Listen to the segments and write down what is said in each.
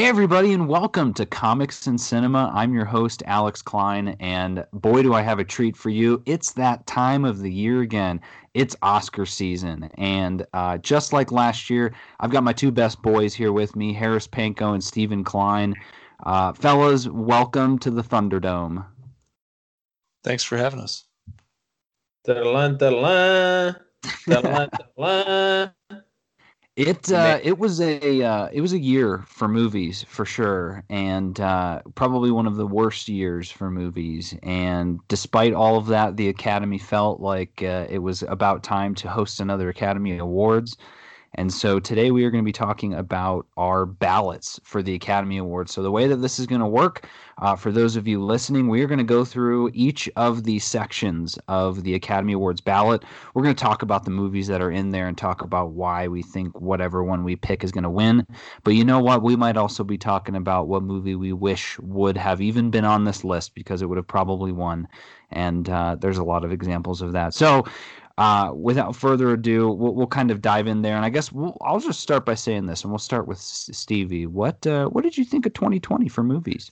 Hey, everybody, and welcome to Comics and Cinema. I'm your host, Alex Klein, and boy, do I have a treat for you. It's that time of the year again. It's Oscar season. And uh, just like last year, I've got my two best boys here with me, Harris Panko and Stephen Klein. Uh, fellas, welcome to the Thunderdome. Thanks for having us. Da-da-dun, da-da-dun. It uh, it was a uh, it was a year for movies for sure, and uh, probably one of the worst years for movies. And despite all of that, the Academy felt like uh, it was about time to host another Academy Awards. And so today we are going to be talking about our ballots for the Academy Awards. So the way that this is going to work, uh, for those of you listening, we are going to go through each of the sections of the Academy Awards ballot. We're going to talk about the movies that are in there and talk about why we think whatever one we pick is going to win. But you know what? We might also be talking about what movie we wish would have even been on this list because it would have probably won. And uh, there's a lot of examples of that. So uh, without further ado, we'll, we'll, kind of dive in there, and I guess we'll, I'll just start by saying this, and we'll start with Stevie. What uh, what did you think of 2020 for movies?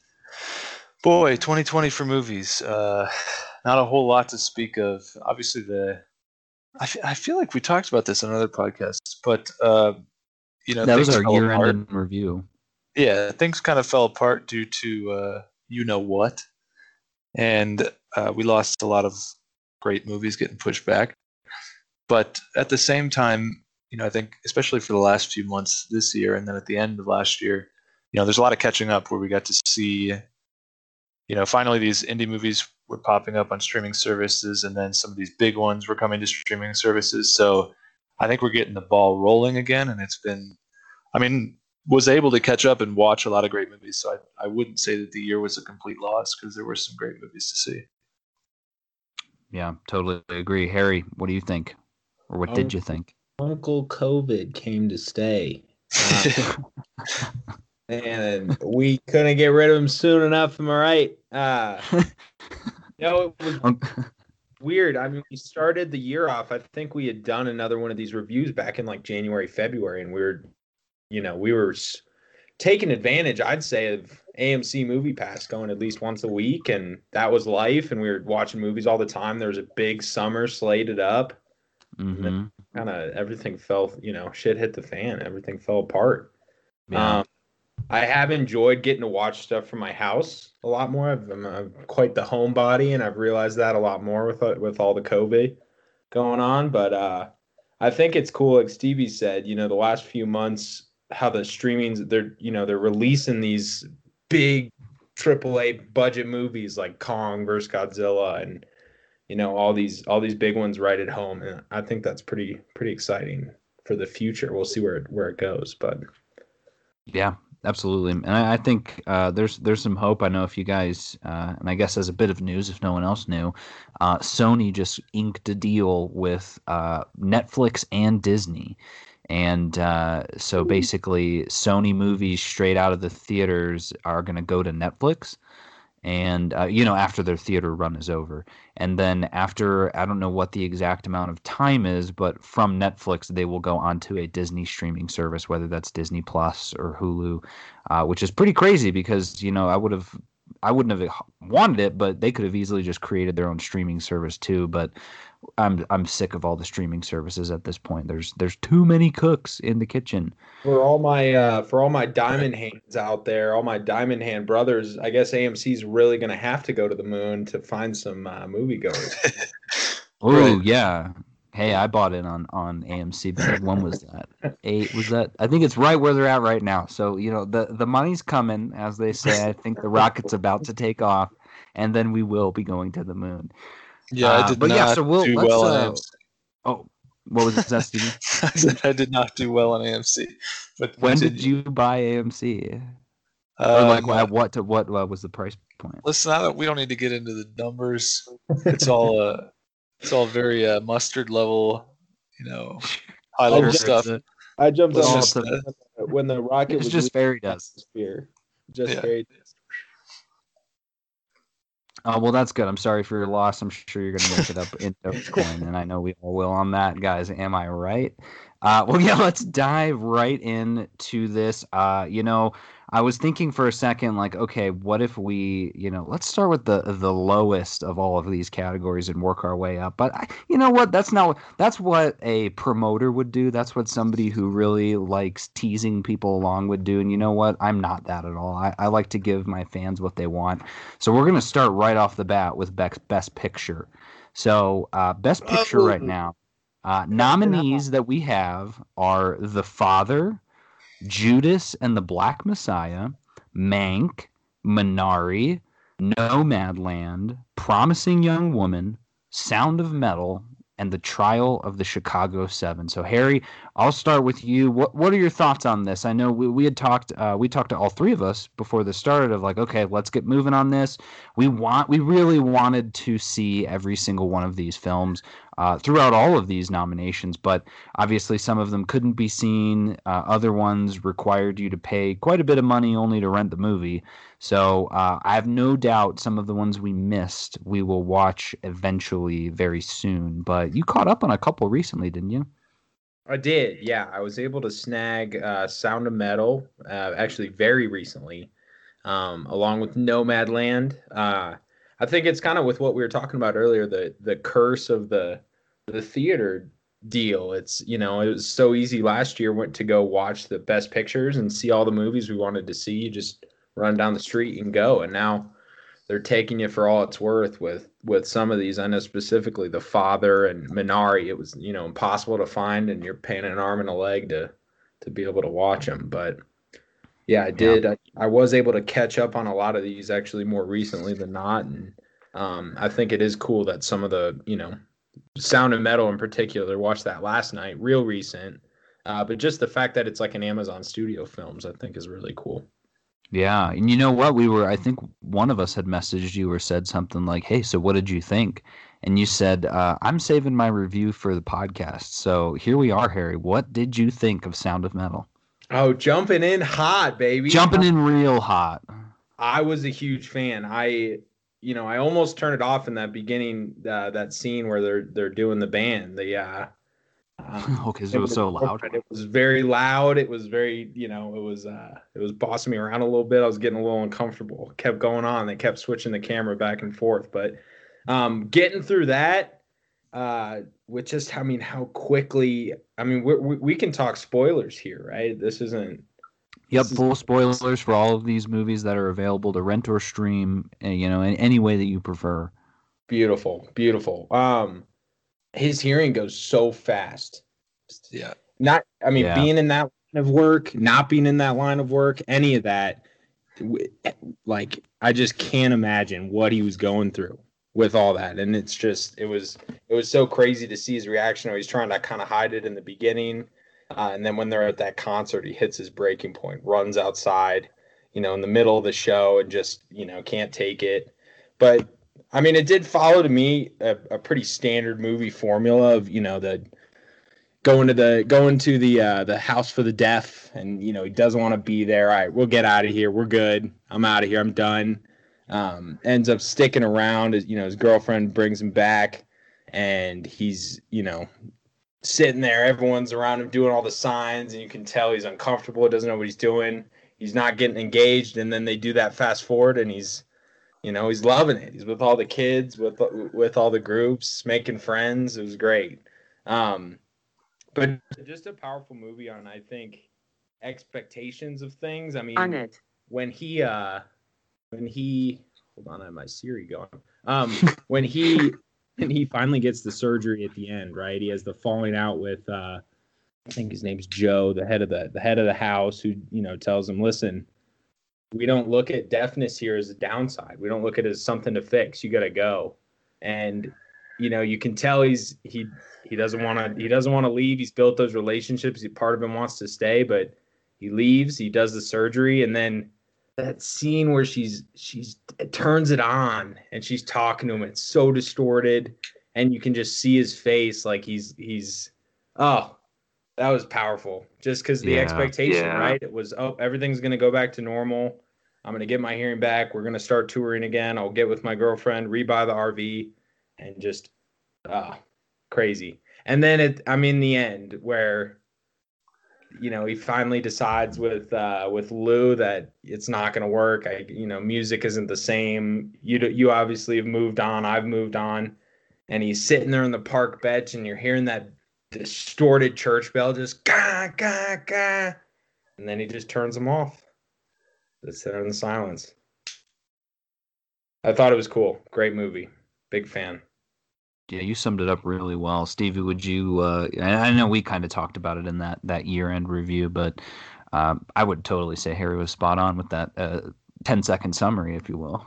Boy, 2020 for movies. Uh, not a whole lot to speak of. Obviously, the I, f- I feel like we talked about this on other podcasts, but uh, you know that was our year-end review. Yeah, things kind of fell apart due to uh, you know what, and uh, we lost a lot of great movies getting pushed back. But at the same time, you know, I think especially for the last few months this year, and then at the end of last year, you know, there's a lot of catching up where we got to see, you know, finally these indie movies were popping up on streaming services, and then some of these big ones were coming to streaming services. So I think we're getting the ball rolling again, and it's been, I mean, was able to catch up and watch a lot of great movies. So I, I wouldn't say that the year was a complete loss because there were some great movies to see. Yeah, totally agree. Harry, what do you think? Or what did you think? Uncle COVID came to stay. Uh, and we couldn't get rid of him soon enough. Am I right? Uh, no, it was weird. I mean, we started the year off. I think we had done another one of these reviews back in like January, February, and we were, you know, we were taking advantage, I'd say, of AMC Movie Pass going at least once a week, and that was life. And we were watching movies all the time. There was a big summer slated up. Mm-hmm. Kind of everything fell, you know, shit hit the fan. Everything fell apart. Yeah. Um, I have enjoyed getting to watch stuff from my house a lot more. i am I'm quite the homebody, and I've realized that a lot more with uh, with all the COVID going on. But uh, I think it's cool, like Stevie said. You know, the last few months, how the streamings they're you know they're releasing these big AAA budget movies like Kong versus Godzilla and you know all these all these big ones right at home and I think that's pretty pretty exciting for the future. We'll see where it, where it goes, but yeah, absolutely. And I, I think uh, there's there's some hope. I know if you guys, uh, and I guess as a bit of news, if no one else knew, uh, Sony just inked a deal with uh, Netflix and Disney and uh, so basically, Sony movies straight out of the theaters are going to go to Netflix, and uh, you know after their theater run is over, and then after I don't know what the exact amount of time is, but from Netflix they will go onto a Disney streaming service, whether that's Disney Plus or Hulu, uh, which is pretty crazy because you know I would have I wouldn't have wanted it, but they could have easily just created their own streaming service too. But I'm I'm sick of all the streaming services at this point. There's there's too many cooks in the kitchen. For all my uh, for all my diamond hands out there, all my diamond hand brothers, I guess AMC's really gonna have to go to the moon to find some uh, moviegoers. oh yeah. Hey, I bought it on on AMC. But when was that? Eight was that? I think it's right where they're at right now. So you know the the money's coming, as they say. I think the rocket's about to take off, and then we will be going to the moon. Yeah, I uh, did but not yeah, so we'll, do well uh, on AMC. Oh, what was that, Stevie? I said I did not do well on AMC. But when did you buy AMC? or like um, at what to what uh, was the price point? Listen, I don't, we don't need to get into the numbers. It's all uh, it's all very uh, mustard level, you know, high level stuff. I jumped on when the rocket it's was just fairy dust. Just yeah. fairy dust. Oh well, that's good. I'm sorry for your loss. I'm sure you're going to make it up in Dogecoin, and I know we all will on that, guys. Am I right? Uh, well, yeah. Let's dive right into this. Uh, you know, I was thinking for a second, like, okay, what if we, you know, let's start with the the lowest of all of these categories and work our way up. But I, you know what? That's not that's what a promoter would do. That's what somebody who really likes teasing people along would do. And you know what? I'm not that at all. I, I like to give my fans what they want. So we're gonna start right off the bat with best best picture. So uh, best picture right now. Uh, nominees that we have are The Father. Judas and the Black Messiah, Mank, Minari, Nomadland, Promising Young Woman, Sound of Metal, and the trial of the Chicago Seven. So, Harry, I'll start with you. What What are your thoughts on this? I know we, we had talked. Uh, we talked to all three of us before this started. Of like, okay, let's get moving on this. We want. We really wanted to see every single one of these films uh, throughout all of these nominations, but obviously some of them couldn't be seen. Uh, other ones required you to pay quite a bit of money only to rent the movie. So uh, I have no doubt some of the ones we missed we will watch eventually very soon. But you caught up on a couple recently, didn't you? I did. Yeah, I was able to snag uh, Sound of Metal uh, actually very recently, um, along with Nomadland. Uh, I think it's kind of with what we were talking about earlier the the curse of the the theater deal. It's you know it was so easy last year went to go watch the best pictures and see all the movies we wanted to see. You just run down the street and go. And now they're taking you for all it's worth with with some of these. I know specifically the father and Minari. It was you know impossible to find, and you're paying an arm and a leg to to be able to watch them. But yeah, I did. Yeah. I, I was able to catch up on a lot of these actually more recently than not, and um, I think it is cool that some of the you know Sound of Metal in particular. Watched that last night, real recent. Uh, but just the fact that it's like an Amazon Studio Films, I think, is really cool. Yeah, and you know what? We were. I think one of us had messaged you or said something like, "Hey, so what did you think?" And you said, uh, "I'm saving my review for the podcast." So here we are, Harry. What did you think of Sound of Metal? Oh, jumping in hot, baby! Jumping in real hot. I was a huge fan. I, you know, I almost turned it off in that beginning, uh, that scene where they're they're doing the band. The uh, um, oh, because it was so loud. It was very loud. It was very, you know, it was uh it was bossing me around a little bit. I was getting a little uncomfortable. It kept going on. They kept switching the camera back and forth. But um getting through that, uh, with just I mean how quickly. I mean we we can talk spoilers here, right? This isn't. Yep, full spoilers for all of these movies that are available to rent or stream. Eh, you know, in any way that you prefer. Beautiful, beautiful. Um his hearing goes so fast. Yeah. Not, I mean, yeah. being in that line of work, not being in that line of work, any of that, like, I just can't imagine what he was going through with all that. And it's just, it was, it was so crazy to see his reaction. He's trying to kind of hide it in the beginning. Uh, and then when they're at that concert, he hits his breaking point, runs outside, you know, in the middle of the show and just, you know, can't take it. But I mean, it did follow to me a, a pretty standard movie formula of you know the going to the going to the uh, the house for the deaf, and you know he doesn't want to be there. All right, we'll get out of here. We're good. I'm out of here. I'm done. Um, ends up sticking around. You know, his girlfriend brings him back, and he's you know sitting there. Everyone's around him doing all the signs, and you can tell he's uncomfortable. Doesn't know what he's doing. He's not getting engaged, and then they do that fast forward, and he's you know he's loving it he's with all the kids with with all the groups making friends it was great um but just a powerful movie on i think expectations of things i mean on it when he uh when he hold on i have my siri going um when he when he finally gets the surgery at the end right he has the falling out with uh i think his name's joe the head of the the head of the house who you know tells him listen we don't look at deafness here as a downside. We don't look at it as something to fix. You got to go. And you know, you can tell he's he he doesn't want to he doesn't want to leave. He's built those relationships. He, part of him wants to stay, but he leaves. He does the surgery, and then that scene where she's she's turns it on and she's talking to him. It's so distorted, and you can just see his face like he's he's oh that was powerful. Just because the yeah, expectation yeah. right? It was oh everything's going to go back to normal. I'm going to get my hearing back. We're going to start touring again. I'll get with my girlfriend rebuy the rv and just ah crazy. And then it i'm in the end where you know he finally decides with uh, with Lou that it's not going to work. I you know music isn't the same. You you obviously have moved on. I've moved on, and he's sitting there on the park bench, and you're hearing that distorted church bell just ga ga ga, and then he just turns them off. Just sit in the silence. I thought it was cool. Great movie. Big fan. Yeah, you summed it up really well, Stevie. Would you? Uh, I know we kind of talked about it in that that year end review, but um, I would totally say Harry was spot on with that uh, 10 second summary, if you will.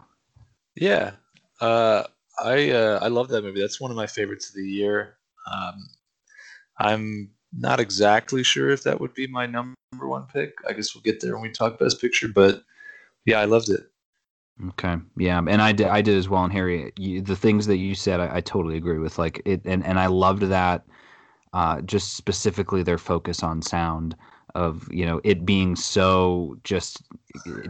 Yeah, uh, I uh, I love that movie. That's one of my favorites of the year. Um, I'm not exactly sure if that would be my number one pick. I guess we'll get there when we talk best picture, but yeah, I loved it. Okay. Yeah, and I did. I did as well. And Harry, you, the things that you said, I, I, totally agree with. Like it, and and I loved that. Uh, just specifically their focus on sound of you know it being so just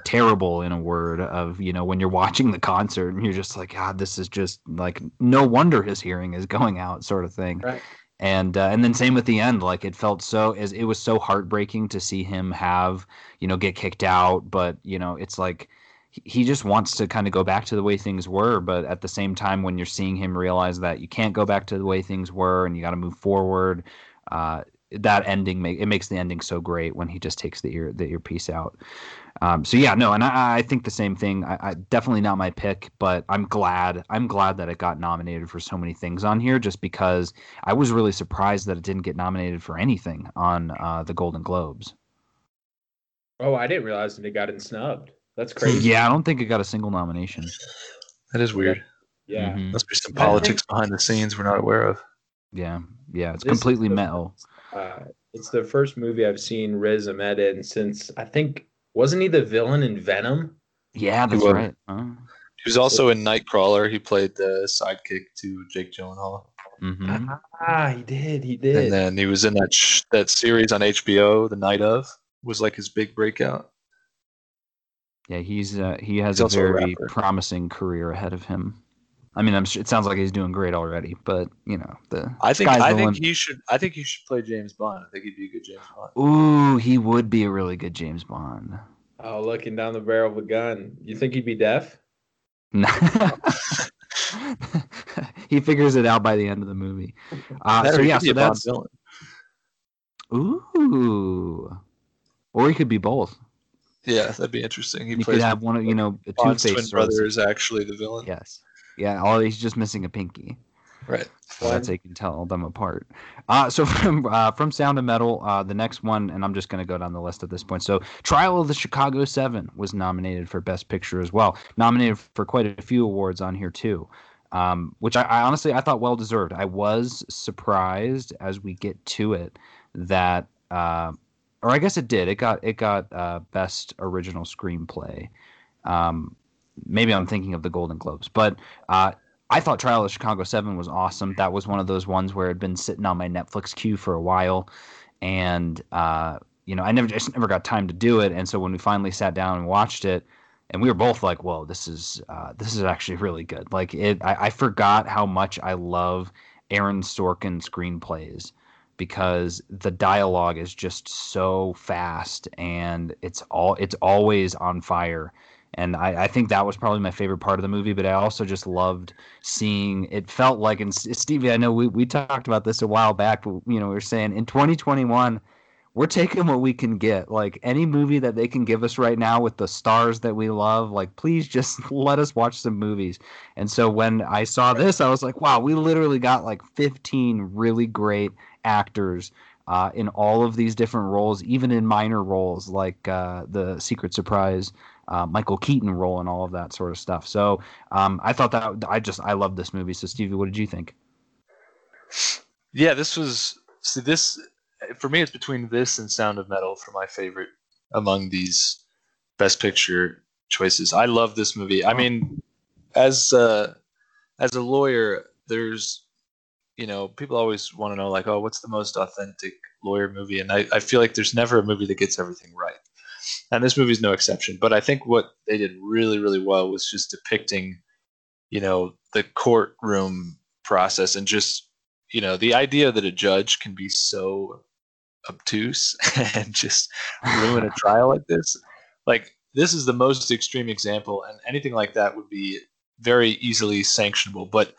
terrible in a word of you know when you're watching the concert and you're just like god this is just like no wonder his hearing is going out sort of thing right and uh, and then same with the end like it felt so as it was so heartbreaking to see him have you know get kicked out but you know it's like he just wants to kind of go back to the way things were but at the same time when you're seeing him realize that you can't go back to the way things were and you got to move forward uh, that ending make it makes the ending so great when he just takes the ear the earpiece out. Um, so yeah no and i, I think the same thing. I, I, definitely not my pick but i'm glad i'm glad that it got nominated for so many things on here just because i was really surprised that it didn't get nominated for anything on uh, the golden globes. Oh i didn't realize that it got snubbed that's crazy. Yeah, I don't think it got a single nomination. That is weird. Yeah, mm-hmm. must be some politics behind the scenes we're not aware of. Yeah, yeah, it's this completely the, metal. Uh, it's the first movie I've seen Riz Ahmed in since I think wasn't he the villain in Venom? Yeah, that's he right. Huh? He was also in Nightcrawler. He played the sidekick to Jake Gyllenhaal. Mm-hmm. Ah, he did. He did. And then he was in that sh- that series on HBO, The Night of, was like his big breakout. Yeah, he's uh, he has he's a very a promising career ahead of him. I mean, I'm sure, it sounds like he's doing great already, but you know, the I think I think he should I think he should play James Bond. I think he'd be a good James Bond. Ooh, he would be a really good James Bond. Oh, looking down the barrel of a gun. You think he'd be deaf? No. he figures it out by the end of the movie. Uh, so yeah, so that's ooh, or he could be both. Yeah, that'd be interesting. He you could have one of you know a two face brother is actually the villain. Yes. Yeah. All he's just missing a pinky. Right. So that's how you can tell them apart. Uh, so from uh, from Sound of Metal, uh, the next one, and I'm just going to go down the list at this point. So Trial of the Chicago Seven was nominated for Best Picture as well. Nominated for quite a few awards on here too, um, which I, I honestly I thought well deserved. I was surprised as we get to it that uh, or I guess it did. It got it got uh, best original screenplay. Um, maybe I'm thinking of the Golden Globes, but uh, I thought Trial of Chicago Seven was awesome. That was one of those ones where it had been sitting on my Netflix queue for a while, and uh, you know I never just never got time to do it. And so when we finally sat down and watched it, and we were both like, "Whoa, this is uh, this is actually really good." Like it, I, I forgot how much I love Aaron Sorkin screenplays because the dialogue is just so fast and it's all it's always on fire. And I, I, think that was probably my favorite part of the movie but i also just loved seeing it felt like and stevie i know we, we talked about this a while back but you know we were saying in 2021 we're taking what we can get. Like any movie that they can give us right now with the stars that we love like please just let us watch some movies. And so when i saw this i was like wow we literally got like 15 really great actors uh, in all of these different roles, even in minor roles like uh, the Secret Surprise, uh, Michael Keaton role, and all of that sort of stuff. So um, I thought that I just I love this movie. So Stevie, what did you think? Yeah, this was see this for me. It's between this and Sound of Metal for my favorite among these Best Picture choices. I love this movie. I mean, as uh, as a lawyer, there's you know, people always want to know, like, oh, what's the most authentic lawyer movie? And I, I feel like there's never a movie that gets everything right. And this movie is no exception. But I think what they did really, really well was just depicting, you know, the courtroom process and just, you know, the idea that a judge can be so obtuse and just ruin a trial like this. Like this is the most extreme example, and anything like that would be very easily sanctionable. But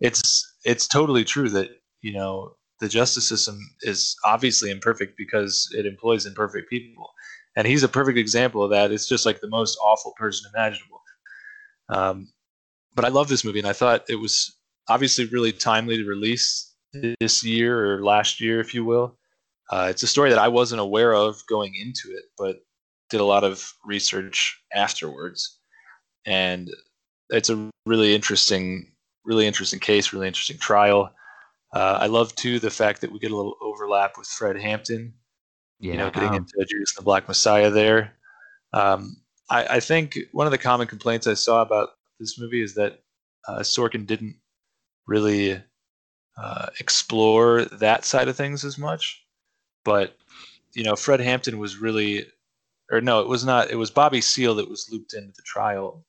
it's it's totally true that you know the justice system is obviously imperfect because it employs imperfect people, and he's a perfect example of that. It's just like the most awful person imaginable. Um, but I love this movie, and I thought it was obviously really timely to release this year or last year, if you will. Uh, it's a story that I wasn't aware of going into it, but did a lot of research afterwards, and it's a really interesting, really interesting case, really interesting trial. Uh, I love too the fact that we get a little overlap with Fred Hampton. Yeah, you know, getting into Judas and the Black Messiah there. Um, I, I, think one of the common complaints I saw about this movie is that uh, Sorkin didn't really uh, explore that side of things as much. But you know, Fred Hampton was really, or no, it was not. It was Bobby Seale that was looped into the trial.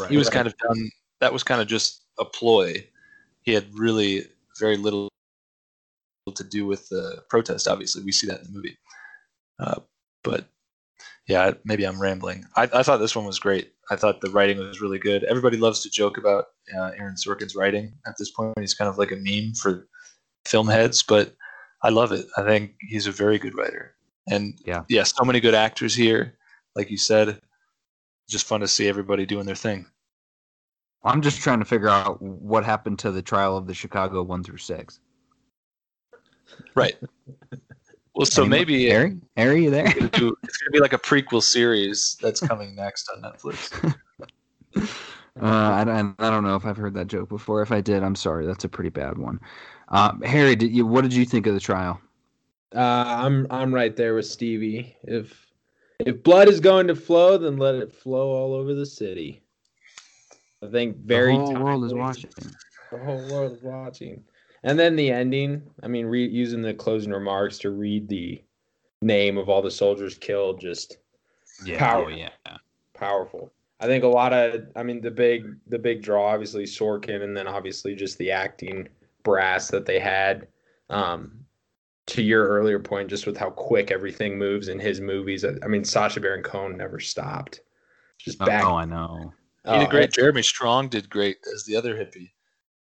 Right. He was right. kind of done. That was kind of just a ploy. He had really very little to do with the protest. Obviously, we see that in the movie. Uh, but yeah, maybe I'm rambling. I, I, thought this one was great. I thought the writing was really good. Everybody loves to joke about uh, Aaron Sorkin's writing at this point. He's kind of like a meme for film heads, but I love it. I think he's a very good writer. And yeah, yeah, so many good actors here. Like you said, just fun to see everybody doing their thing. I'm just trying to figure out what happened to the trial of the Chicago one through six. Right. Well, so Any maybe Harry, Harry, you there? It's gonna, do, it's gonna be like a prequel series that's coming next on Netflix. uh, I, I don't know if I've heard that joke before. If I did, I'm sorry. That's a pretty bad one. Uh, Harry, did you? What did you think of the trial? Uh, I'm I'm right there with Stevie. If if blood is going to flow, then let it flow all over the city. I think very the whole world is watching. The whole world is watching. And then the ending. I mean, re- using the closing remarks to read the name of all the soldiers killed, just yeah, powerful. Oh, yeah, powerful. I think a lot of. I mean, the big the big draw, obviously Sorkin, and then obviously just the acting brass that they had. Um, to your earlier point, just with how quick everything moves in his movies. I mean, Sacha Baron Cohen never stopped. Just back. Oh, I know. He did oh, great. Jeremy Strong did great as the other hippie.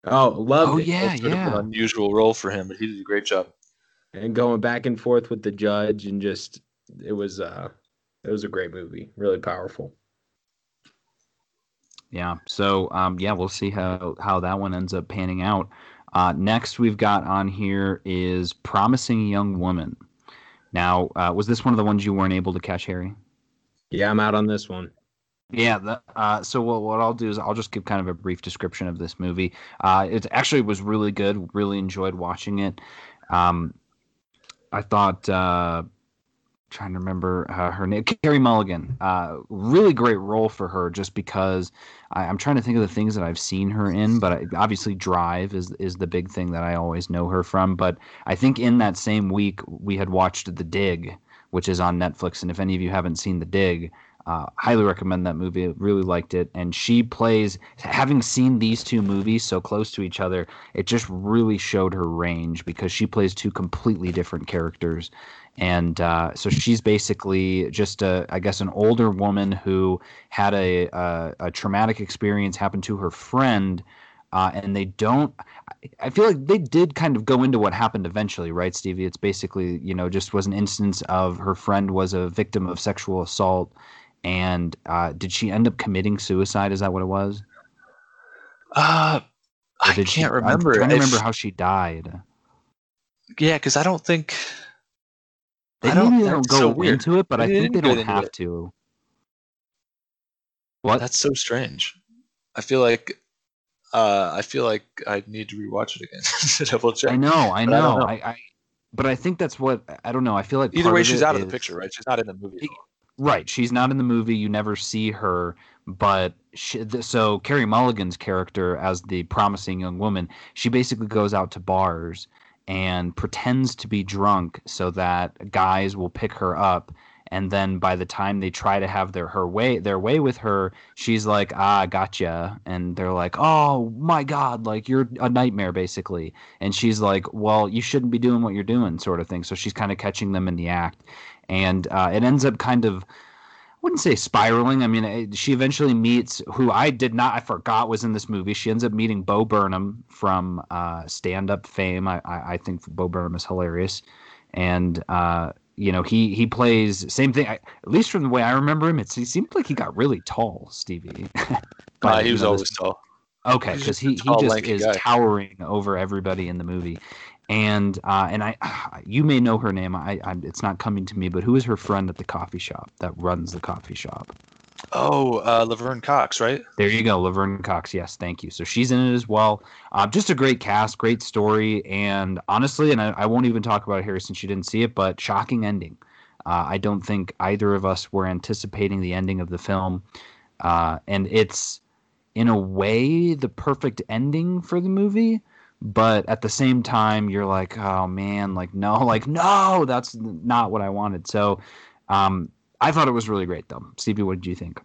Oh, love oh, it. yeah, yeah. An unusual role for him, but he did a great job. And going back and forth with the judge, and just it was uh, it was a great movie, really powerful. Yeah. So um, yeah, we'll see how how that one ends up panning out. Uh, next, we've got on here is Promising Young Woman. Now, uh, was this one of the ones you weren't able to catch, Harry? Yeah, I'm out on this one. Yeah. The, uh, so what, what I'll do is I'll just give kind of a brief description of this movie. Uh, it actually was really good. Really enjoyed watching it. Um, I thought uh, trying to remember uh, her name, Carey Mulligan. Uh, really great role for her, just because I, am trying to think of the things that I've seen her in. But I, obviously, Drive is is the big thing that I always know her from. But I think in that same week we had watched The Dig, which is on Netflix. And if any of you haven't seen The Dig, uh, highly recommend that movie. Really liked it. And she plays, having seen these two movies so close to each other, it just really showed her range because she plays two completely different characters and uh, so she's basically just a, I guess, an older woman who had a, a, a traumatic experience happen to her friend, uh, and they don't. I feel like they did kind of go into what happened eventually, right, Stevie? It's basically, you know, just was an instance of her friend was a victim of sexual assault, and uh, did she end up committing suicide? Is that what it was? Uh, I can't she, remember. I'm trying to remember how she died. Yeah, because I don't think they I don't, don't go so into it, but I think they don't have it. to. What? That's so strange. I feel like uh, I feel like I need to rewatch it again to double check. I know, I know. I, know. I, I, but I think that's what I don't know. I feel like either way, she's out is, of the picture, right? She's not in the movie. Right, she's not in the movie. You never see her, but she, so Carey Mulligan's character as the promising young woman, she basically goes out to bars and pretends to be drunk so that guys will pick her up and then by the time they try to have their her way their way with her she's like ah gotcha and they're like oh my god like you're a nightmare basically and she's like well you shouldn't be doing what you're doing sort of thing so she's kind of catching them in the act and uh, it ends up kind of I wouldn't say spiraling. I mean, she eventually meets who I did not, I forgot was in this movie. She ends up meeting Bo Burnham from uh, stand up fame. I, I, I, think Bo Burnham is hilarious. And uh, you know he he plays same thing. I, at least from the way I remember him, it's he seemed like he got really tall, Stevie. but, uh, he was always tall. Okay, because he, he just is guy. towering over everybody in the movie, and uh, and I you may know her name. I, I it's not coming to me, but who is her friend at the coffee shop that runs the coffee shop? Oh, uh, Laverne Cox, right? There you go, Laverne Cox. Yes, thank you. So she's in it as well. Uh, just a great cast, great story, and honestly, and I, I, won't even talk about it here since you didn't see it, but shocking ending. Uh, I don't think either of us were anticipating the ending of the film, uh, and it's in a way the perfect ending for the movie. But at the same time, you're like, oh man, like no, like no, that's not what I wanted. So um, I thought it was really great, though. Stevie, what did you think?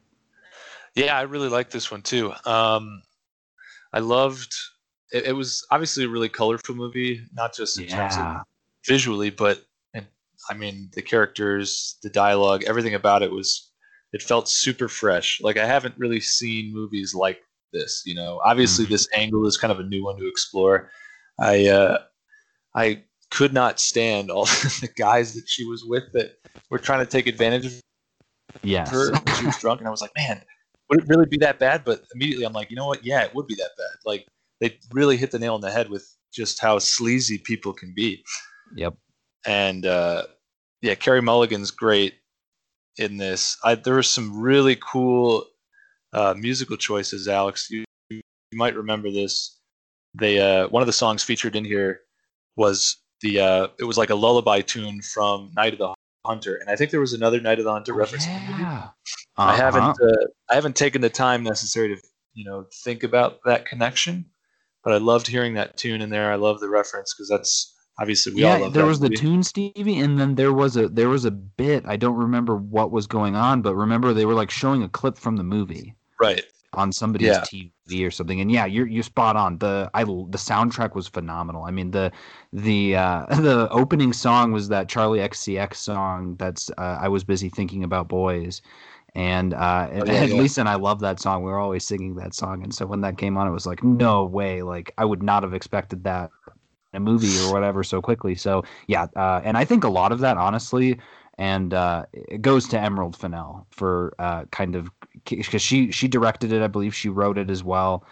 Yeah, I really liked this one too. Um, I loved. It, it, was obviously a really colorful movie, not just in yeah. terms of visually, but and I mean the characters, the dialogue, everything about it was. It felt super fresh. Like I haven't really seen movies like this. You know, obviously mm-hmm. this angle is kind of a new one to explore. I uh, I could not stand all the guys that she was with that were trying to take advantage of yes. her. She was drunk, and I was like, man, would it really be that bad? But immediately I'm like, you know what? Yeah, it would be that bad. Like they really hit the nail on the head with just how sleazy people can be. Yep. And uh, yeah, Carey Mulligan's great in this. I, there were some really cool uh, musical choices, Alex. You, you might remember this. They uh, one of the songs featured in here was the uh, it was like a lullaby tune from Night of the Hunter, and I think there was another Night of the Hunter oh, reference. Yeah. Uh-huh. I haven't uh, I haven't taken the time necessary to you know think about that connection, but I loved hearing that tune in there. I love the reference because that's obviously we yeah, all love. There was movie. the tune, Stevie, and then there was a there was a bit. I don't remember what was going on, but remember they were like showing a clip from the movie. Right on somebody's yeah. TV or something. And yeah, you're you're spot on. The I the soundtrack was phenomenal. I mean the the uh, the opening song was that Charli XCX song. That's uh, I was busy thinking about boys. And uh, oh, yeah, yeah. Lisa and I love that song. We were always singing that song, and so when that came on, it was like, no way! Like I would not have expected that in a movie or whatever so quickly. So yeah, uh, and I think a lot of that, honestly, and uh, it goes to Emerald Fennell for uh, kind of because she she directed it. I believe she wrote it as well,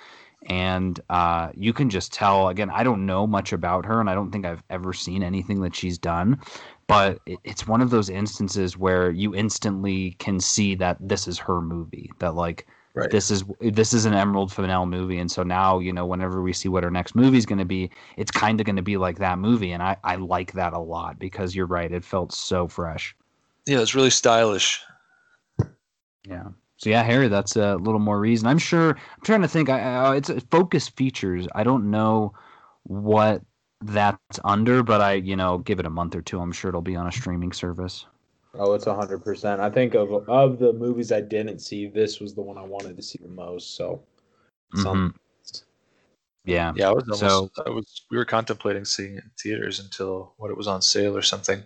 and uh, you can just tell. Again, I don't know much about her, and I don't think I've ever seen anything that she's done. But it, it's one of those instances where you instantly can see that this is her movie. That like right. this is this is an Emerald Fennell movie, and so now you know whenever we see what her next movie is going to be, it's kind of going to be like that movie, and I I like that a lot because you're right. It felt so fresh. Yeah, it's really stylish. Yeah. So yeah, Harry, that's a little more reason. I'm sure. I'm trying to think. I, I, it's focus features. I don't know what that's under, but I, you know, give it a month or two. I'm sure it'll be on a streaming service. Oh, it's hundred percent. I think of of the movies I didn't see, this was the one I wanted to see the most. So, mm-hmm. yeah, yeah. I was almost, so I was. We were contemplating seeing it in theaters until what it was on sale or something,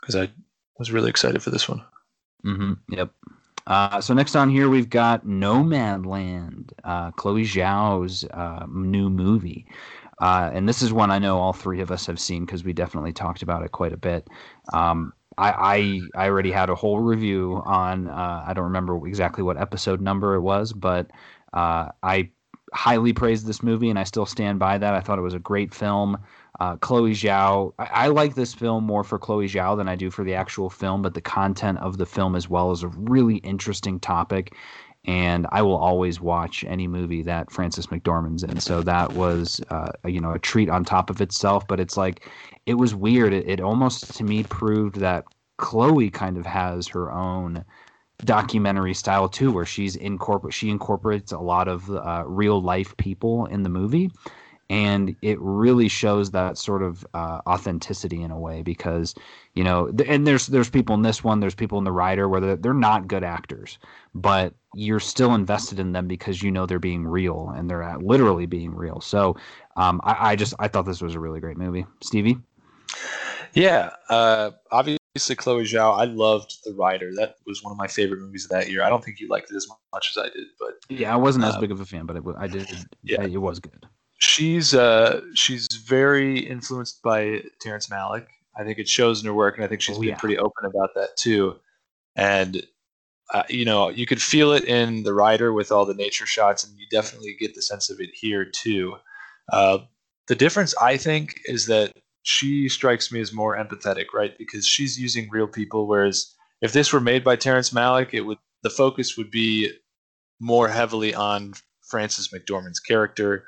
because I was really excited for this one. Mm-hmm. Yep. Uh, so next on here we've got Nomadland, uh, Chloe Zhao's uh, new movie, uh, and this is one I know all three of us have seen because we definitely talked about it quite a bit. Um, I, I, I already had a whole review on uh, I don't remember exactly what episode number it was, but I highly praised this movie and I still stand by that. I thought it was a great film. Uh, Chloe Zhao, I, I, like this film more for Chloe Zhao than I do for the actual film, but the content of the film as well is a really interesting topic. And I will always watch any movie that Frances McDormand's in. So that was, uh, you know, a treat on top of itself. But it's like, it was weird. It, it almost to me proved that Chloe kind of has her own documentary style too, where she's incorporate she incorporates a lot of uh, real life people in the movie and it really shows that sort of uh, authenticity in a way because you know th- and there's there's people in this one there's people in the rider where they're, they're not good actors but you're still invested in them because you know they're being real and they're literally being real. So um, I, I, just i thought this was a really great movie. Stevie? Yeah uh, obviously chloe zhao i loved the rider. That was one of my favorite movies of that year. I don't think you liked it as much as i did but yeah i wasn't as um, big of a fan but it, i did yeah. it was good she's uh she's very influenced by Terrence Malick. I think it shows in her work, and I think she's oh, been yeah. pretty open about that too. And uh, you know, you could feel it in the rider with all the nature shots, and you definitely get the sense of it here too. Uh, the difference, I think, is that she strikes me as more empathetic, right? Because she's using real people, whereas if this were made by Terrence Malick, it would the focus would be more heavily on Frances McDormand's character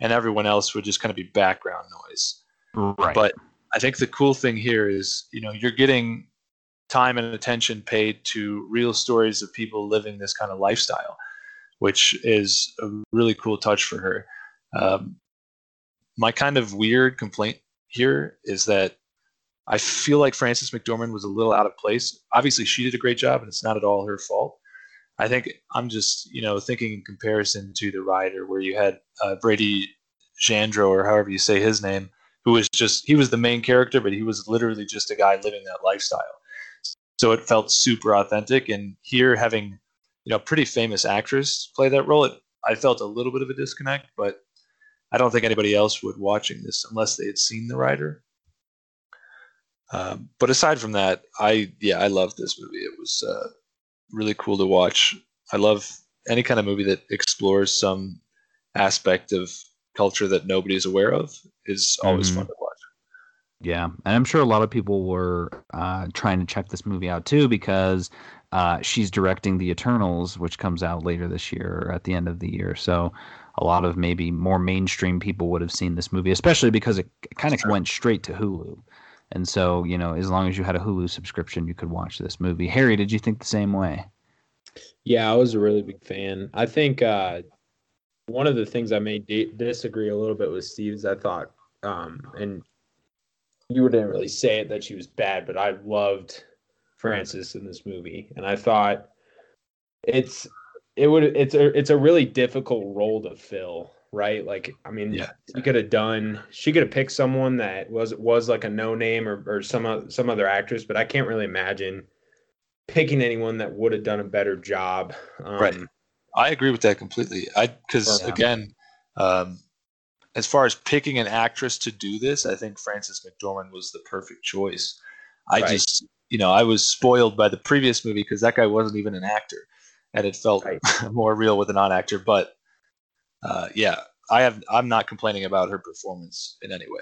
and everyone else would just kind of be background noise. Right. But I think the cool thing here is, you know, you're getting time and attention paid to real stories of people living this kind of lifestyle, which is a really cool touch for her. Um, my kind of weird complaint here is that I feel like Frances McDormand was a little out of place. Obviously, she did a great job, and it's not at all her fault. I think I'm just you know thinking in comparison to the rider where you had uh, Brady Jandreau or however you say his name, who was just he was the main character, but he was literally just a guy living that lifestyle. So it felt super authentic. And here having you know pretty famous actress play that role, it, I felt a little bit of a disconnect, but I don't think anybody else would watching this unless they had seen the rider. Um, but aside from that, I yeah I loved this movie. It was uh, really cool to watch. I love any kind of movie that explores some aspect of culture that nobody's aware of is always mm-hmm. fun to watch. Yeah, and I'm sure a lot of people were uh, trying to check this movie out too because uh, she's directing The Eternals, which comes out later this year or at the end of the year. So a lot of maybe more mainstream people would have seen this movie, especially because it kind of went straight to Hulu. And so, you know, as long as you had a Hulu subscription, you could watch this movie. Harry, did you think the same way? Yeah, I was a really big fan. I think uh, one of the things I may disagree a little bit with Steve's, I thought, um, and you didn't really say it that she was bad, but I loved Frances in this movie, and I thought it's it would it's a it's a really difficult role to fill right? Like, I mean, yeah, she could have done. She could have picked someone that was was like a no name or or some some other actress, but I can't really imagine picking anyone that would have done a better job. Um, right. I agree with that completely. I because again, um, as far as picking an actress to do this, I think Frances McDormand was the perfect choice. I right. just, you know, I was spoiled by the previous movie because that guy wasn't even an actor, and it felt right. more real with a non-actor. But uh, yeah, I have. I'm not complaining about her performance in any way.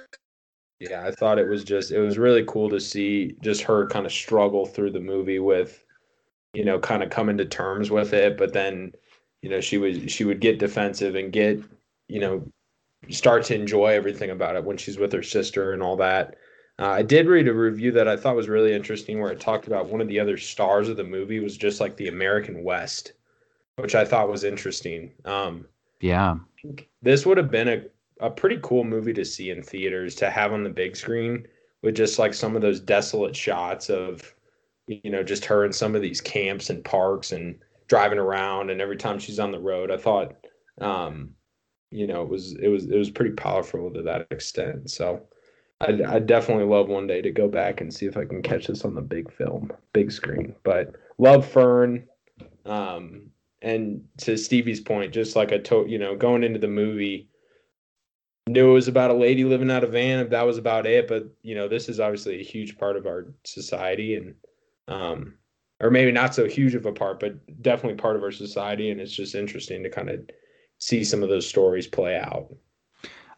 Yeah, I thought it was just it was really cool to see just her kind of struggle through the movie with, you know, kind of coming to terms with it, but then, you know, she was she would get defensive and get, you know, start to enjoy everything about it when she's with her sister and all that. Uh, I did read a review that I thought was really interesting where it talked about one of the other stars of the movie was just like the American West, which I thought was interesting. Um, yeah. This would have been a, a pretty cool movie to see in theaters to have on the big screen with just like some of those desolate shots of, you know, just her in some of these camps and parks and driving around. And every time she's on the road, I thought, um, you know, it was it was it was pretty powerful to that extent. So I I definitely love one day to go back and see if I can catch this on the big film, big screen. But love Fern. Um, and to Stevie's point, just like a to you know, going into the movie, knew it was about a lady living out of van, if that was about it. But you know, this is obviously a huge part of our society and um or maybe not so huge of a part, but definitely part of our society. And it's just interesting to kind of see some of those stories play out.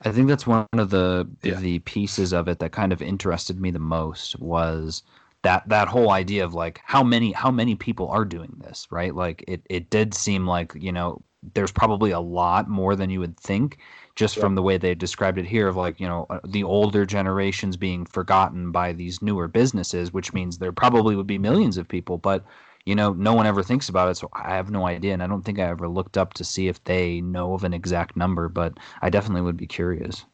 I think that's one of the yeah. the pieces of it that kind of interested me the most was that that whole idea of like how many how many people are doing this right like it it did seem like you know there's probably a lot more than you would think just yeah. from the way they described it here of like you know uh, the older generations being forgotten by these newer businesses which means there probably would be millions of people but you know, no one ever thinks about it, so I have no idea, and I don't think I ever looked up to see if they know of an exact number, but I definitely would be curious.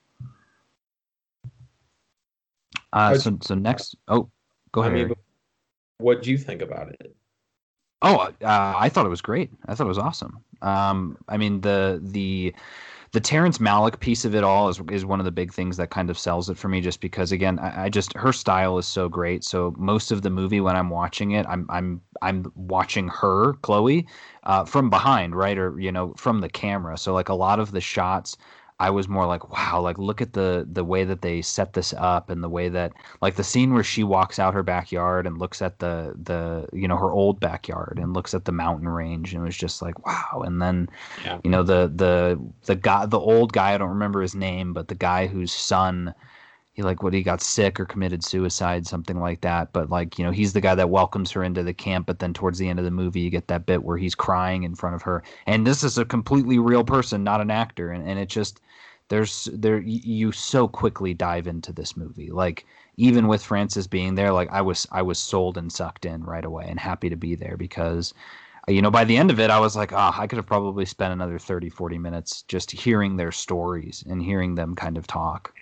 Uh, so so next, oh, go ahead. I mean, what do you think about it? Oh, uh, I thought it was great. I thought it was awesome. Um, I mean the the the Terrence Malick piece of it all is is one of the big things that kind of sells it for me. Just because, again, I, I, just her style is so great. So most of the movie, when I'm watching it, I'm I'm I'm watching her, Chloe, uh, from behind, right, or you know, from the camera. So like a lot of the shots I was more like, wow, like look at the the way that they set this up and the way that like the scene where she walks out her backyard and looks at the the you know her old backyard and looks at the mountain range and it was just like wow. And then yeah. you know the the the guy the old guy I don't remember his name, but the guy whose son he like what he got sick or committed suicide something like that. But like you know he's the guy that welcomes her into the camp but then towards the end of the movie you get that bit where he's crying in front of her. And this is a completely real person not an actor. And, and it just there's there you so quickly dive into this movie. Like even with Frances being there like i was i was sold and sucked in right away and happy to be there because you know by the end of it i was like oh i could have probably spent another 30 40 minutes just hearing their stories and hearing them kind of talk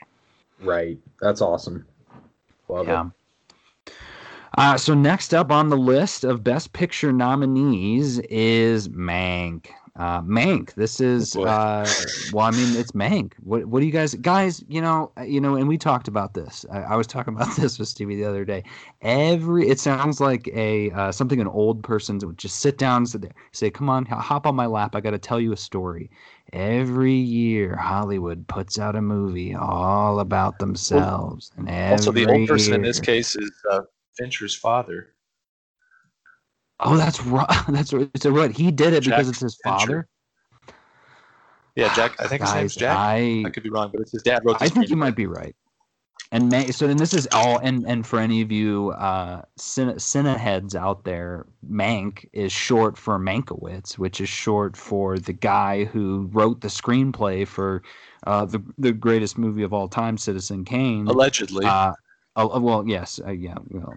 Right. That's awesome. Love yeah. it. Uh, so next up on the list of Best Picture nominees is Mank. Uh, Mank. This is oh uh, well, I mean, it's Mank. What what do you guys guys? You know, uh, you know, and we talked about this. I, I was talking about this with Stevie the other day. Every it sounds like a uh, something an old person would just sit down and sit there, say, "Come on, hop on my lap. I got to tell you a story." every year Hollywood puts out a movie all about themselves. And also, the old person year, in this case is uh, Fincher's father. Oh, that's right. That's so right. He did it Jack because it's his father. Yeah, Jack. I think Guys, his name's Jack. I, I could be wrong, but it's his dad wrote. I think you might be right. And May, so then this is all and and for any of you uh cine heads out there, Mank is short for Mankiewicz, which is short for the guy who wrote the screenplay for uh the the greatest movie of all time, Citizen Kane. Allegedly. Uh, Oh, well, yes, uh, yeah. Well,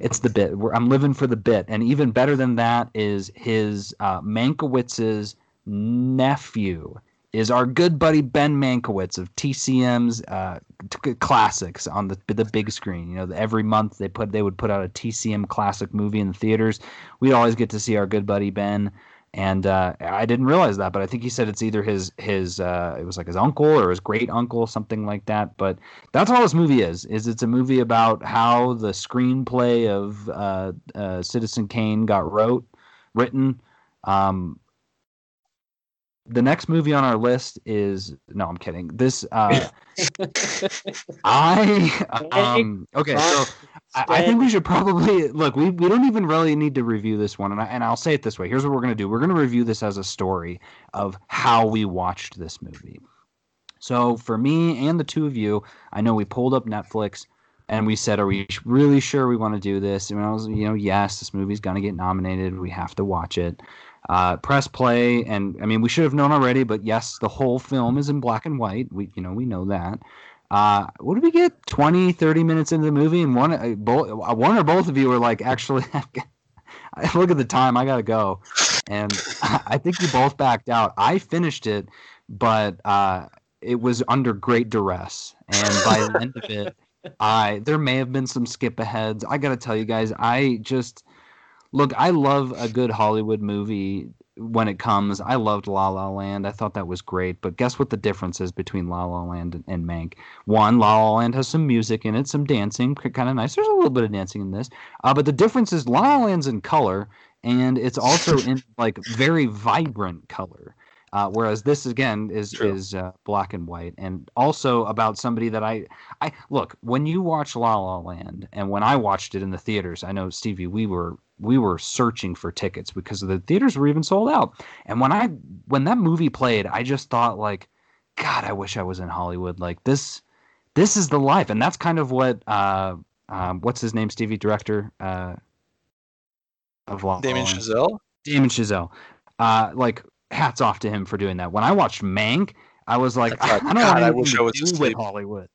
it's the bit. I'm living for the bit, and even better than that is his uh, Mankiewicz's nephew is our good buddy Ben Mankiewicz of TCM's uh, t- classics on the the big screen. You know, every month they put they would put out a TCM classic movie in the theaters. We'd always get to see our good buddy Ben, and uh, I didn't realize that, but I think he said it's either his his uh, it was like his uncle or his great uncle, something like that. But that's all this movie is. Is it's a movie about how the screenplay of uh, uh Citizen Kane got wrote, written. Um, the next movie on our list is no, I'm kidding. This uh I um okay, so I, I, think we should probably look. We, we don't even really need to review this one, and I, and I'll say it this way. Here's what we're gonna do. We're gonna review this as a story of how we watched this movie. So for me and the two of you, I know we pulled up Netflix and we said, "Are we really sure we want to do this?" And I was, you know, yes, this movie's gonna get nominated. We have to watch it uh, press play and i mean we should have known already but yes the whole film is in black and white we you know we know that uh, what did we get? 20 30 minutes into the movie and one uh, both, uh, one or both of you were like actually look at the time i gotta go. And i think you both backed out. I finished it but uh, it was under great duress. And by the end of it i there may have been some skip aheads. I gotta tell you guys i just look, I love a good Hollywood movie when it comes. I loved La La Land. I thought that was great. But guess what the difference is between La La Land and, and Mank? One, La La Land has some music in it, some dancing, kind of nice. There's a little bit of dancing in this. Uh, but the difference is La La Land's in color, and it's also in like very vibrant color. Uh, whereas this again is True. is uh, black and white, and also about somebody that I I look when you watch La La Land, and when I watched it in the theaters, I know Stevie, we were we were searching for tickets because the theaters were even sold out. And when I when that movie played, I just thought like, God, I wish I was in Hollywood. Like this, this is the life, and that's kind of what uh, um, what's his name, Stevie, director uh, of La Damien Chazelle. Damien Chazelle. Uh, like hats off to him for doing that. When I watched Mank, I was like, I, thought, I, don't God, know I wish I was with Hollywood.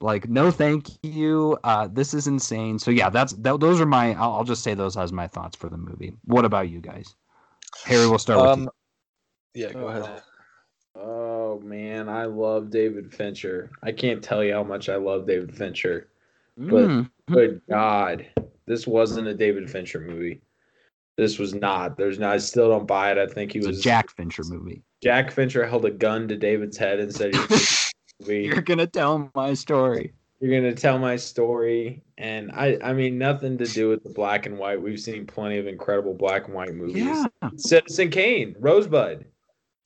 Like, no, thank you. Uh, this is insane. So yeah, that's that, those are my. I'll, I'll, just say those as my thoughts for the movie. What about you guys? Harry, we'll start um, with you. Yeah, go ahead. Oh man, I love David Fincher. I can't tell you how much I love David Fincher. But mm. good God, this wasn't a David Fincher movie. This was not. There's not. I still don't buy it. I think he it's was a Jack Fincher movie. Jack Fincher held a gun to David's head and said, "You're gonna tell my story. You're gonna tell my story." And I, I mean, nothing to do with the black and white. We've seen plenty of incredible black and white movies. Yeah. Citizen Kane, Rosebud,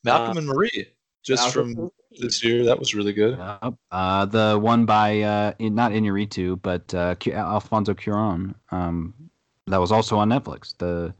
Malcolm uh, and Marie, just Malcolm from this year. That was really good. Uh, uh, the one by uh, in, not Inarritu, but uh, Alfonso Cuarón. Um, that was also on Netflix. The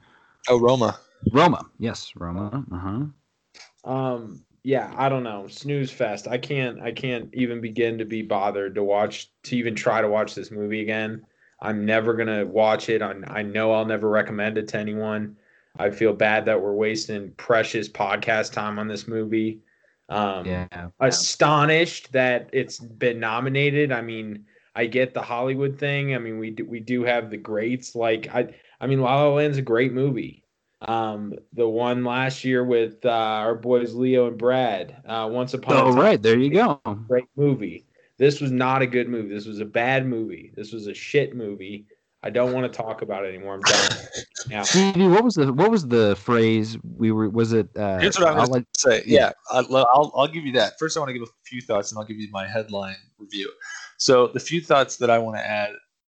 Oh, Roma. Roma. Yes, Roma. Uh-huh. Um yeah, I don't know. Snooze fest. I can't I can't even begin to be bothered to watch to even try to watch this movie again. I'm never going to watch it. I I know I'll never recommend it to anyone. I feel bad that we're wasting precious podcast time on this movie. Um yeah. astonished that it's been nominated. I mean, I get the Hollywood thing. I mean, we do, we do have the greats like I I mean, La La Land's a great movie. Um, the one last year with uh, our boys Leo and Brad, uh, Once Upon oh, a Time. right, there you go. Great movie. This was not a good movie. This was a bad movie. This was a shit movie. I don't want to talk about it anymore. I'm done. Yeah. Stevie, what was the what was the phrase we were? Was it? Uh, Here's what I'm going to say. Yeah, I'll, I'll I'll give you that. First, I want to give a few thoughts, and I'll give you my headline review. So the few thoughts that I want to add.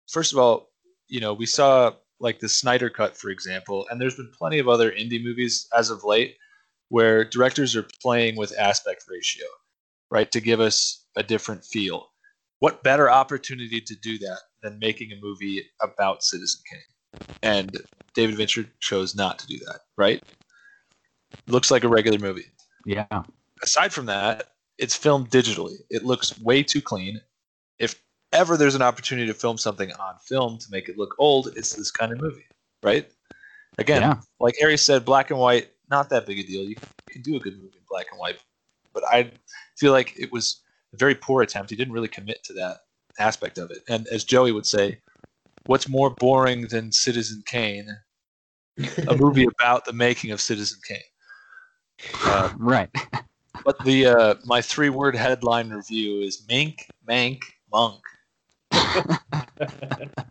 First of all, you know, we saw like the Snyder Cut, for example, and there's been plenty of other indie movies as of late where directors are playing with aspect ratio, right, to give us a different feel. What better opportunity to do that than making a movie about Citizen Kane? And David Fincher chose not to do that, right? Looks like a regular movie. Yeah. Aside from that, it's filmed digitally. It looks way too clean. If ever there's an opportunity to film something on film to make it look old, it's this kind of movie, right? Again, yeah. like Ari said, black and white, not that big a deal. You can do a good movie in black and white, but I feel like it was a very poor attempt. He didn't really commit to that aspect of it. And as Joey would say, what's more boring than Citizen Kane? a movie about the making of Citizen Kane. Uh, right. but the uh, my three word headline review is Mink, Mank, Monk.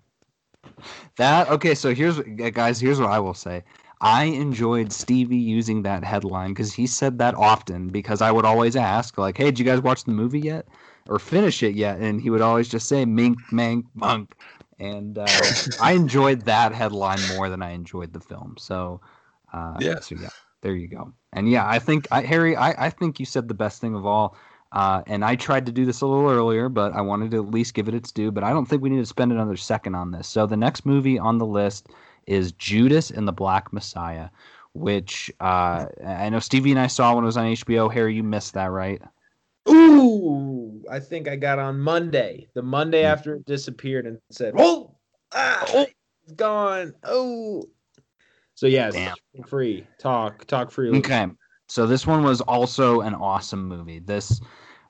that okay. So here's guys. Here's what I will say. I enjoyed Stevie using that headline because he said that often. Because I would always ask, like, "Hey, did you guys watch the movie yet, or finish it yet?" And he would always just say "mink, mank, monk," and uh, I enjoyed that headline more than I enjoyed the film. So, uh, yeah. So yeah, there you go. And yeah, I think I, Harry, I, I think you said the best thing of all. Uh, and I tried to do this a little earlier, but I wanted to at least give it its due. But I don't think we need to spend another second on this. So the next movie on the list is Judas and the Black Messiah, which uh, I know Stevie and I saw when it was on HBO. Harry, you missed that, right? Ooh, I think I got on Monday, the Monday mm-hmm. after it disappeared, and said, "Oh, ah, oh, it's gone." Oh, so yes, Damn. free talk, talk freely. Okay, so this one was also an awesome movie. This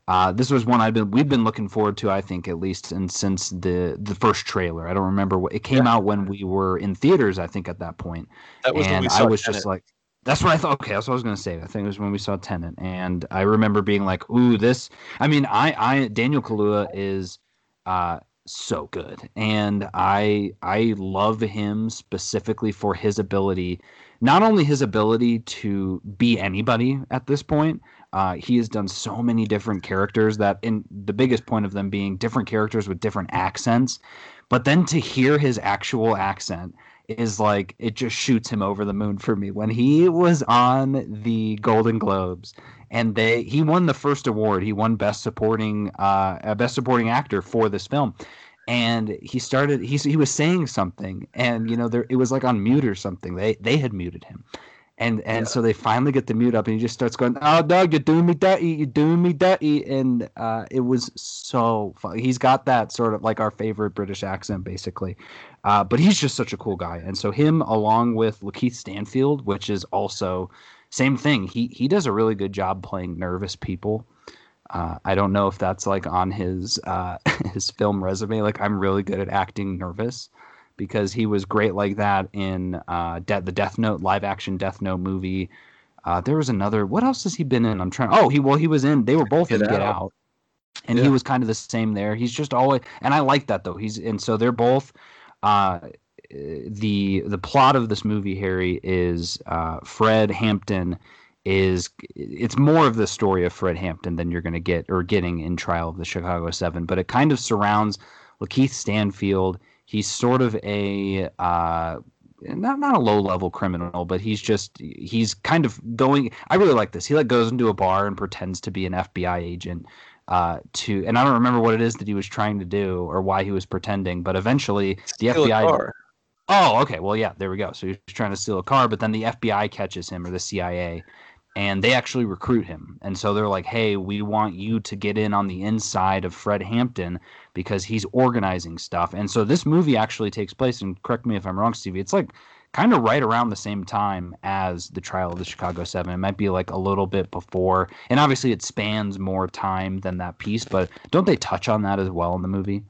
uh, this was one I've been we've been looking forward to, I think, at least and since the the first trailer. I don't remember what it came yeah. out when we were in theaters. I think at that point, that was and I was Tenet. just like, that's what I thought. Okay, that's what I was gonna say. I think it was when we saw Tenet, and I remember being like, "Ooh, this." I mean, I, I Daniel Kaluuya is uh, so good, and I I love him specifically for his ability, not only his ability to be anybody at this point, uh, he has done so many different characters that, in the biggest point of them being different characters with different accents. But then to hear his actual accent is like it just shoots him over the moon for me. When he was on the Golden Globes and they he won the first award, he won best supporting uh best supporting actor for this film and he started he, he was saying something and you know there it was like on mute or something they they had muted him and and yeah. so they finally get the mute up, and he just starts going, "Oh, dog, you're doing me dirty, you're doing me dirty," and uh, it was so fun. He's got that sort of like our favorite British accent, basically. Uh, but he's just such a cool guy, and so him along with Lakeith Stanfield, which is also same thing. He he does a really good job playing nervous people. Uh, I don't know if that's like on his uh, his film resume. Like I'm really good at acting nervous because he was great like that in uh, De- the Death Note live action Death Note movie. Uh, there was another. What else has he been in? I'm trying. Oh, he well he was in. They were both Get in Get Out. Out, and Yeah. he was kind of the same there. He's just always, and I like that though. He's and so they're both. Uh, the the plot of this movie, Harry, is uh, Fred Hampton is it's more of the story of Fred Hampton than you're going to get or getting in Trial of the Chicago Seven, but it kind of surrounds Lakeith Stanfield. He's sort of a uh, not not a low level criminal, but he's just he's kind of going. I really like this. He like goes into a bar and pretends to be an FBI agent. Uh, to and I don't remember what it is that he was trying to do or why he was pretending, but eventually the Steal FBI. Oh, okay. Well, yeah, there we go. So he's trying to steal a car, but then the FBI catches him or the CIA, and they actually recruit him. And so they're like, "Hey, we want you to get in on the inside of Fred Hampton because he's organizing stuff." And so this movie actually takes place. And correct me if I'm wrong, Stevie. It's like kind of right around the same time as the trial of the Chicago Seven. It might be like a little bit before, and obviously it spans more time than that piece. But don't they touch on that as well in the movie?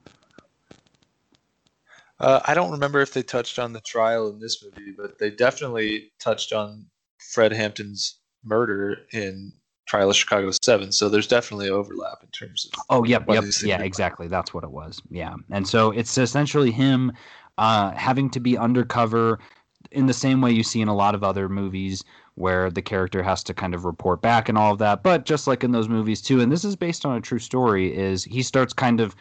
Uh, I don't remember if they touched on the trial in this movie, but they definitely touched on Fred Hampton's murder in Trial of Chicago Seven. So there's definitely overlap in terms of. Oh, yep, yep, yeah, exactly. That's what it was. Yeah, and so it's essentially him uh, having to be undercover in the same way you see in a lot of other movies where the character has to kind of report back and all of that. But just like in those movies too, and this is based on a true story, is he starts kind of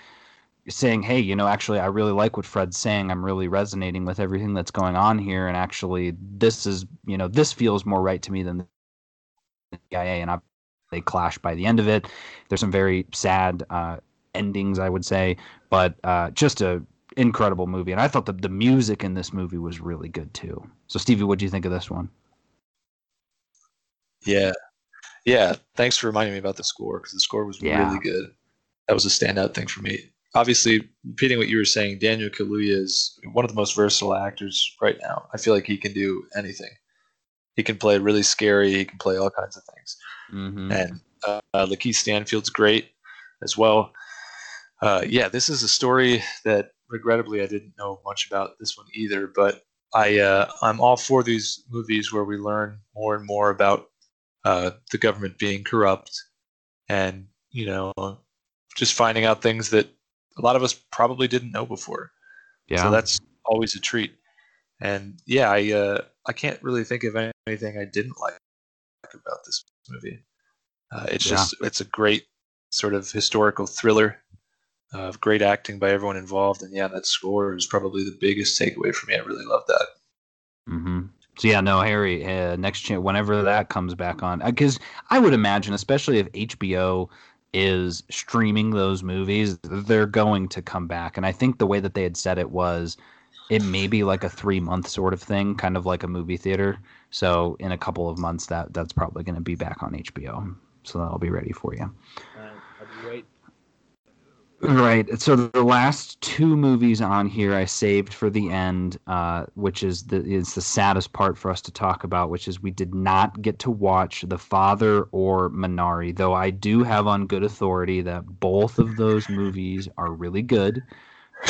saying, "Hey, you know, actually, I really like what Fred's saying. I'm really resonating with everything that's going on here, and actually, this is, you know, this feels more right to me than the CIA." And I, they clash by the end of it. There's some very sad uh, endings, I would say, but uh, just a incredible movie. And I thought that the music in this movie was really good too. So, Stevie, what do you think of this one? Yeah, yeah. Thanks for reminding me about the score because the score was Yeah. really good. That was a standout thing for me. Obviously, repeating what you were saying, Daniel Kaluuya is one of the most versatile actors right now. I feel like he can do anything. He can play really scary. He can play all kinds of things. Mm-hmm. and uh, Lakeith Stanfield's great as well. Uh, yeah, this is a story that regrettably I didn't know much about this one either, but I uh, I'm all for these movies where we learn more and more about uh, the government being corrupt, and you know, just finding out things that a lot of us probably didn't know before. Yeah. So that's always a treat. And yeah, I uh, I can't really think of anything I didn't like about this movie. Uh, it's Yeah. just it's a great sort of historical thriller of great acting by everyone involved, and yeah, that score is probably the biggest takeaway for me. I really love that. Mm-hmm. So yeah, no, Harry. Uh, next chance, whenever that comes back on, because I would imagine, especially if HBO is streaming those movies, they're going to come back. And I think the way that they had said it was, it may be like a three month sort of thing, kind of like a movie theater. So in a couple of months, that that's probably going to be back on HBO. So that'll be ready for you. Waiting. Right. So the last two movies on here I saved for the end, uh, which is the is the saddest part for us to talk about, which is we did not get to watch The Father or Minari, though I do have on good authority that both of those movies are really good.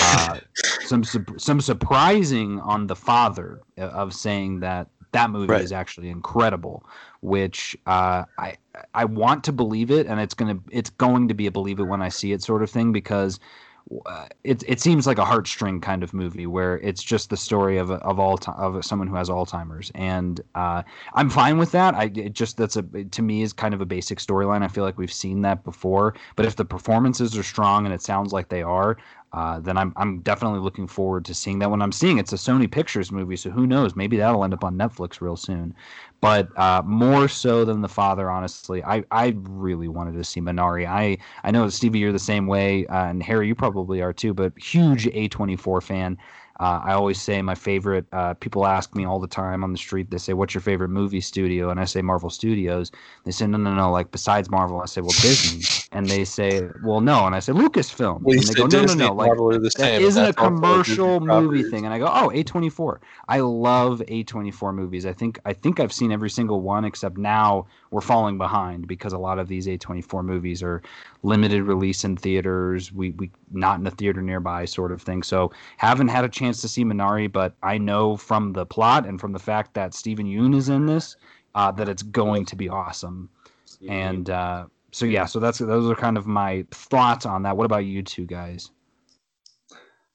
Uh, some some surprising on The Father uh, of saying that that movie Right. is actually incredible, which uh, I I want to believe it, and it's gonna it's going to be a believe it when I see it sort of thing because uh, it it seems like a heartstring kind of movie where it's just the story of of all of someone who has Alzheimer's, and uh, I'm fine with that. I it just that's a to me is kind of a basic storyline. I feel like we've seen that before, but if the performances are strong and it sounds like they are. Uh, then I'm I'm definitely looking forward to seeing that one. I'm seeing it's a Sony Pictures movie, so who knows? Maybe that'll end up on Netflix real soon but uh, more so than the father honestly i i really wanted to see minari i i know stevie you're the same way uh, and harry you probably are too but huge a24 fan uh, I always say my favorite. Uh, people ask me all the time on the street. They say, "What's your favorite movie studio?" And I say Marvel Studios. They say, "No, no, no." Like besides Marvel, I say, "Well, Disney." And they say, "Well, no." And I say, "Lucasfilm." Well, and they go, "No, Disney, no, no." Like Marvel that same, isn't a commercial movie thing and i go oh a24 i love a24 movies i think i think i've seen every single one except now we're falling behind because a lot of these A24 movies are limited release in theaters, we we not in a theater nearby sort of thing. So haven't had a chance to see Minari, but I know from the plot and from the fact that Steven Yeun is in this uh, that it's going to be awesome. And uh, so yeah, so that's those are kind of my thoughts on that. What about you two guys?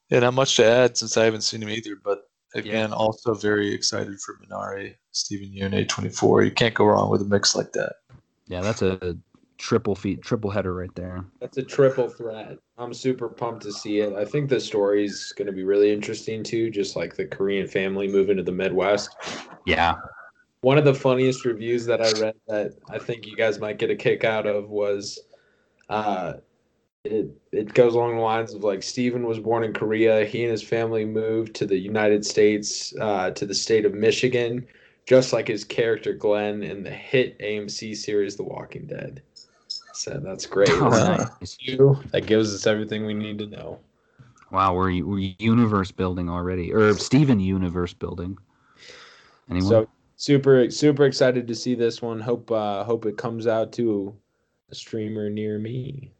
Yeah, not much to add since I haven't seen him either, but again, yeah. also very excited for Minari, Steven Yeun, A24. You can't go wrong with a mix like that. Yeah, that's a triple feat, triple header right there. That's a triple threat. I'm super pumped to see it. I think the story's going to be really interesting too, just like the Korean family moving to the Midwest. Yeah. One of the funniest reviews that I read that I think you guys might get a kick out of was uh, it it goes along the lines of like Stephen was born in Korea. He and his family moved to the United States, uh, to the state of Michigan, just like his character Glenn in the hit AMC series The Walking Dead. So that's great. Oh, nice. That gives us everything we need to know. Wow, we're we're universe building already, or Stephen universe building. Anyone? So super super excited to see this one. Hope uh, hope it comes out to a streamer near me.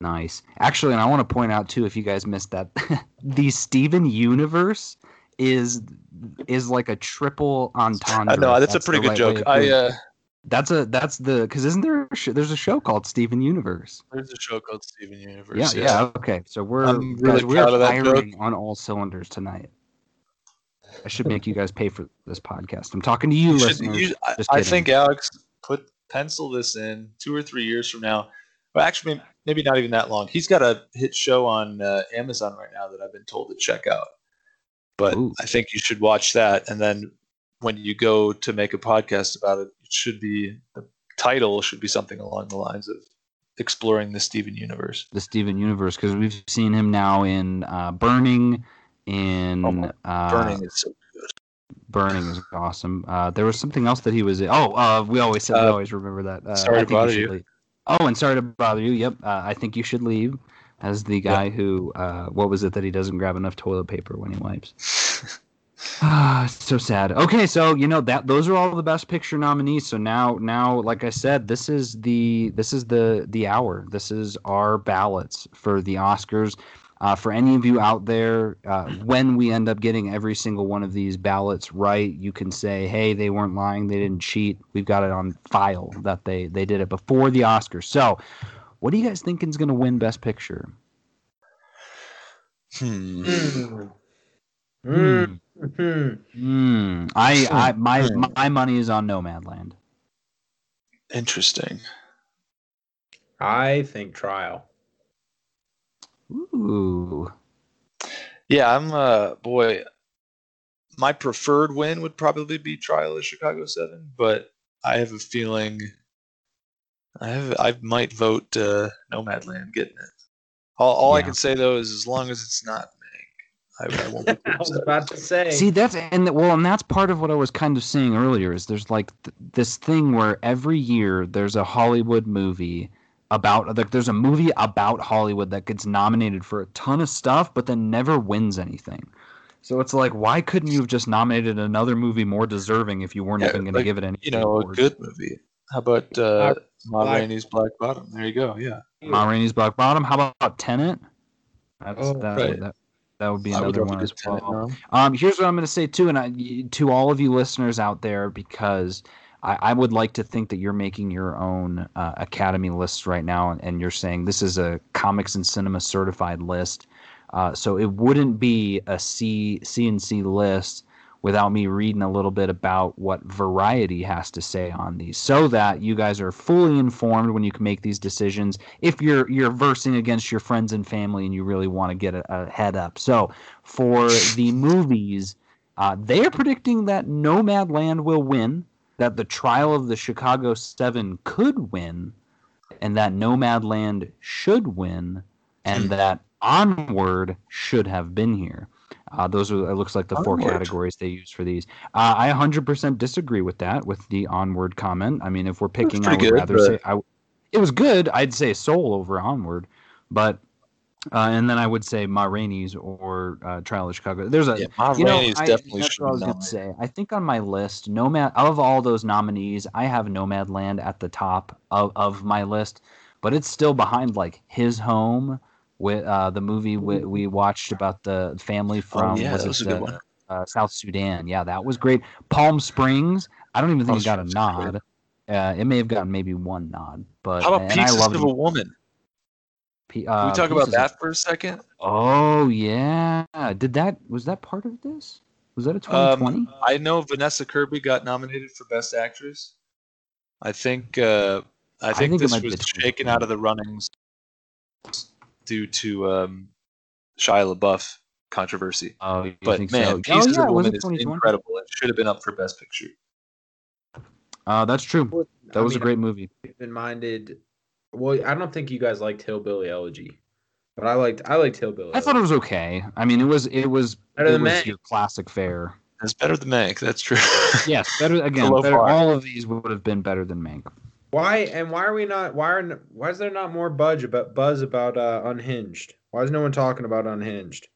Nice. Actually, and I want to point out too, if you guys missed that, the Steven universe is is like a triple entendre. I know that's, that's a pretty good right joke. I uh, that's a that's the because isn't there a sh- there's a show called Steven Universe. There's a show called Steven Universe. Yeah, yeah. yeah okay, so we're I'm really guys, we're firing on all cylinders tonight. I should make you guys pay for this podcast. I'm talking to you, you listeners. Should, you, I, I think Alex put pencil this in two or three years from now. Well, actually, maybe not even that long. He's got a hit show on uh, Amazon right now that I've been told to check out. But Ooh. I think you should watch that, and then when you go to make a podcast about it, it should be the title should be something along the lines of exploring the Steven universe. The Steven universe, because we've seen him now in uh, Burning. In oh, uh, Burning is so good. Burning is awesome. Uh, there was something else that he was in. Oh, uh, we always said we uh, always remember that. Uh, sorry to bother you. Oh, and sorry to bother you. Yep, uh, I think you should leave as the guy yep. who. Uh, what was it that he doesn't grab enough toilet paper when he wipes? Ah, so sad. Okay, so you know that those are all the best picture nominees. So now, now, like I said, this is the this is the the hour. This is our ballots for the Oscars. Uh, for any of you out there, uh, when we end up getting every single one of these ballots right, you can say, "Hey, they weren't lying. They didn't cheat. We've got it on file that they they did it before the Oscars." So, what do you guys think is going to win Best Picture? Hmm. Hmm. Hmm. hmm. I, I my hmm. my money is on Nomadland. Interesting. I think Trial. Ooh. Yeah, I'm uh boy. My preferred win would probably be Trial of Chicago Seven, but I have a feeling I have I might vote uh, Nomadland getting it. All, all yeah. I can say though is as long as it's not Mank, I, I won't. Be I was about to say. See, that's and well, and that's part of what I was kind of saying earlier. Is there's like th- this thing where every year there's a Hollywood movie about like there's a movie about Hollywood that gets nominated for a ton of stuff but then never wins anything. So it's like why couldn't you have just nominated another movie more deserving if you weren't yeah, even going like, to give it any you know awards? a good movie. How about uh, Ma Rainey's Black Bottom? There you go. Yeah. Ma Rainey's Black Bottom. How about Tenet? That's oh, that, right. that, that would be another one as well. Um, here's what I'm going to say too, and I, to all of you listeners out there, because I, I, would like to think that you're making your own uh, Academy lists right now, and, and, you're saying this is a comics and cinema certified list. Uh, so it wouldn't be a C CNC list without me reading a little bit about what Variety has to say on these, so that you guys are fully informed when you can make these decisions. If you're you're versing against your friends and family and you really want to get a, a head up, so for the movies, uh, they are predicting that Nomadland will win that the trial of the Chicago Seven could win, and that Nomadland should win, and hmm. that Onward should have been here. Uh, those are it looks like the onward. four categories they use for these. Uh, I 100% disagree with that with the onward comment. I mean, if we're picking, I would good, rather but... say I. It was good. I'd say Soul over Onward, but Uh, and then I would say Ma Rainey's or uh, Trial of Chicago. There's a Yeah, Ma you know, Rainey's I- definitely that's what I was gonna say. I think on my list, Nomad of all those nominees, I have Nomadland at the top of, of my list, but it's still behind like His Home, with uh, the movie we, we watched about the family from oh yeah, was was a uh, South Sudan. Yeah, that was great. Palm Springs. I don't even think Palm it got a Springs was nod. Uh, it may have gotten maybe one nod, but How about and I Pieces love of a Woman? P- Can uh, we talk about Pieces of- that for a second? Oh yeah, did that was that part of this? Was that a 2020? Um, I know Vanessa Kirby got nominated for Best Actress. I think uh, I think, think this was a 2020. shaken out of the runnings due to um, Shia LaBeouf controversy. oh, you But think man, so? Pieces oh, yeah, of a Woman it is 2020? incredible. It should have been up for Best Picture. Uh, that's true. That I was a great movie. I've been minded. Well, I don't think you guys liked Hillbilly Elegy, but I liked I liked Hillbilly. I thought it was okay. I mean, it was it was Better it than was Mank. your classic fare. It's better than Mank. That's true. Yes, better again. Better, bar. all of these would have been better than Mank. Why and why are we not? Why are why is there not more budge about buzz about uh, Unhinged? Why is no one talking about Unhinged?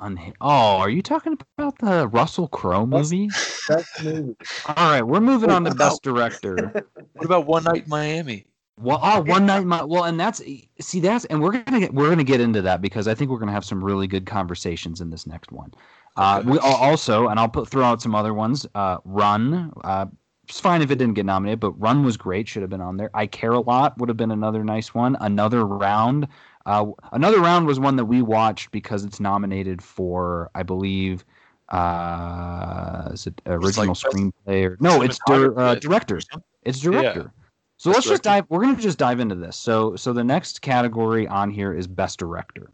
Unha- oh, are you talking about the Russell Crowe That's- movie? Best movie. All right, we're moving What on to about- best director. what about One Night in Miami? Well, oh, one night. My, well, and that's see that's and we're gonna get we're gonna get into that because I think we're gonna have some really good conversations in this next one. Uh, we also, and I'll put throw out some other ones. Uh, Run. Uh, it's fine if it didn't get nominated, but Run was great. Should have been on there. I Care a Lot would have been another nice one. Another Round. Uh, another Round was one that we watched because it's nominated for, I believe, uh, is it original best screenplay or no? It's dir- uh, directors. It's director. So Best let's just dive. We're gonna just dive into this. So so the next category on here is best director.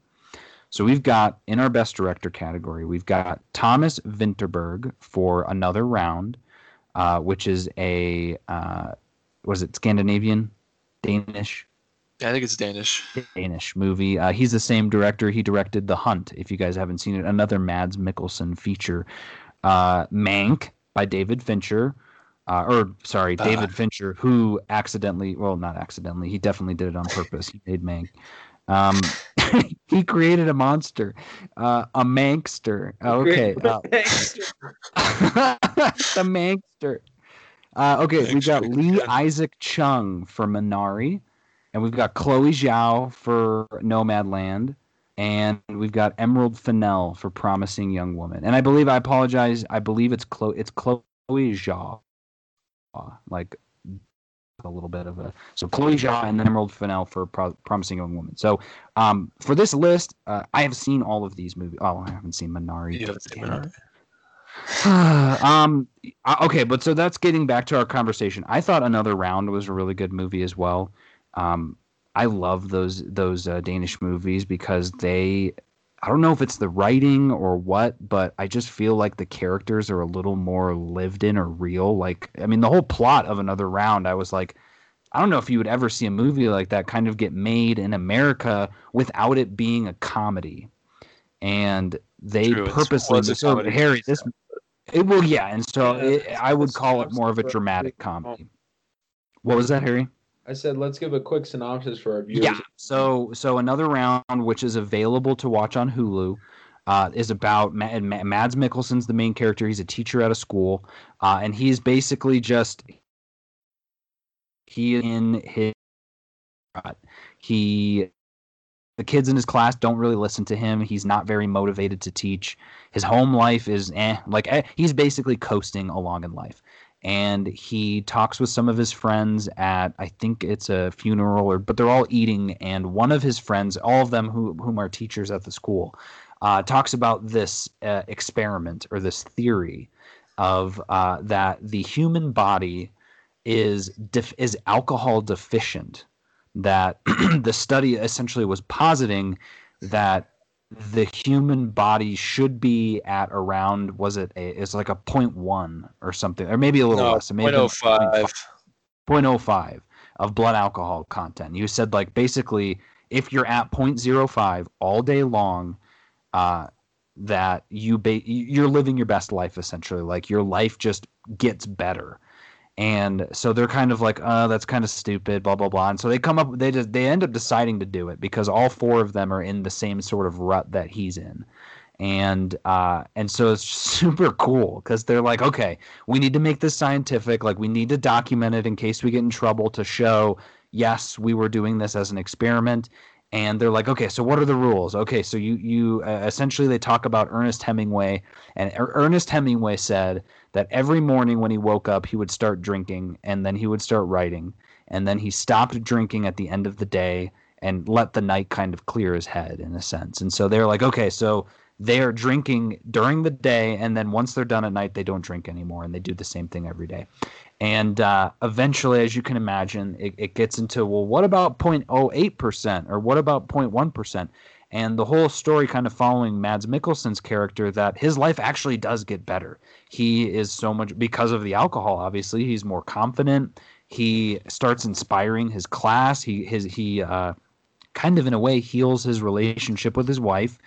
So we've got in our best director category, we've got Thomas Vinterberg for another round, uh, which is a uh, was it Scandinavian, Danish, I think it's Danish. Danish movie. Uh, he's the same director. He directed The Hunt. If you guys haven't seen it, another Mads Mikkelsen feature. Uh, Mank by David Fincher, uh, or sorry, Uh. David Fincher, who accidentally, well, not accidentally, he definitely did it on purpose. He made Mank. Um, he created a monster, uh, a Mankster. Okay, uh, the Mankster. Uh, okay, we've got Lee. Isaac Chung for Minari, and we've got Chloe Zhao for Nomadland, and we've got Emerald Fennell for Promising Young Woman. And I believe I apologize. I believe it's Chloe. It's Chloe Zhao, like a little bit of a so Chloe Zhao and then Emerald Fennell for Pro- Promising Young Woman. So um, for this list, uh, I have seen all of these movies. Oh, I haven't seen Minari. You haven't seen Minari. um uh, okay but so that's getting back to our conversation i thought another round was a really good movie as well um i love those those uh, danish movies because they i don't know if it's the writing or what but i just feel like the characters are a little more lived in or real like i mean the whole plot of another round i was like i don't know if you would ever see a movie like that kind of get made in america without it being a comedy and they True, purposely so harry this it will, yeah, and so Yeah, it, I would call it more of a dramatic comedy. What was that, Harry? I said, let's give a quick synopsis for our viewers. Yeah. So, so another round, which is available to watch on Hulu, uh, is about Ma- and Mads Mikkelsen's the main character. He's a teacher at a school, uh, and he's basically just he in his he the kids in his class don't really listen to him. He's not very motivated to teach. His home life is eh, like eh, he's basically coasting along in life. And he talks with some of his friends at I think it's a funeral or but they're all eating and one of his friends, all of them who whom are teachers at the school, uh, talks about this uh, experiment or this theory of uh, that the human body is def- is alcohol deficient that the study essentially was positing that the human body should be at around was it a it's like a 0.1 or something or maybe a little No, less it may have been 0.05. 0.05 of blood alcohol content. You said like basically if you're at 0.05 all day long, uh, that you ba- you're living your best life essentially. Like your life just gets better, and so they're kind of like, "Uh, that's kind of stupid," blah blah blah. And so they come up, they just they end up deciding to do it because all four of them are in the same sort of rut that he's in and uh, and so it's super cool because they're like, okay, we need to make this scientific. Like, we need to document it in case we get in trouble to show, yes, we were doing this as an experiment. And they're like, okay, so what are the rules? Okay, so you you uh, essentially they talk about Ernest Hemingway, and er- Ernest Hemingway said that every morning when he woke up, he would start drinking, and then he would start writing, and then he stopped drinking at the end of the day and let the night kind of clear his head in a sense. And so they're like, okay, so they are drinking during the day and then once they're done at night they don't drink anymore and they do the same thing every day and uh, eventually as you can imagine it, it gets into well what about 0.08% or what about 0.1% and the whole story kind of following mads mikkelsen's character that his life actually does get better. He is so much because of the alcohol obviously he's more confident. He starts inspiring his class. He his he uh, kind of in a way heals his relationship with his wife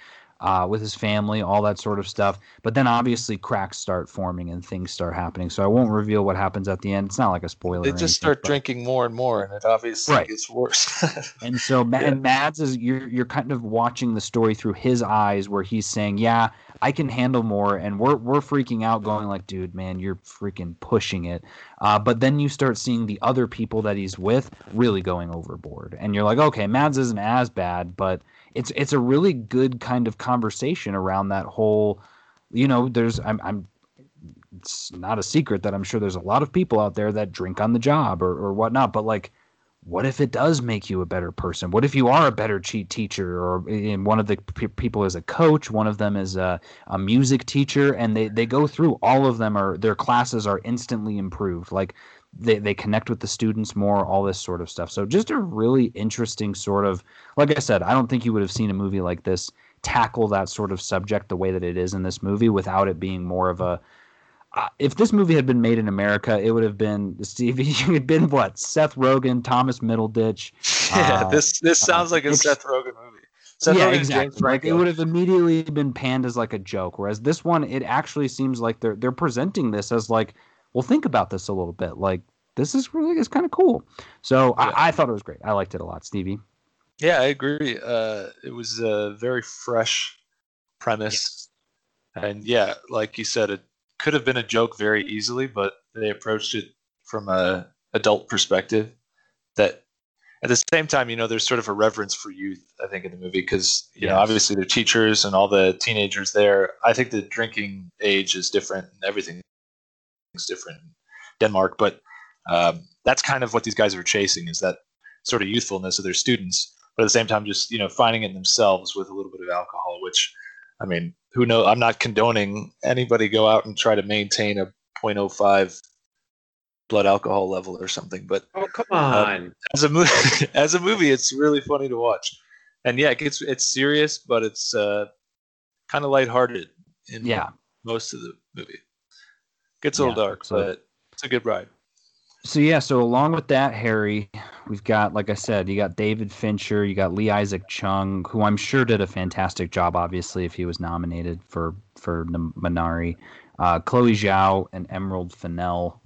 uh, with his family, all that sort of stuff. But then obviously cracks start forming and things start happening. So I won't reveal what happens at the end. It's not like a spoiler. They just anything, start but... drinking more and more, and it obviously right. gets worse. and so yeah. and Mads is you're you're kind of watching the story through his eyes, where he's saying, "Yeah, I can handle more," and we're we're freaking out, going like, "Dude, man, you're freaking pushing it." Uh, but then you start seeing the other people that he's with really going overboard, and you're like, "Okay, Mads isn't as bad, but." It's it's a really good kind of conversation around that whole you know there's i'm i'm it's not a secret that i'm sure there's a lot of people out there that drink on the job or, or whatnot but like what if it does make you a better person? What if you are a better cheat teacher or in one of the p- people is a coach one of them is a, a music teacher and they, they go through all of them are their classes are instantly improved. Like they, they connect with the students more, all this sort of stuff. So just a really interesting sort of, like I said, I don't think you would have seen a movie like this tackle that sort of subject the way that it is in this movie without it being more of a. Uh, if this movie had been made in America, it would have been Stevie. You had been what? Seth Rogen, Thomas Middleditch. Yeah, uh, this this sounds uh, like a Seth Rogen movie. Seth yeah, Rogen exactly. Like it would have immediately been panned as like a joke, whereas this one, it actually seems like they're they're presenting this as like well, think about this a little bit. Like this is really it's kind of cool. So yeah. I, I, thought it was great. I liked it a lot, Stevie. Yeah, I agree. Uh, it was a very fresh premise, yes. and yeah, like you said, it could have been a joke very easily, but they approached it from a adult perspective. That at the same time, you know, there's sort of a reverence for youth. I think in the movie because you yes. know, obviously they're teachers and all the teenagers there. I think the drinking age is different and everything is different in Denmark, but um, that's kind of what these guys are chasing is that sort of youthfulness of their students, but at the same time, just you know, finding it themselves with a little bit of alcohol. Which, I mean, who knows? I'm not condoning anybody go out and try to maintain a 0.05 blood alcohol level or something. But oh, come on! Um, as a movie, as a movie, it's really funny to watch, and yeah, it gets it's serious, but it's uh, kind of lighthearted in yeah. most of the movie. Gets a little yeah, dark, so. but it's a good ride. So yeah, so along with that, Harry, we've got, like I said, you got David Fincher, you got Lee Isaac Chung, who I'm sure did a fantastic job. Obviously, if he was nominated for for Minari, uh, Chloe Zhao and Emerald Fennell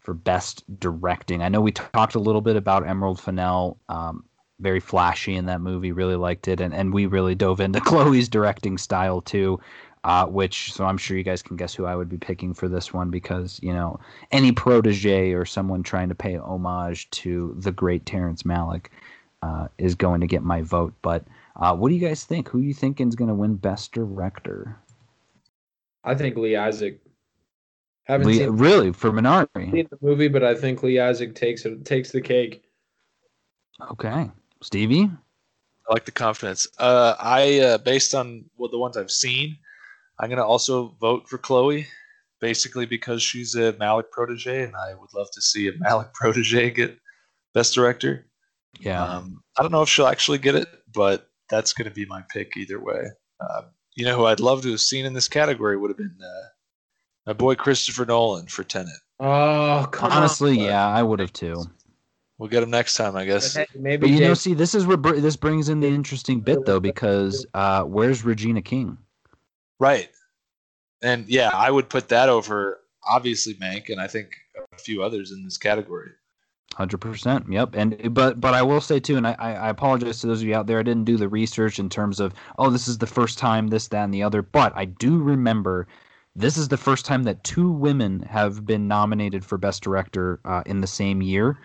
for best directing. I know we talked a little bit about Emerald Fennell. Um, very flashy in that movie. Really liked it, and and we really dove into Chloe's directing style too uh, which so I'm sure you guys can guess who I would be picking for this one because you know any protege or someone trying to pay homage to the great Terrence Malick uh, is going to get my vote. But uh, what do you guys think? Who you think is going to win Best Director? I think Lee Isaac. Haven't Lee, seen really for Minari. Seen the movie, but I think Lee Isaac takes it takes the cake. Okay, Stevie. I like the confidence. Uh, I uh, based on well, the ones I've seen, I'm going to also vote for Chloe, basically because she's a Malick protege, and I would love to see a Malick protege get Best Director. Yeah. Um, I don't know if she'll actually get it, but that's going to be my pick either way. Uh, you know who I'd love to have seen in this category would have been uh, my boy Christopher Nolan for Tenet. Oh, honestly, on. yeah, I would have too. We'll get him next time, I guess. Maybe but you James- know, see, this is where this brings in the interesting bit though, because uh, where's Regina King? Right. And yeah, I would put that over obviously Mank, and I think a few others in this category. Hundred percent. Yep. And but but I will say too, and I, I apologize to those of you out there. I didn't do the research in terms of oh this is the first time this that and the other. But I do remember this is the first time that two women have been nominated for best director uh, in the same year.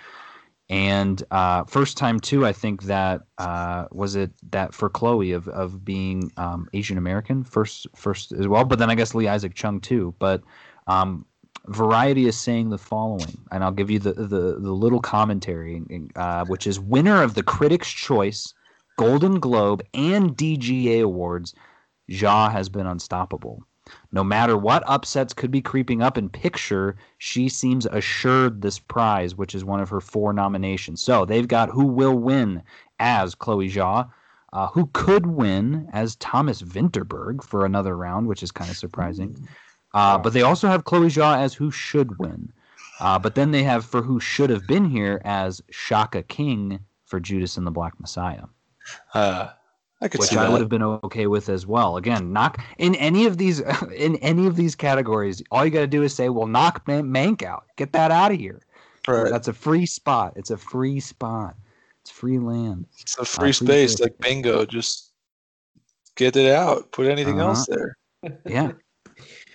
And uh, first time too, I think that uh, was it that for Chloe of of being um, Asian American first first as well. But then I guess Lee Isaac Chung too. But um, Variety is saying the following, and I'll give you the the, the little commentary, uh, which is winner of the Critics' Choice, Golden Globe, and DGA awards. Jia has been unstoppable. No matter what upsets could be creeping up in picture, she seems assured this prize, which is one of her four nominations. So they've got who will win as Chloe Zhao, uh, who could win as Thomas Vinterberg for another round, which is kind of surprising. Uh, but they also have Chloe Zhao as who should win. Uh, but then they have for who should have been here as Shaka King for Judas and the Black Messiah. Uh, I could which I that. would have been okay with as well. Again, knock in any of these in any of these categories. All you got to do is say, "Well, knock Man- Mank out. Get that out of here." Right. That's a free spot. It's a free spot. It's free land. It's a free free space, space. like bingo. Just get it out. Put anything Uh-huh. else there. Yeah.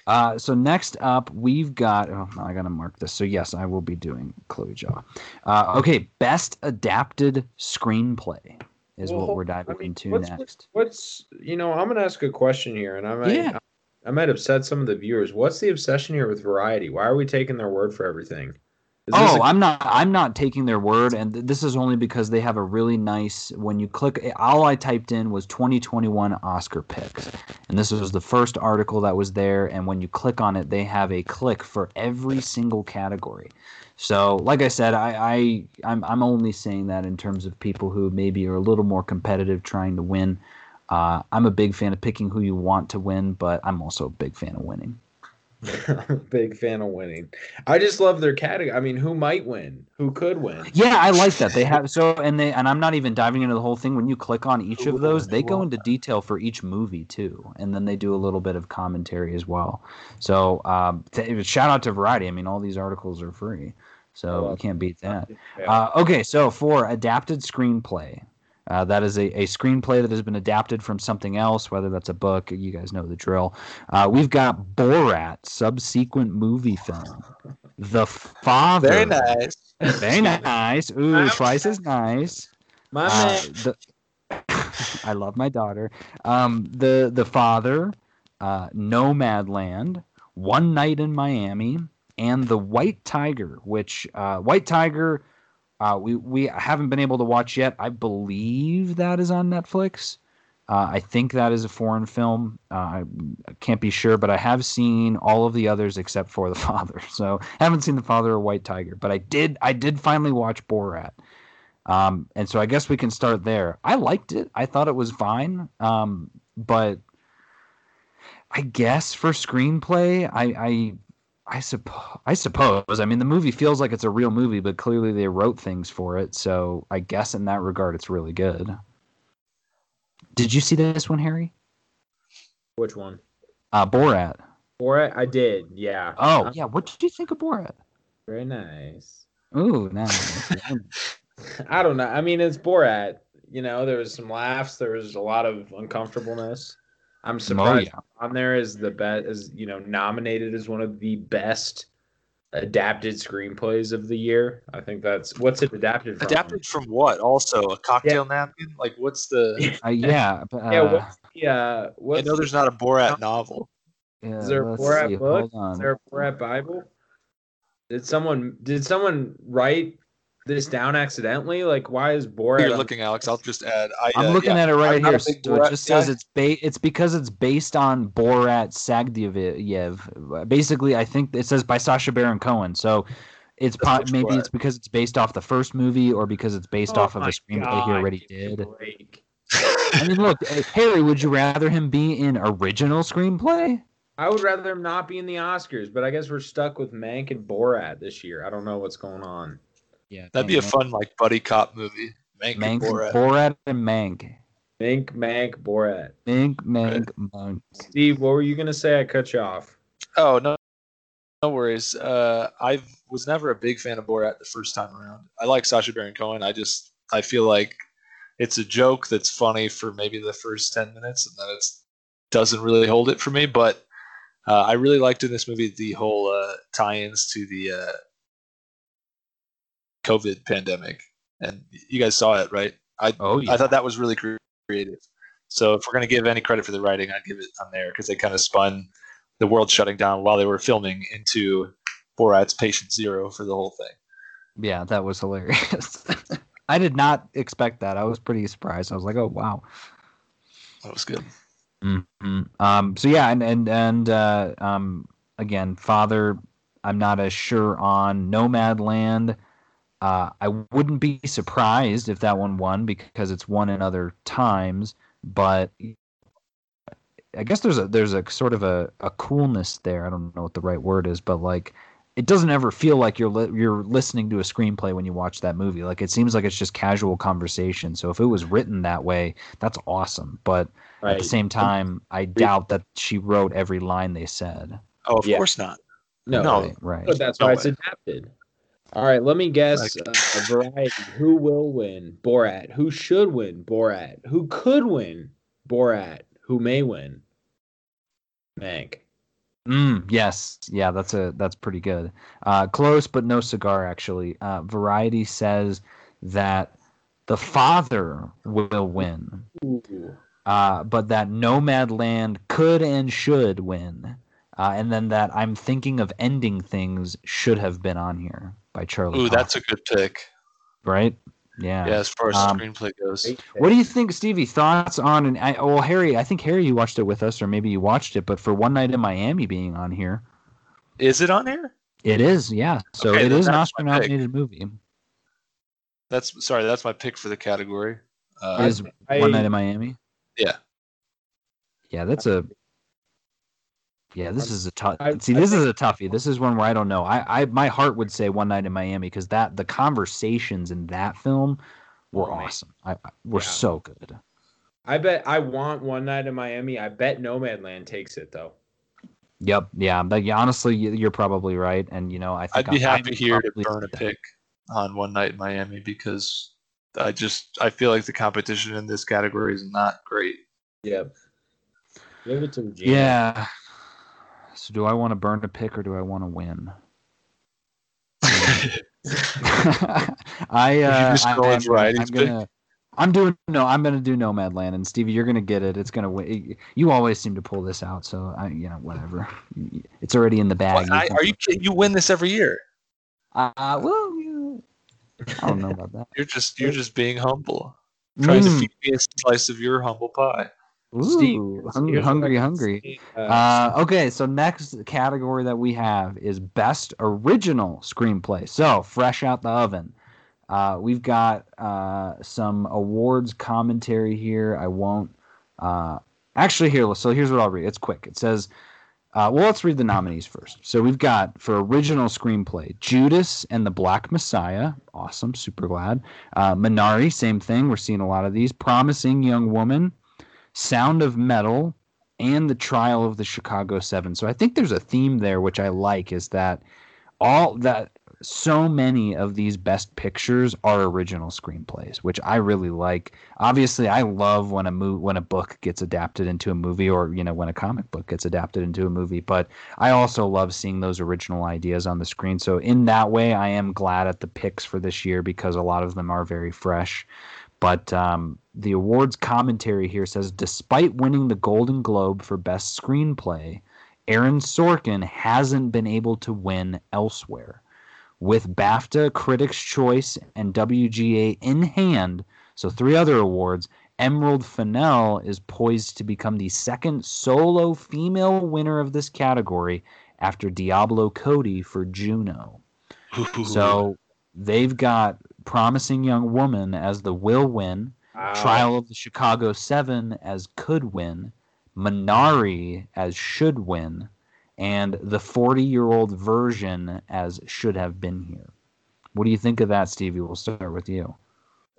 Uh, so next up, we've got. Oh, I gotta mark this. So yes, I will be doing Chloe Zhao. Uh, okay, best adapted screenplay is Well, what we're I diving mean, into what's- next. What's you know? I'm gonna ask a question here, and I might Yeah. I might upset some of the viewers. What's the obsession here with variety? Why are we taking their word for everything? Oh, a- I'm not. I'm not taking their word, and th- this is only because they have a really nice. When you click, all I typed in was 2021 Oscar picks, and this was the first article that was there. And when you click on it, they have a click for every single category. So, like I said, I, I I'm I'm only saying that in terms of people who maybe are a little more competitive, trying to win. Uh, I'm a big fan of picking who you want to win, but I'm also a big fan of winning. I'm a big fan of winning. I just love their category. I mean, who might win? Who could win? Yeah, I like that. They have so and they and I'm not even diving into the whole thing. When you click on each of those, they go into detail for each movie too, and then they do a little bit of commentary as well. So um, th- shout out to Variety. I mean, all these articles are free, so you can't beat that. Uh, okay, so for adapted screenplay, uh, that is a, a screenplay that has been adapted from something else, whether that's a book. You guys know the drill. Uh, we've got Borat, subsequent movie film. The Father. Very nice. Very nice. Ooh, twice as nice. My Uh, man. the, I love my daughter. Um, the the father, uh, Nomadland, One Night in Miami, and the White Tiger. Which uh, White Tiger, uh, we we haven't been able to watch yet. I believe that is on Netflix. Uh, I think that is a foreign film. Uh, I can't be sure, but I have seen all of the others except for the father. So I haven't seen the father or White Tiger, but I did. I did finally watch Borat. Um, and so I guess we can start there. I liked it. I thought it was fine. Um, but I guess for screenplay, I, I, I suppose, I suppose. I mean, the movie feels like it's a real movie, but clearly they wrote things for it. So I guess in that regard, it's really good. Did you see this one, Harry? Which one? Uh, Borat. Borat? I did. Yeah. Oh, yeah. What did you think of Borat? Very nice. Ooh, nice. I don't know. I mean, it's Borat. You know, there was some laughs. There was a lot of uncomfortableness. I'm oh, surprised yeah. on there is the best, is you know, nominated as one of the best adapted screenplays of the year. I think that's what's it adapted from? Adapted from what? Also, a cocktail napkin? Like, what's the? Uh, yeah. but, Yeah. uh, What's the? Uh, I know there's not a Borat novel. yeah, Is there a Borat see. book? Is there a Borat Bible? Did someone did someone write this down accidentally? Like, why is Borat? You're looking, Alex. I'll just add. I, I'm uh, looking yeah, at it right I'm here. a big So it Borat just says it's ba- it's because it's based on Borat Sagdiyev. Basically, I think it says by Sacha Baron Cohen. So it's po- maybe Borat? it's because it's based off the first movie or because it's based Oh off of a my screenplay he already give me a did. I mean, look, eh, Harry, would you rather him be in original screenplay? I would rather him not be in the Oscars, but I guess we're stuck with Mank and Borat this year. I don't know what's going on. Yeah, That'd be a fun like buddy cop movie. Mank, Mank, and Borat. Borat and Mank. Mank, Mank, Borat. Mank, Mank, Mank. Steve, what were you gonna say? I cut you off. Oh no, no worries. Uh, I was never a big fan of Borat the first time around. I like Sacha Baron Cohen. I just I feel like it's a joke that's funny for maybe the first ten minutes, and then it doesn't really hold it for me. But uh, I really liked in this movie the whole uh, tie-ins to the uh, COVID pandemic, and you guys saw it, right? I Oh yeah. I thought that was really creative. So if we're gonna give any credit for the writing, I'd give it on there because they kind of spun the world shutting down while they were filming into Borat's Patient Zero for the whole thing. Yeah, that was hilarious. I did not expect that. I was pretty surprised. I was like, "Oh wow." That was good. hmm Um. So yeah, and and and uh, um. Again, Father, I'm not as sure on Nomadland. Uh, I wouldn't be surprised if that one won because it's won in other times, but I guess there's a there's a sort of a, a coolness there. I don't know what the right word is, but like it doesn't ever feel like you're li- you're listening to a screenplay when you watch that movie. Like it seems like it's just casual conversation. So if it was written that way, that's awesome. But at the same time, I doubt that she wrote every line they said. Oh, of Yeah. course not. No, No. Right. right. but that's No why it's adapted. All right, let me guess uh, a variety. Who will win? Borat. Who should win? Borat. Who could win? Borat. Who may win? Meg. Mm, yes, yeah, that's a that's pretty good. Uh, close, but no cigar. Actually, uh, Variety says that the father will win, uh, but that Nomadland could and should win, uh, and then that I'm thinking of ending things should have been on here by Charlie. Ooh, that's a good pick. right. Yeah. Yeah, as far as Um, the screenplay goes. What do you think, Stevie? Thoughts on and I, well, Harry? I think Harry, you watched it with us, or maybe you watched it, but for One Night in Miami being on here, Is it on here? it is. Yeah, so Okay, it then is an that's my pick. Oscar-nominated movie. That's sorry, that's my pick for the category. Uh, is I- One Night in Miami. Yeah. Yeah, that's a. Yeah, this is a tough. I- See, I this is a toughie. This is one where I don't know. I, I, my heart would say One Night in Miami because that the conversations in that film were Oh, awesome. I, I were Yeah. so good. I bet I want one night in Miami. I bet Nomadland takes it though. Yep. Yeah. But yeah, honestly, you- you're probably right. And you know, I think I'd be I- I happy would here to probably burn a say that. pick on One Night in Miami because I just I feel like the competition in this category is not great. Yep. Give it to Regina. Yeah. So do I want to burn a pick or do I want to win? I uh you just I, I'm, varieties I'm gonna I'm doing no I'm gonna do Nomadland and Stevie you're gonna get it it's gonna win you always seem to pull this out so I you know whatever it's already in the bag What, I, are you kidding? You win this every year. uh, well you, I don't know about that You're just you're just being humble, trying to Mm. feed me a slice of your humble pie. Ooh, hungry hungry hungry Uh, Uh, okay, so next category that we have is best original screenplay. So fresh out the oven. Uh, we've got uh, some awards commentary here. I won't. Uh, actually, here. So here's what I'll read. It's quick. It says, uh, well, let's read the nominees first. So we've got for original screenplay Judas and the Black Messiah. Awesome. Super glad. Uh, Minari, same thing. We're seeing a lot of these. Promising Young Woman. Sound of Metal and the trial of the Chicago Seven. So I think there's a theme there which I like is that all that so many of these best pictures are original screenplays, which I really like. Obviously, I love when a mo- when a book gets adapted into a movie or you know when a comic book gets adapted into a movie, but I also love seeing those original ideas on the screen. So in that way, I am glad at the picks for this year because a lot of them are very fresh. But um, the awards commentary here says despite winning the Golden Globe for Best Screenplay, Aaron Sorkin hasn't been able to win elsewhere. With BAFTA, Critics' Choice, and WGA in hand, so three other awards, Emerald Fennell is poised to become the second solo female winner of this category after Diablo Cody for Juno. So they've got Promising Young Woman as the will win, wow. Trial of the Chicago Seven as could win, Minari as should win, and the 40 year old version as should have been here. What do you think of that, Stevie? We'll start with you.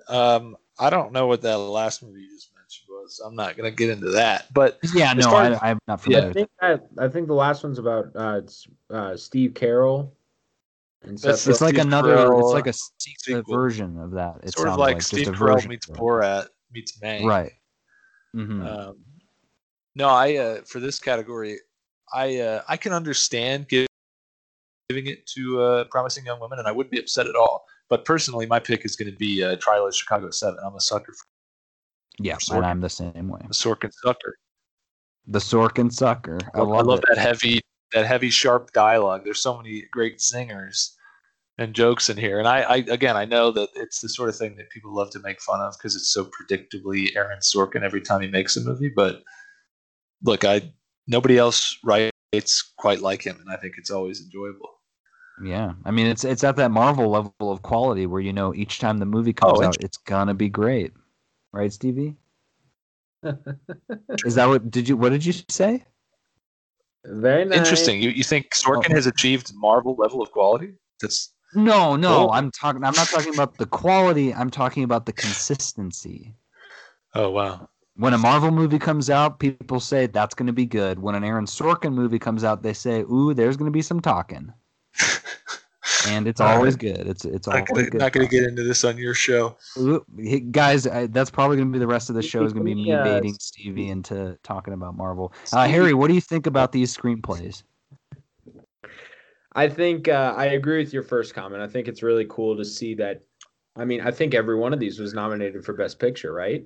Um, I don't know what that last movie you just mentioned was. I'm not gonna get into that. But yeah, no, far, I, am not familiar. Yeah, I think that, I think the last one's about uh, it's uh, Steve Carell. And That's it's like another. Carell, it's like a sequel. version of that. It's sort of like, like Steve Carell meets Borat meets Mank. Right. Mm-hmm. Um, no, I uh, for this category, I uh, I can understand giving giving it to uh, promising young women, and I wouldn't be upset at all. But personally, my pick is going to be uh, Trial of Chicago Seven. I'm a sucker for. Yeah, for and I'm the same way. The Sorkin sucker. The Sorkin sucker. I, I love, I love that heavy, that heavy, sharp dialogue. There's so many great zingers and jokes in here. And I, I, again, I know that it's the sort of thing that people love to make fun of because it's so predictably Aaron Sorkin every time he makes a movie. But look, I nobody else writes quite like him, and I think it's always enjoyable. Yeah, I mean it's it's at that Marvel level of quality where you know each time the movie comes oh, out, it's gonna be great, right, Stevie? Is that what did you what did you say? Very nice. Interesting. You you think Sorkin oh. has achieved Marvel level of quality? That's no, no. Cool. I'm talking. I'm not talking about the quality. I'm talking about the consistency. Oh wow! When a Marvel movie comes out, people say that's going to be good. When an Aaron Sorkin movie comes out, they say, "Ooh, there's going to be some talking." and it's always good. It's it's not always gonna, Not going to get into this on your show, Ooh, guys. I, that's probably going to be the rest of the show. Is going to be me baiting Stevie into talking about Marvel. Uh, Harry, what do you think about these screenplays? I think uh, I agree with your first comment. I think it's really cool to see that. I mean, I think every one of these was nominated for Best Picture, right?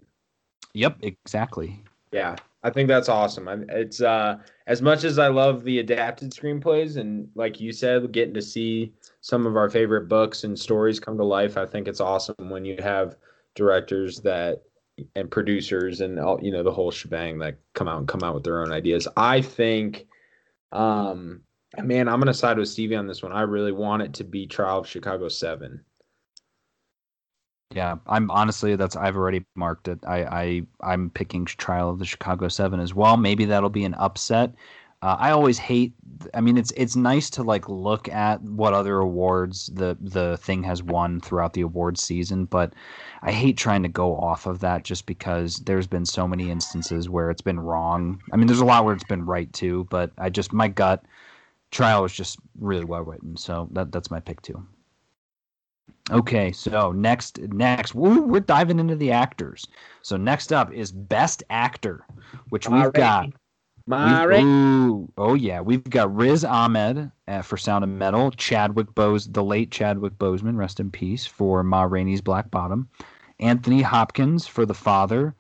Yep, exactly. Yeah, I think that's awesome. I, it's uh, as much as I love the adapted screenplays, and like you said, getting to see some of our favorite books and stories come to life. I think it's awesome when you have directors that and producers and all you know the whole shebang that come out and come out with their own ideas. I think um man, I'm gonna side with Stevie on this one. I really want it to be Trial of Chicago Seven. Yeah, I'm honestly that's I've already marked it. I, I I'm picking Trial of the Chicago Seven as well. Maybe that'll be an upset. Uh, I always hate. I mean, it's it's nice to like look at what other awards the the thing has won throughout the award season, but I hate trying to go off of that just because there's been so many instances where it's been wrong. I mean, there's a lot where it's been right too, but I just my gut trial was just really well written. So that that's my pick too. Okay, so next next woo, we're diving into the actors. So next up is Best Actor, which we've got. Ooh, oh yeah, we've got Riz Ahmed uh, for Sound of Metal, Chadwick Bose, the late Chadwick Boseman, rest in peace, for Ma Rainey's Black Bottom, Anthony Hopkins for The Father,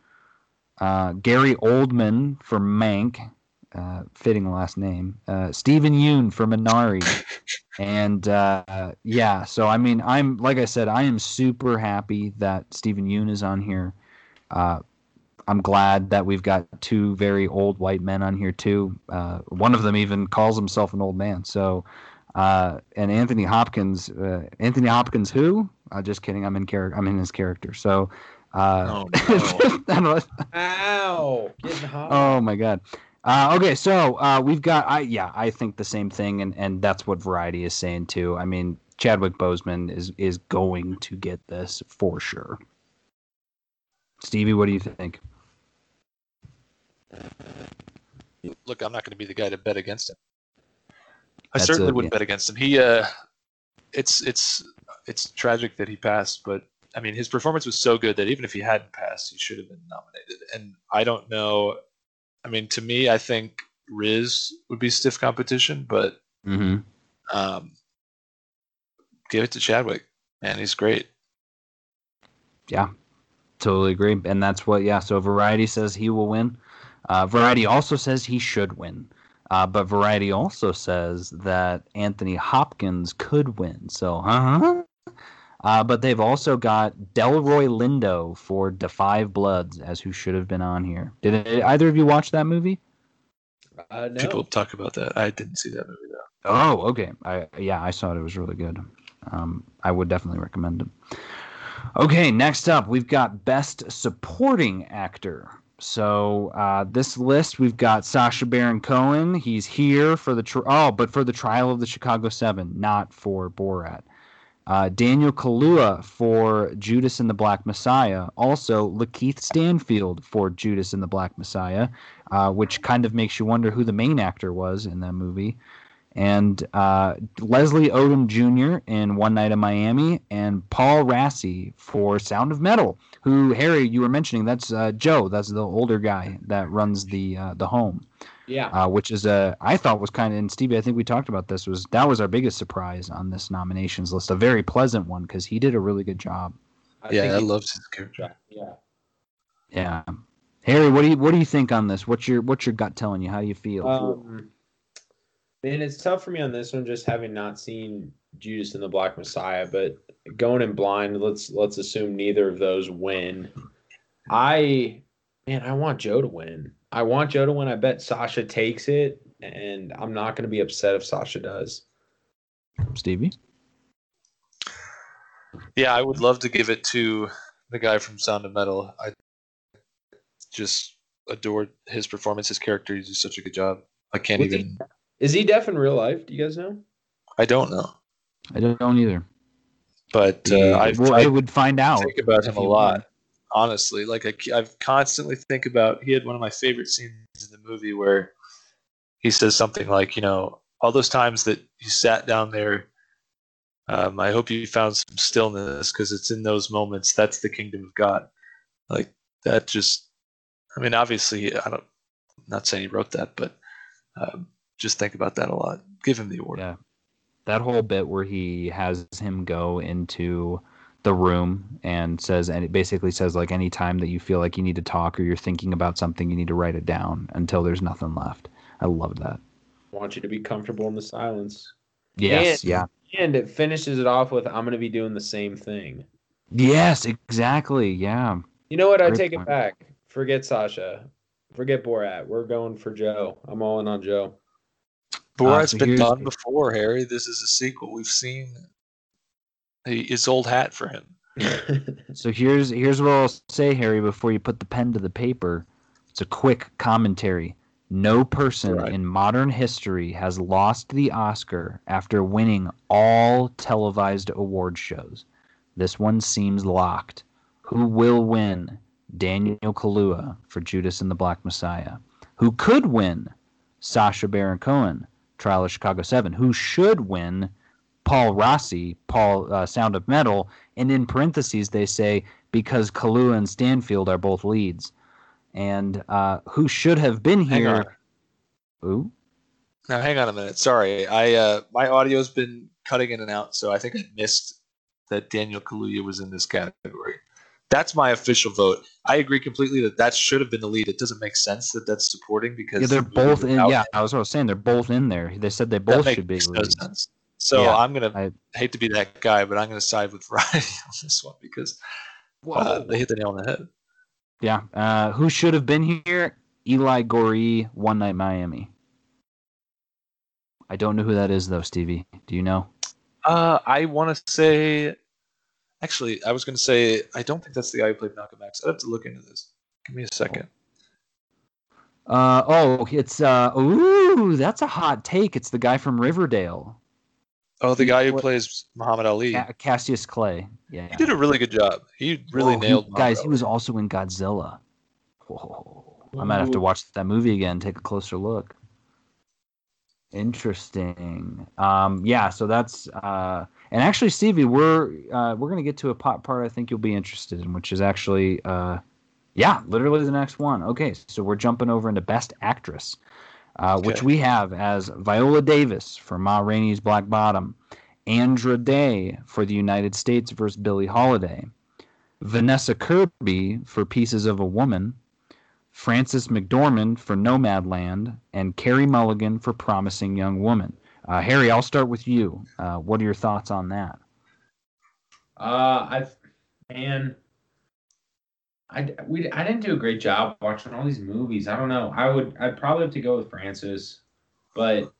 uh, Gary Oldman for Mank, uh, fitting last name. Uh, Steven Yeun for Minari, and uh, yeah, so I mean, I'm like I said, I am super happy that Steven Yeun is on here. Uh, I'm glad that we've got two very old white men on here too. Uh, one of them even calls himself an old man. So, uh, and Anthony Hopkins, Anthony Hopkins, who? just kidding. I'm in character. I'm in his character. So. oh, no. Ow! Oh my god. Uh, okay, so uh, we've got I yeah I think the same thing, and and that's what Variety is saying too. I mean, Chadwick Boseman is is going to get this for sure. Stevie, what do you think? Look, I'm not going to be the guy to bet against him. I that's certainly wouldn't yeah. bet against him. He, uh, it's it's it's tragic that he passed, but I mean, his performance was so good that even if he hadn't passed, he should have been nominated. And I don't know I mean, to me, I think Riz would be stiff competition, but mm-hmm. um, give it to Chadwick. Man, he's great. Yeah, totally agree. And that's what, yeah. So Variety says he will win. Uh, Variety also says he should win. Uh, but Variety also says that Anthony Hopkins could win. So, huh? Uh, but they've also got Delroy Lindo for Da 5 Bloods as who should have been on here. Did it, either of you watch that movie? Uh, no. People talk about that. I didn't see that movie though. Oh, okay. I yeah, I saw it. It was really good. Um, I would definitely recommend it. Okay, next up we've got Best Supporting Actor. So uh, this list we've got Sacha Baron Cohen. He's here for the tri- oh, but for the trial of the Chicago Seven, not for Borat. Uh, Daniel Kaluuya for Judas and the Black Messiah. Also, Lakeith Stanfield for Judas and the Black Messiah, uh, which kind of makes you wonder who the main actor was in that movie. And uh, Leslie Odom Jr. in One Night in Miami, and Paul Raci for Sound of Metal. Who Harry, you were mentioning? That's uh, Joe. That's the older guy that runs the uh, the home. Yeah. Uh, which is a I thought was kind of and Stevie I think we talked about this was that was our biggest surprise on this nominations list a very pleasant one because he did a really good job. I yeah, I loved his character. Yeah. Yeah. Harry, what do you what do you think on this? What's your what's your gut telling you? How do you feel? Um, man, it's tough for me on this one, just having not seen Judas and the Black Messiah. But going in blind, let's let's assume neither of those win. I man, I want Joe to win. I want Joe to win. I bet Sacha takes it, and I'm not going to be upset if Sacha does. Stevie? Yeah, I would love to give it to the guy from Sound of Metal. I just adored his performance, his character. He did such a good job. I can't Was even. He, is he deaf in real life? Do you guys know? I don't know. I don't either. But uh, I, well, I would find out. Think about him a lot honestly. Like I, I constantly think about. He had one of my favorite scenes in the movie where he says something like, you know, all those times that you sat down there. Um, I hope you found some stillness because it's in those moments that's the kingdom of God. Like that, just. I mean, obviously, I don't. I'm not saying he wrote that, but um, just think about that a lot. Give him the award. Yeah, that whole bit where he has him go into the room and says and it basically says like any time that you feel like you need to talk or you're thinking about something you need to write it down until there's nothing left. I love that. I want you to be comfortable in the silence. Yes and, yeah. and it finishes it off with i'm going to be doing the same thing. Yes exactly yeah. You know what? Great i take point. it back. Forget sacha. Forget borat. We're going for joe. I'm all in on joe borat's uh, so been done before harry this is a sequel we've seen his old hat for him. so here's here's what I'll say, Harry, before you put the pen to the paper. It's a quick commentary. No person right. in modern history has lost the Oscar after winning all televised award shows. This one seems locked. Who will win? Daniel Kaluuya for Judas and the Black Messiah. Who could win? Sacha Baron Cohen, Trial of Chicago 7. Who should win? Paul Raci, Paul uh, Sound of Metal, and in parentheses they say because Kaluuya and Stanfield are both leads, and uh, who should have been here. Ooh. Now hang on a minute. Sorry, I uh, my audio's been cutting in and out, so I think I missed that Daniel Kaluuya was in this category. That's my official vote. I agree completely that that should have been the lead. It doesn't make sense that that's supporting because yeah, they're both in. Yeah, I was, I was saying they're both in there. They said they both should be. No sense. So yeah, I'm gonna I hate to be that guy, but I'm gonna side with Variety on this one because uh, they hit the nail on the head. Yeah. Uh, who should have been here? Eli Goree, One Night Miami. I don't know who that is though, Stevie. Do you know? Uh, I want to say. Actually, I was going to say I don't think that's the guy who played Malcolm X. I have to look into this. Give me a second. Uh oh, it's uh ooh, that's a hot take. It's the guy from Riverdale. Oh, the guy who what, plays Muhammad Ali. Cassius Clay. Yeah. He did a really good job. He really nailed he, Guys, he was also in Godzilla. Whoa. I might have to watch that movie again, take a closer look. Interesting. Um, yeah, so that's uh, and actually, Stevie, we're uh, we're gonna get to a pot part I think you'll be interested in, which is actually uh, yeah, literally the next one. Okay, so we're jumping over into Best Actress uh, okay. which we have as Viola Davis for Ma Rainey's Black Bottom, Andra Day for the United States versus Billie Holiday, Vanessa Kirby for Pieces of a Woman, Frances McDormand for Nomadland, and Carey Mulligan for Promising Young Woman. Uh, Harry, I'll start with you. Uh, what are your thoughts on that? Uh, I man, I we I didn't do a great job watching all these movies. I don't know. I would I'd probably have to go with Frances, but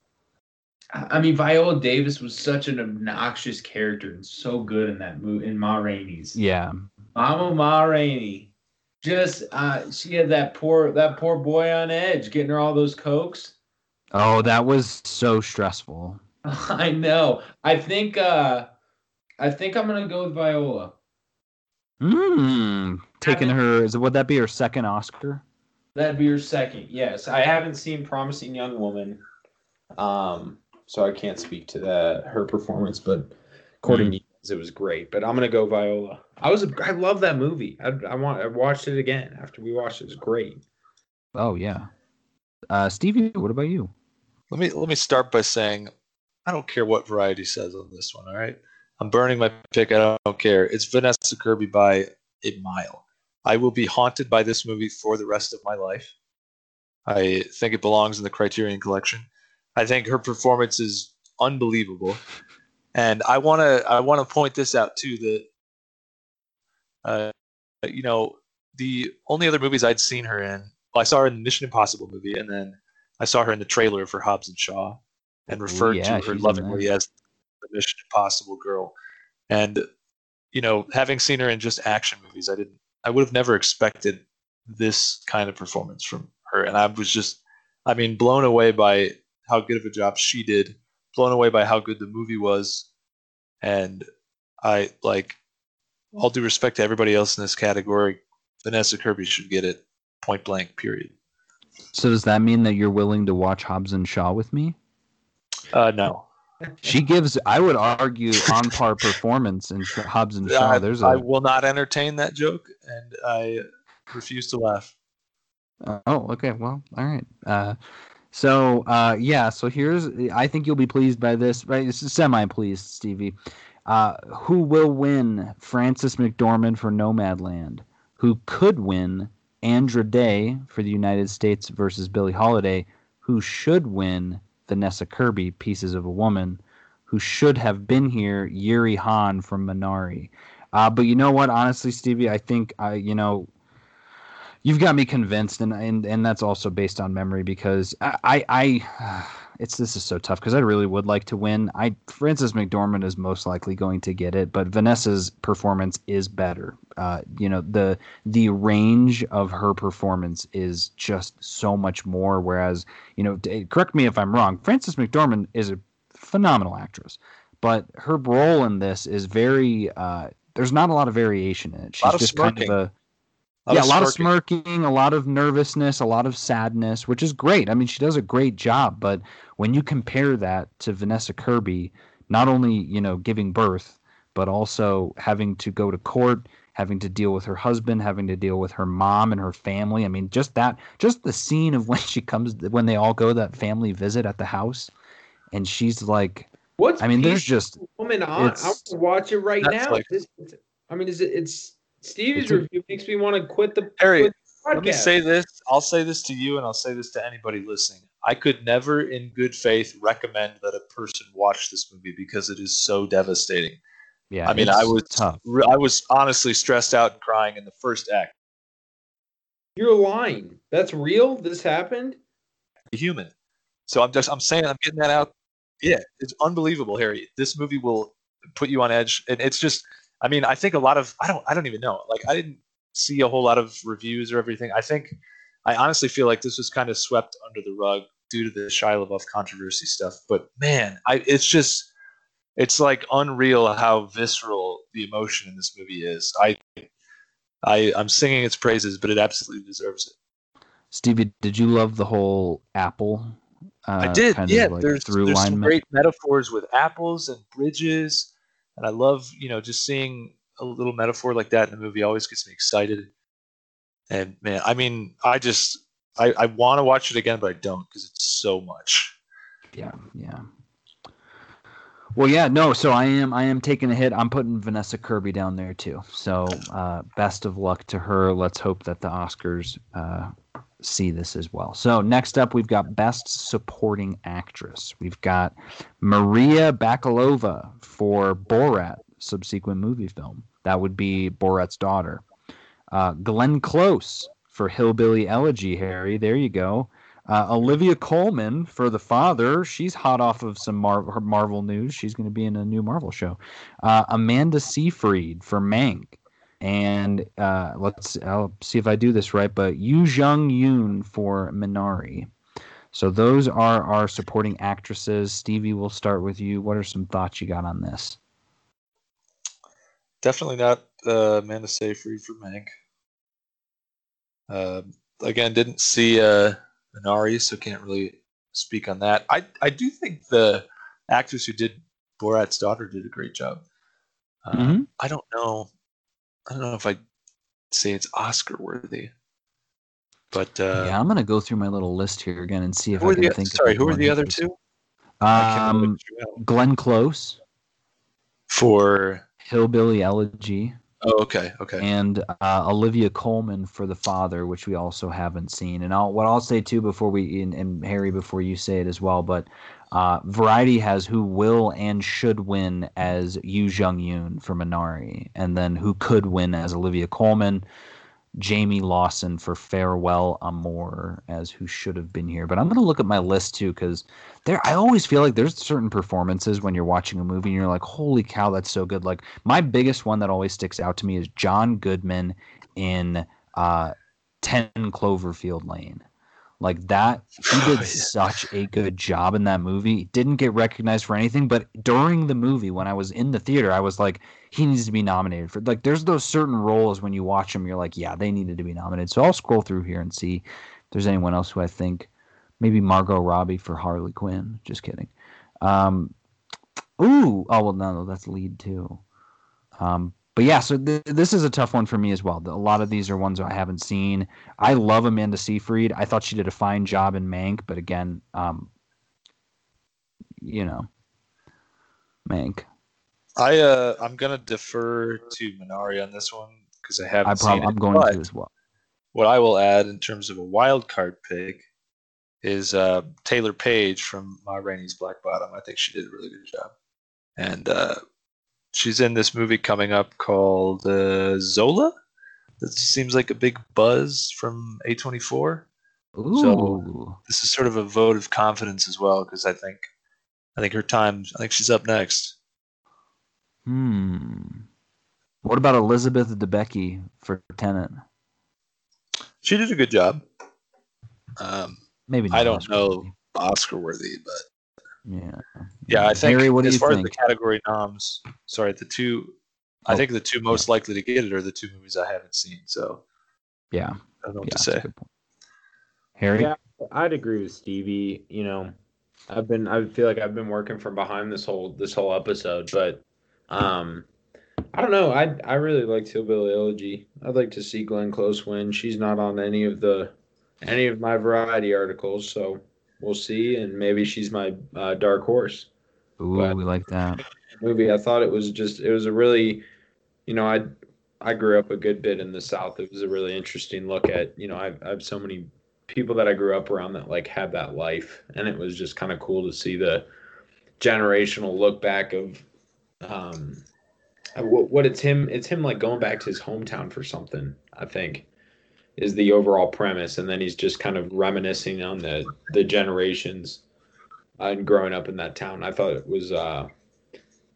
I mean Viola Davis was such an obnoxious character and so good in that movie in Ma Rainey's. Yeah, Mama Ma Rainey, just uh, she had that poor that poor boy on edge getting her all those cokes. Oh, that was so stressful. I know. I think uh I think I'm gonna go with Viola. Hmm. Taking her is would that be her second Oscar? That'd be her second. Yes, I haven't seen Promising Young Woman, um, so I can't speak to that her performance, but according mm. to you, it was great. But I'm gonna go Viola. I was I love that movie. I, I want I watched it again after we watched it. It was great. Oh yeah, uh, Stevie, what about you? Let me let me start by saying I don't care what variety says on this one. All right, I'm burning my pick. I don't care. It's Vanessa Kirby by a mile. I will be haunted by this movie for the rest of my life. I think it belongs in the Criterion Collection. I think her performance is unbelievable, and I want to I want to point this out too that uh, you know the only other movies I'd seen her in. Well, I saw her in the Mission Impossible movie, and then I saw her in the trailer for Hobbs and Shaw, and referred Ooh, yeah, to her lovingly as the Mission Impossible girl. And you know, having seen her in just action movies, I didn't I would have never expected this kind of performance from her. And I was just I mean, blown away by how good of a job she did, blown away by how good the movie was. And I like all due respect to everybody else in this category, Vanessa Kirby should get it point blank, period. So does that mean that you're willing to watch Hobbs and Shaw with me? Uh, no she gives, I would argue, on par performance in Hobbs and Shaw. I, There's a, I will not entertain that joke, and I refuse to laugh. Uh, oh, okay. Well, all right. Uh, so, uh, yeah. So here's, I think you'll be pleased by this, right? Semi pleased, Stevie. Uh, who will win Frances McDormand for Nomadland? Who could win Andra Day for the United States versus Billie Holiday? Who should win Vanessa Kirby, Pieces of a Woman, who should have been here, Yeri Han from Minari. Uh, but you know what? Honestly, Stevie, I think uh, you know you've got me convinced, and and and that's also based on memory because I I. I it's this is so tough because I really would like to win. I Frances McDormand is most likely going to get it, but Vanessa's performance is better. Uh, you know the the range of her performance is just so much more. Whereas you know, correct me if I'm wrong. Frances McDormand is a phenomenal actress, but her role in this is very. Uh, there's not a lot of variation in it. She's just smirking. kind of a yeah, a lot of smirking, a lot of nervousness, a lot of sadness, which is great. I mean, she does a great job, but when you compare that to Vanessa Kirby, not only, you know, giving birth, but also having to go to court, having to deal with her husband, having to deal with her mom and her family. I mean, just that, just the scene of when she comes, when they all go that family visit at the house, and she's like, "What's?" I mean, there's just woman on. I'll watch it right now. Like, I mean, is it? It's Steve's review makes me want to quit the. Harry, quit the let me say this. I'll say this to you, and I'll say this to anybody listening. I could never, in good faith, recommend that a person watch this movie because it is so devastating. Yeah, I mean, I was tough. I was honestly stressed out and crying in the first act. You're lying. That's real. This happened. Human. So I'm just I'm saying I'm getting that out. Yeah, it's unbelievable, Harry. This movie will put you on edge, and it's just I mean, I think a lot of I don't I don't even know. Like I didn't see a whole lot of reviews or everything. I think I honestly feel like this was kind of swept under the rug due to the Shia LaBeouf controversy stuff. But man, I it's just it's like unreal how visceral the emotion in this movie is. I I I'm singing its praises, but it absolutely deserves it. Stevie, did you love the whole apple? Uh, I did. yeah, like there's, there's some great metaphors with apples and bridges and I love you know just seeing a little metaphor like that in the movie always gets me excited. And man, I mean, I just I, I want to watch it again, but I don't because it's so much. Yeah, yeah. Well, yeah, no. So I am, I am taking a hit. I'm putting Vanessa Kirby down there too. So uh, best of luck to her. Let's hope that the Oscars uh, see this as well. So next up, we've got Best Supporting Actress. We've got Maria Bakalova for Borat, subsequent movie film. That would be Borat's daughter. Uh, Glenn Close for Hillbilly Elegy, Harry. There you go. Uh, Olivia Colman for the father. She's hot off of some Mar- Marvel news. She's going to be in a new Marvel show. Uh, Amanda Seyfried for Mank and uh, let's I'll see if I do this right, but Yu Jung Yoon for Minari. So those are our supporting actresses. Stevie, we'll start with you. What are some thoughts you got on this? definitely not uh, Amanda Seyfried for Mank. Uh, again, didn't see uh, Minari, so can't really speak on that. I I do think the actress who did Borat's daughter did a great job. Uh, mm-hmm. I don't know. I don't know if I say it's Oscar worthy. But uh, yeah, I'm gonna go through my little list here again and see if I can the, think. Sorry, who are the other two? Um, Glenn Close for Hillbilly Elegy. Oh, okay, okay. And uh, Olivia Colman for the father, which we also haven't seen. And I'll, what I'll say too before we and, and Harry before you say it as well, but uh, Variety has who will and should win as Yu Jung Yoon for Minari, and then who could win as Olivia Colman. Jayme Lawson for Farewell Amor as who should have been here. But I'm going to look at my list too because there I always feel like there's certain performances when you're watching a movie and you're like, holy cow, that's so good. Like my biggest one that always sticks out to me is John Goodman in uh, 10 Cloverfield Lane. Like that, he did oh, yeah. such a good job in that movie. Didn't get recognized for anything, but during the movie, when I was in the theater, I was like, he needs to be nominated for. Like, there's those certain roles when you watch them, you're like, yeah, they needed to be nominated. So I'll scroll through here and see if there's anyone else who I think, maybe Margot Robbie for Harley Quinn. Just kidding. Um, ooh, oh well, no, no, that's lead too. Um, but yeah, so th- this is a tough one for me as well. A lot of these are ones I haven't seen. I love Amanda Seyfried. I thought she did a fine job in Mank, but again, um, you know, Mank. I uh, I'm gonna defer to Minari on this one because I haven't I prob- seen I'm going to as well. What I will add in terms of a wild card pick is uh, Taylour Paige from Ma Rainey's Black Bottom. I think she did a really good job, and uh, she's in this movie coming up called uh, Zola. That seems like a big buzz from A24. Ooh. So this is sort of a vote of confidence as well because I think I think her time. I think she's up next. Hmm. What about Elizabeth Debicki for Tenet? She did a good job. Um, Maybe I don't know Oscar worthy, but yeah. Yeah, I think Harry, what as far think? as the category noms, sorry, the two oh, I think the two most yeah. likely to get it are the two movies I haven't seen. So yeah, I don't know what yeah, to say. Harry, yeah, I'd agree with Stevie. You know, I've been I feel like I've been working from behind this whole this whole episode, but um, I don't know. I I really like Hillbilly Elegy. I'd like to see Glenn Close win. She's not on any of the any of my variety articles, so we'll see. And maybe she's my uh, dark horse. Ooh, but we like that movie. I thought it was just it was a really, you know, I I grew up a good bit in the South. It was a really interesting look at you know I've I have so many people that I grew up around that like had that life, and it was just kind of cool to see the generational look back of um what, what it's him it's him like going back to his hometown for something i think is the overall premise, and then he's just kind of reminiscing on the the generations and growing up in that town. I thought it was uh,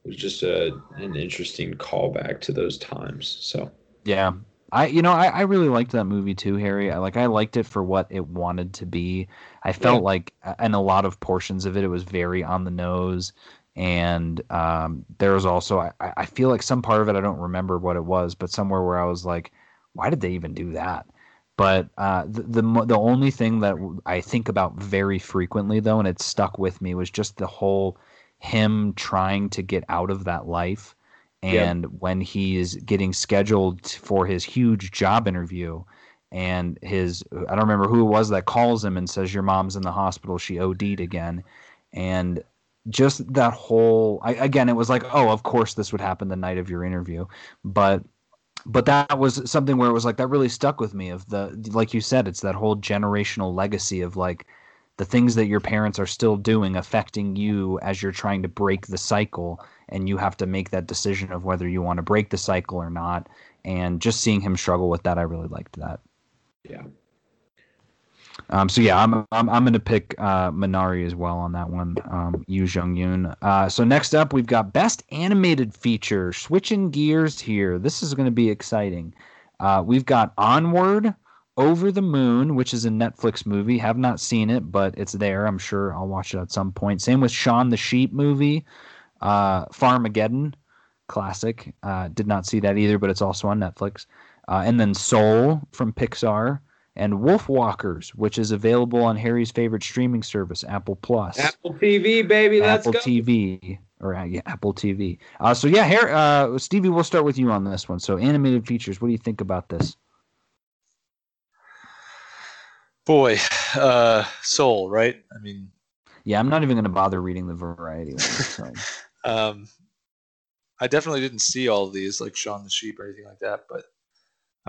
was just a an interesting callback to those times. So yeah, I you know I, I really liked that movie too, Harry. I like I liked it for what it wanted to be. I felt yeah. like in a lot of portions of it, it was very on the nose. And um, there was also I, I feel like some part of it I don't remember what it was, but somewhere where I was like, why did they even do that? But uh, the, the the only thing that I think about very frequently, though, and it stuck with me, was just the whole him trying to get out of that life, and yep. when he is getting scheduled for his huge job interview, and his I don't remember who it was that calls him and says your mom's in the hospital, she OD'd again, and just that whole I, again, it was like, oh, of course this would happen the night of your interview, but but that was something where it was like that really stuck with me of the like you said it's that whole generational legacy of like the things that your parents are still doing affecting you as you're trying to break the cycle and you have to make that decision of whether you want to break the cycle or not and just seeing him struggle with that i really liked that. Yeah um, so yeah, I'm I'm, I'm going to pick uh, Minari as well on that one. Um, Yu Jung Yoon. Uh, so next up, we've got best animated feature. Switching gears here. This is going to be exciting. Uh, we've got Onward, Over the Moon, which is a Netflix movie. Have not seen it, but it's there. I'm sure I'll watch it at some point. Same with Shaun the Sheep movie. Uh, Farmageddon, classic. Uh, did not see that either, but it's also on Netflix. Uh, and then Soul from Pixar and Wolf Walkers, which is available on Harry's favorite streaming service, Apple Plus. Apple TV, baby, let's Apple go. TV or uh, yeah, Apple TV. Uh, so yeah, Harry, uh, Stevie, we'll start with you on this one. So animated features, what do you think about this? Boy, uh, Soul, right? I mean, Yeah, I'm not even going to bother reading the variety. List, um, I definitely didn't see all of these like Shaun the Sheep or anything like that, but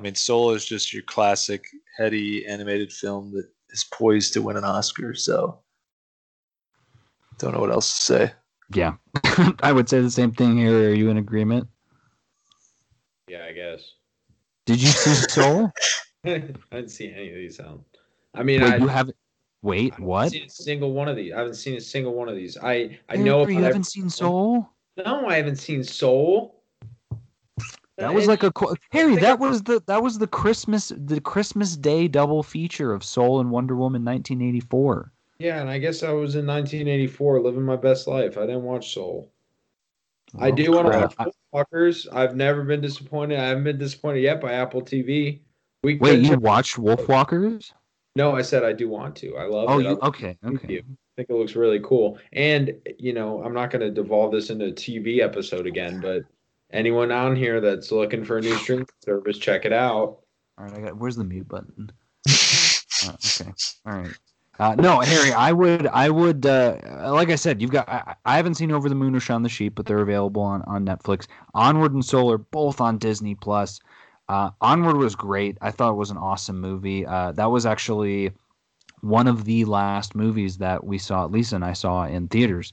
I mean, Soul is just your classic heady animated film that is poised to win an Oscar. So, don't know what else to say. yeah, I would say the same thing here. Are you in agreement? Yeah, I guess. Did you see Soul? I didn't see any of these out. I mean, Wait, I you haven't. Wait, I haven't what? seen a single one of these. I haven't seen a single one of these. I I know Harry, you haven't every- seen Soul. No, I haven't seen Soul. That was like a Harry. That was the that was the Christmas the Christmas Day double feature of Soul and Wonder Woman 1984. yeah, and I guess I was in 1984 living my best life. I didn't watch Soul. I do want to watch Walkers. I've never been disappointed. I haven't been disappointed yet by Apple TV. We Wait, you watched Wolfwalkers? No, I said I do want to. I love Oh, it. you I okay? Okay. you. think it looks really cool. And you know, I'm not going to devolve this into a TV episode again, but anyone on here that's looking for a new streaming service, check it out. All right, I got. Where's the mute button? Uh, okay. All right. Uh, no, Harry, I would, I would, uh, like I said, you've got. I, I haven't seen Over the Moon or Shaun the Sheep, but they're available on on Netflix. Onward and Soul are both on Disney Plus. Uh, Onward was great. I thought it was an awesome movie. Uh, that was actually one of the last movies that we saw. Lisa and I saw in theaters.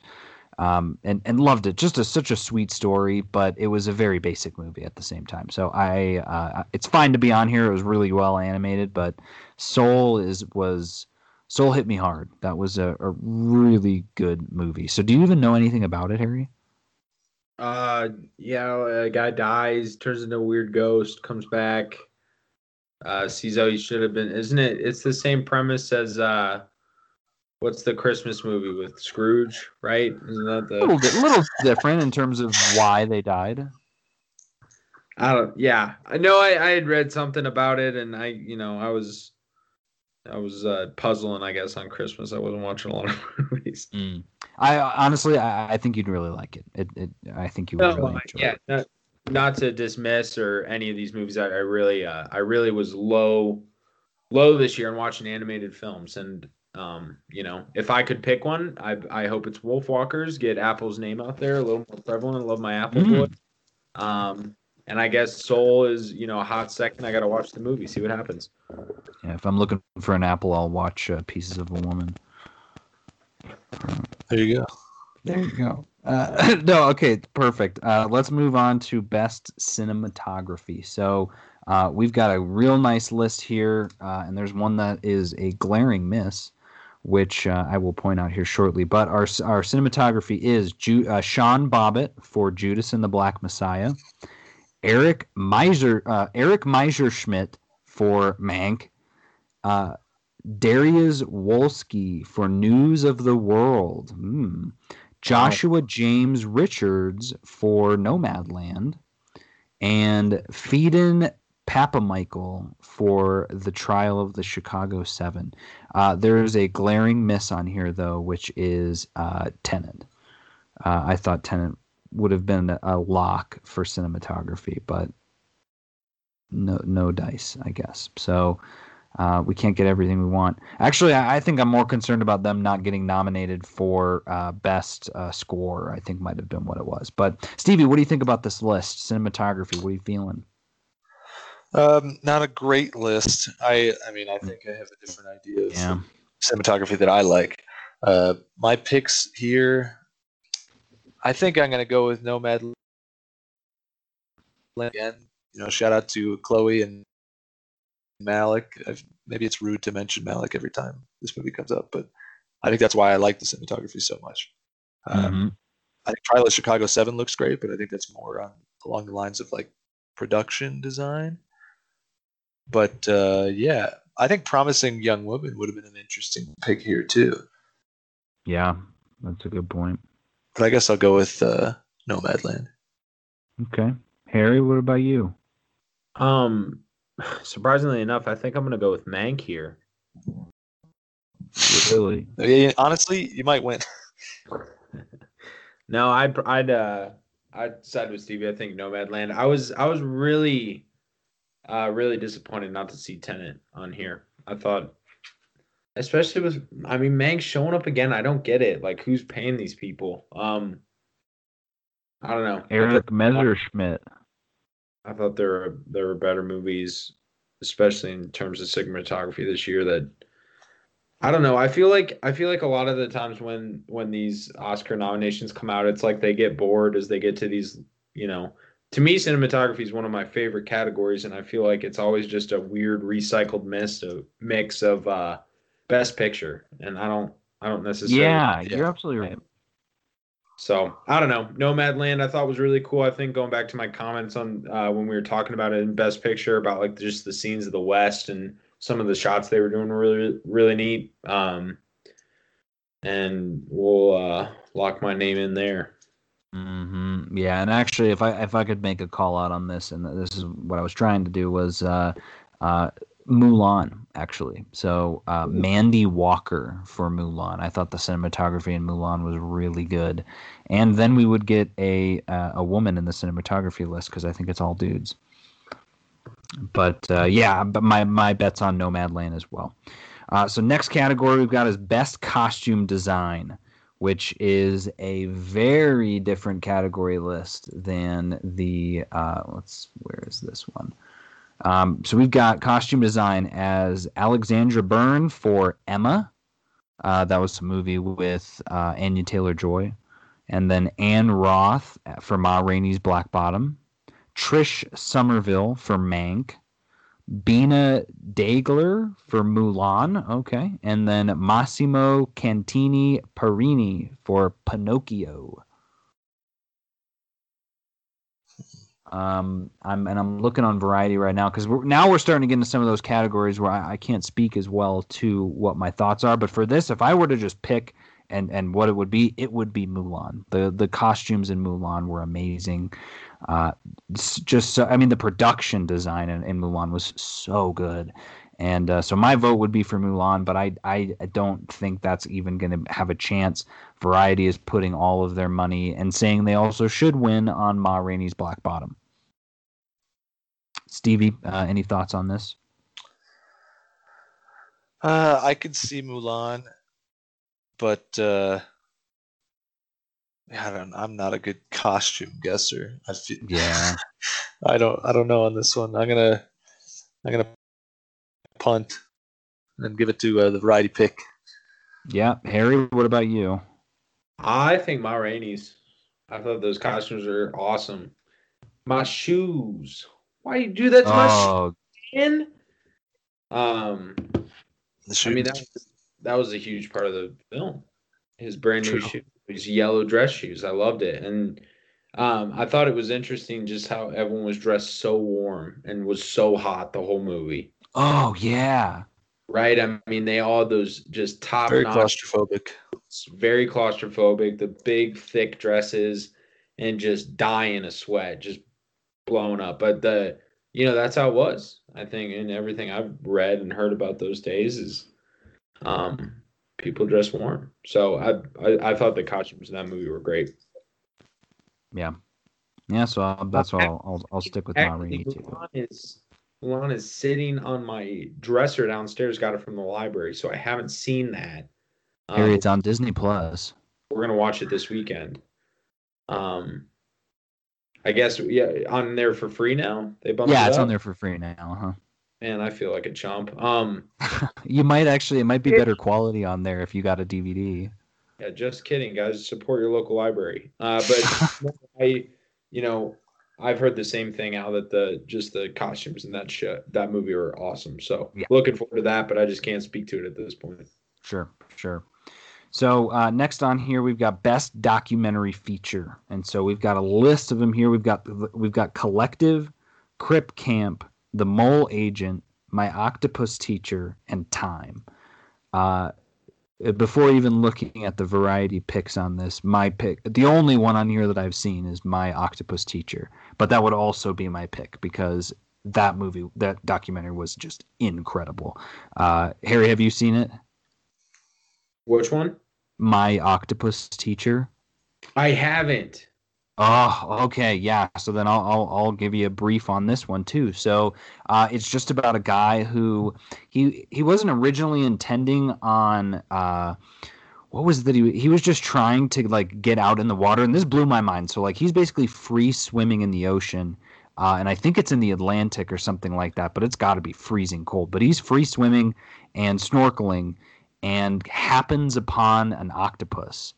Um, and, and loved it. Just a, such a sweet story, but it was a very basic movie at the same time. So I, uh, it's fine to be on here. It was really well animated, but Soul is was Soul hit me hard. That was a, a really good movie. So do you even know anything about it, Harry? Uh, yeah, a guy dies, turns into a weird ghost, comes back, uh, sees how he should have been. Isn't it? It's the same premise as uh, what's the Christmas movie with Scrooge, right? Isn't that A little, the? di- little different in terms of why they died. I don't. Yeah, I know. I I had read something about it, and I, you know, I was, I was uh, puzzling. I guess on Christmas, I wasn't watching a lot of movies. I honestly, I, I think you'd really like it. It, it I think you would really enjoy yeah, it. not, not to dismiss or any of these movies. I, I really, uh, I really was low, low this year in watching animated films. And um, you know, if I could pick one, I, I hope it's Wolf Walkers. Get Apple's name out there a little more prevalent. I love my Apple Mm. boy. Um, and I guess Soul is, you know, a hot second. I got to watch the movie, see what happens. Yeah, if I'm looking for an apple, I'll watch uh, Pieces of a Woman. There you go. There you go. Uh, no, okay, perfect. Uh, let's move on to best cinematography. So uh, we've got a real nice list here, uh, and there's one that is a glaring miss, which uh, I will point out here shortly. But our our cinematography is Ju- uh, Sean Bobbitt for Judas and the Black Messiah, Eric Meiser uh, Eric Messerschmidt for Mank. Uh, Dariusz Wolski for News of the World. Hmm. Joshua James Richards for Nomadland. And Phedon Papamichael for The Trial of the Chicago Seven. Uh, there is a glaring miss on here, though, which is uh, Tenet. Uh, I thought Tenet would have been a lock for cinematography, but no, no dice, I guess. So uh, we can't get everything we want. Actually, I, I think I'm more concerned about them not getting nominated for uh, best uh, score. I think might have been what it was. But Stevie, what do you think about this list? Cinematography. What are you feeling? Um, not a great list. I, I mean, I think I have a different idea of Yeah. cinematography that I like. Uh, my picks here, I think I'm going to go with Nomad again. You know, shout out to Chloe and Malick. I've, maybe it's rude to mention Malick every time this movie comes up, but I think that's why I like the cinematography so much. Um, Mhm. I think Trial of Chicago Seven looks great, but I think that's more on along the lines of like production design. But uh, yeah, I think Promising Young Woman would have been an interesting pick here too. Yeah, that's a good point. But I guess I'll go with uh, Nomadland. Okay, Harry, what about you? Um, surprisingly enough, I think I'm gonna go with Mank here. Really? yeah, Honestly, you might win. no, I'd I'd uh I'd side with Stevie. I think Nomadland. I was I was really uh really disappointed not to see Tenet on here. I thought especially with I mean Mank showing up again, I don't get it. Like who's paying these people? Um I don't know. Eric Messerschmidt. I thought there were there were better movies, especially in terms of cinematography this year that I don't know. I feel like I feel like a lot of the times when when these Oscar nominations come out, it's like they get bored as they get to these, you know, to me cinematography is one of my favorite categories and I feel like it's always just a weird recycled mist of mix of uh best picture and I don't I don't necessarily Yeah, you're absolutely right. So I don't know. Nomadland I thought was really cool. I think going back to my comments on uh, when we were talking about it in Best Picture about like just the scenes of the West and some of the shots they were doing were really really neat. Um, and we'll uh, lock my name in there. Mm-hmm. Yeah, and actually, if I if I could make a call out on this, and this is what I was trying to do was uh, uh, Mulan, actually. So uh, Mandy Walker for Mulan. I thought the cinematography in Mulan was really good, and then we would get a uh, a woman in the cinematography list because I think it's all dudes. But uh, yeah, but my my bet's on Nomadland as well. Uh, so next category we've got is best costume design, which is a very different category list than the uh, let's where is this one? Um, so we've got costume design as Alexandra Byrne for Emma. Uh, that was a movie with uh, Anya Taylor Joy. And then Ann Roth for Ma Rainey's Black Bottom. Trish Summerville for Mank. Bina Daigeler for Mulan. Okay. And then Massimo Cantini Parrini for Pinocchio. Um, I'm and I'm looking on Variety right now because now we're starting to get into some of those categories where I, I, can't speak as well to what my thoughts are. But for this, if I were to just pick and and what it would be, it would be Mulan. The the costumes in Mulan were amazing. Uh, just so, I mean, the production design in, in Mulan was so good. And uh, so my vote would be for Mulan, but I, I don't think that's even going to have a chance. Variety is putting all of their money and saying they also should win on Ma Rainey's Black Bottom. Stevie, uh, any thoughts on this? Uh, I could see Mulan, but uh, I don't. I'm not a good costume guesser. I feel. Yeah. I don't. I don't know on this one. I'm gonna. I'm gonna punt and give it to uh, the variety pick. Yeah, Harry. What about you? I think my Rainey's. I thought those costumes are awesome. My shoes. Why you do that to oh. my skin? Um, the shoes. I mean that that was a huge part of the film. His brand new shoes, his yellow dress shoes. I loved it, and um, I thought it was interesting just how everyone was dressed so warm and was so hot the whole movie. Oh yeah. Right. I mean, they all those just top very claustrophobic. Very claustrophobic. The big thick dresses and just dying of sweat, just blown up. But the you know that's how it was. I think and everything I've read and heard about those days is um people dress warm. So I I, I thought the costumes in that movie were great. Yeah. Yeah, so that's why I'll, I'll, I'll stick with Ma Rainey too. Is Mulan is sitting on my dresser downstairs. Got it from the library, so I haven't seen that. Um, it's on Disney Plus. We're gonna watch it this weekend. Um, I guess yeah, on there for free now. They bumped yeah, it it's on there for free now, huh? Man, I feel like a chump. Um, you might actually it might be better quality on there if you got a DVD. Yeah, just kidding, guys. Support your local library. Uh, but I, you know, I've heard the same thing out that the just the costumes in that show that movie were awesome. So yeah. looking forward to that, but I just can't speak to it at this point. Sure, sure. So uh, next on here we've got best documentary feature, and so we've got a list of them here. We've got we've got Collective, Crip Camp, The Mole Agent, My Octopus Teacher, and Time. Uh, before even looking at the variety picks on this, my pick, the only one on here that I've seen is My Octopus Teacher. But that would also be my pick because that movie, that documentary was just incredible. Uh, Harry, have you seen it? Which one? My Octopus Teacher. I haven't. Oh, okay, yeah. So then I'll I'll, I'll give you a brief on this one too. So uh, it's just about a guy who he he wasn't originally intending on uh, what was it that he he was just trying to like get out in the water, and this blew my mind. So like he's basically free swimming in the ocean. Uh, and I think it's in the Atlantic or something like that, but it's got to be freezing cold. But he's free swimming and snorkeling, and happens upon an octopus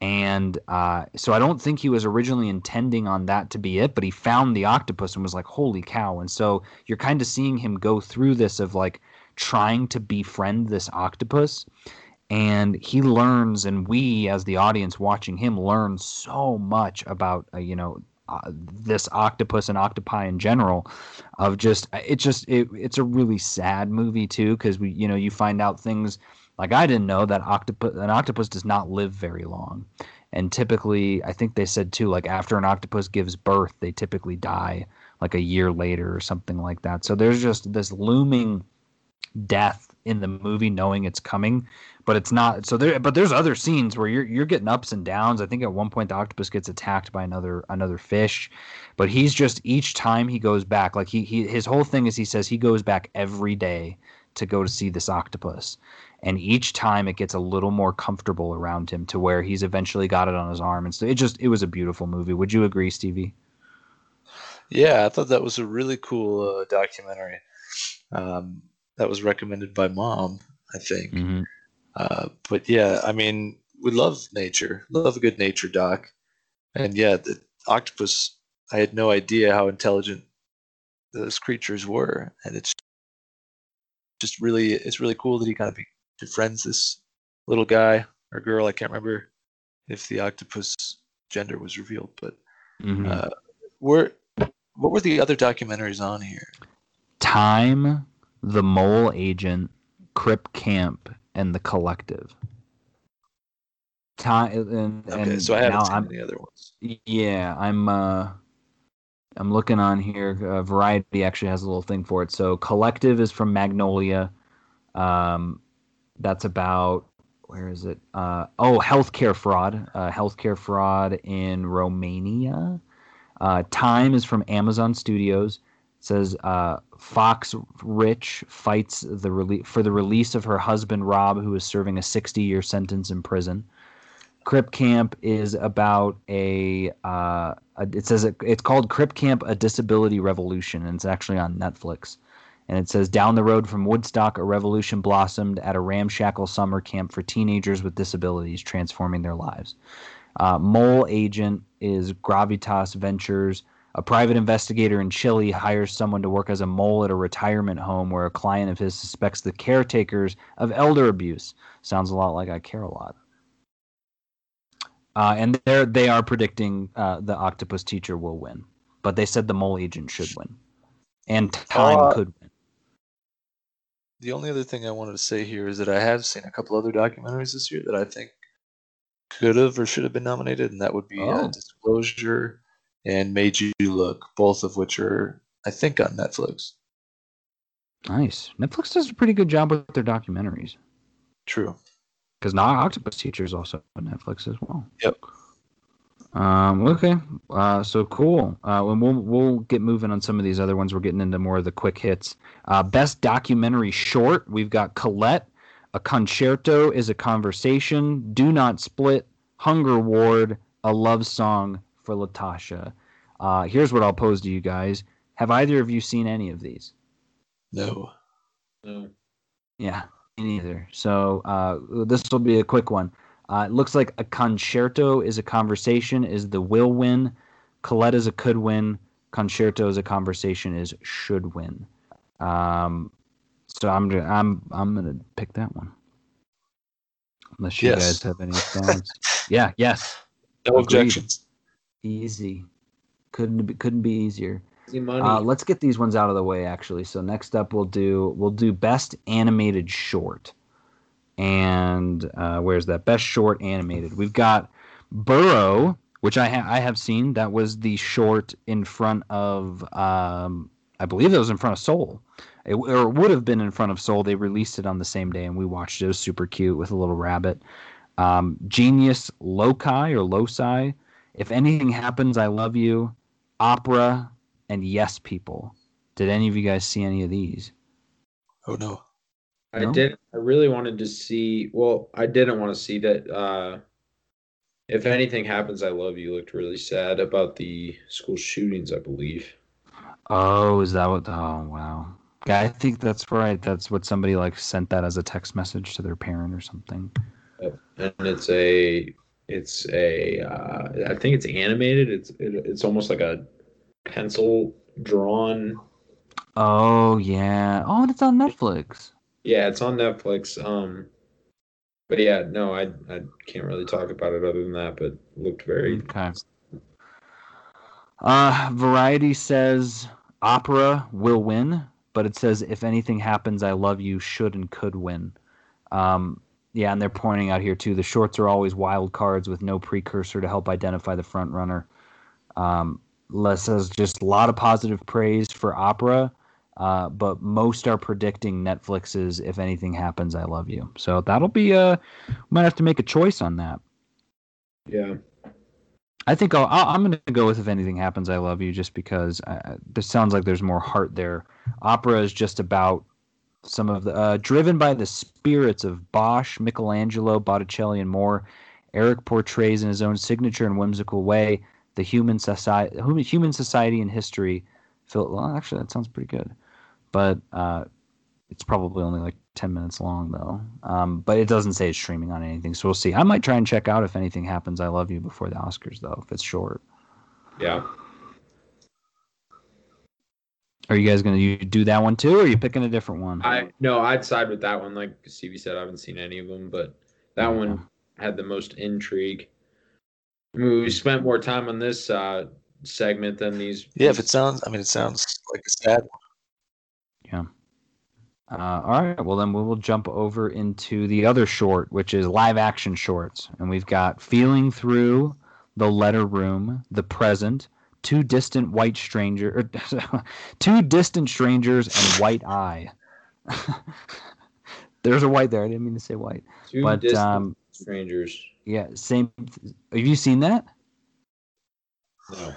and uh, so I don't think he was originally intending on that to be it, but he found the octopus and was like, "Holy cow!" And so you're kind of seeing him go through this of like trying to befriend this octopus, and he learns, and we as the audience watching him learn so much about uh, you know uh, this octopus and octopi in general of just it just it, it's a really sad movie too because we you know you find out things like I didn't know that octopus an octopus does not live very long. And typically, I think they said too, like after an octopus gives birth, they typically die like a year later or something like that. So there's just this looming death in the movie knowing it's coming but it's not so there but there's other scenes where you're you're getting ups and downs i think at one point the octopus gets attacked by another another fish but he's just each time he goes back like he, he his whole thing is he says he goes back every day to go to see this octopus. And each time it gets a little more comfortable around him to where he's eventually got it on his arm. And so it just it was a beautiful movie. Would you agree stevie? Yeah i thought that was a really cool uh, documentary. Um, that was recommended by mom i think. Mm-hmm. uh, but yeah i mean we love nature love a good nature doc. And yeah the octopus i had no idea how intelligent those creatures were. And it's just really it's really cool that he kind of befriends this little guy or girl. I can't remember if the octopus gender was revealed, but mm-hmm. uh, were what were the other documentaries on here? Time, The Mole Agent, Crip Camp, and The Collective. Time and, okay, and so I haven't seen I'm, the other ones. Yeah, I'm. uh I'm looking on here. Uh, Variety actually has a little thing for it. So Collective is from Magnolia. Um, that's about where is it? Uh, oh, healthcare fraud. Uh, healthcare fraud in Romania. Uh, Time is from Amazon Studios. It says uh, Fox Rich fights the rele- for the release of her husband Rob, who is serving a 60-year sentence in prison. Crip Camp is about a, uh, it says it, it's called Crip Camp: A Disability Revolution, and it's actually on Netflix. And it says down the road from Woodstock, a revolution blossomed at a ramshackle summer camp for teenagers with disabilities, transforming their lives. Uh, Mole Agent is Gravitas Ventures. A private investigator in Chile hires someone to work as a mole at a retirement home where a client of his suspects the caretakers of elder abuse. Sounds a lot like I care a lot. Uh, and they they are predicting uh, the octopus teacher will win, but they said the mole agent should win, and time uh, could win. The only other thing I wanted to say here is that I have seen a couple other documentaries this year that I think could have or should have been nominated, and that would be uh, oh. Disclosure and Made You Look, both of which are I think on Netflix. Nice. Netflix does a pretty good job with their documentaries. True because now Octopus Teacher is also on Netflix as well. Yep. Um, okay. Uh, so cool. Uh, and we'll we'll get moving on some of these other ones. We're getting into more of the quick hits. Uh, best documentary short. We've got Colette. A concerto is a conversation. Do not split. Hunger Ward. A love song for Latasha. Uh, here's what I'll pose to you guys. Have either of you seen any of these? No. No. Yeah neither. So uh, this will be a quick one. Uh, it looks like a concerto is a conversation is the will win. Colette is a could win. Concerto is a conversation is should win. Um, so I'm I'm I'm gonna pick that one. Unless you yes. guys have any thoughts. yeah. Yes. No Agreed. objections. Easy. Couldn't be, couldn't be easier. Uh, let's get these ones out of the way, actually. So next up, we'll do we'll do best animated short. and uh, where's that best short animated? We've got Burrow, which I ha- I have seen. That was the short in front of um, I believe that was in front of Soul. It, or it would have been in front of Soul. They released it on the same day, and we watched it. It was super cute with a little rabbit. Um, Genius Loci or Loci. If anything happens, I love you. Opera and Yes People. Did any of you guys see any of these? Oh no. I No? did. I really wanted to see. Well, I didn't want to see that. Uh, if anything happens, I love you. Looked really sad about the school shootings. I believe. Oh, is that what? Oh, wow. Yeah, I think that's right. That's what somebody like sent that as a text message to their parent or something. and it's a it's a uh, I think it's animated. It's it, it's almost like a pencil drawn. Oh yeah. Oh, and it's on Netflix. Yeah, it's on Netflix. Um, but yeah, no, I I can't really talk about it other than that. But it looked very Okay. Uh, Variety says opera will win, but it says if anything happens, I love you should and could win. Um, yeah, and they're pointing out here too. The shorts are always wild cards with no precursor to help identify the front runner. Um, says just a lot of positive praise for opera, uh, but most are predicting Netflix's "If Anything Happens, I Love You." So that'll be a uh, might have to make a choice on that. yeah. I think I'll, I'll, I'm going to go with "If Anything Happens, I Love You" just because uh, this sounds like there's more heart there. Opera is just about some of the uh, driven by the spirits of Bosch, Michelangelo, Botticelli, and more. Eric portrays in his own signature and whimsical way the human society, human society and history. Phil, well, actually, that sounds pretty good, but uh, it's probably only like ten minutes long though. Um, but it doesn't say it's streaming on anything, so we'll see. I might try and check out if anything happens. I love you before the Oscars though, if it's short. Yeah. Are you guys gonna you do that one too, or are you picking a different one? I no, I'd side with that one. Like Stevie said, I haven't seen any of them, but that one had the most intrigue. I mean, we spent more time on this uh, segment than these. Yeah, if it sounds, I mean, it sounds like a sad one. Yeah. Uh, all right, well then we will jump over into the other short, which is live action shorts, and we've got "Feeling Through," "The Letter Room," "The Present," "Two Distant White Stranger," or, "Two Distant Strangers," and "White Eye." There's a white there. I didn't mean to say white, two but distant um, strangers. Yeah, same. Have you seen that? No,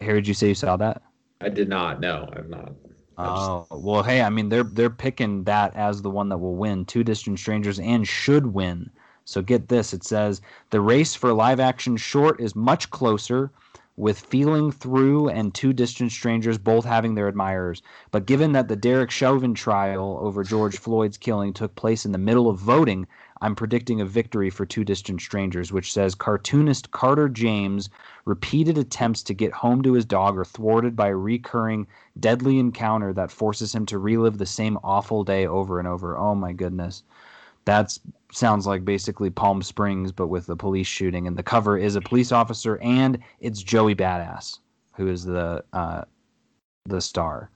Harry, did you say you saw that? I did not. No, I've not. Oh well, hey, I mean they're they're picking that as the one that will win. Two Distant Strangers and should win. So get this: it says the race for live action short is much closer, with Feeling Through and Two Distant Strangers both having their admirers. But given that the Derek Chauvin trial over George Floyd's killing took place in the middle of voting, I'm predicting a victory for Two Distant Strangers, which says cartoonist Carter James repeated attempts to get home to his dog are thwarted by a recurring deadly encounter that forces him to relive the same awful day over and over. Oh my goodness. That sounds like basically Palm Springs, but with a police shooting. And the cover is a police officer, and it's Joey Badass, who is the uh, the star.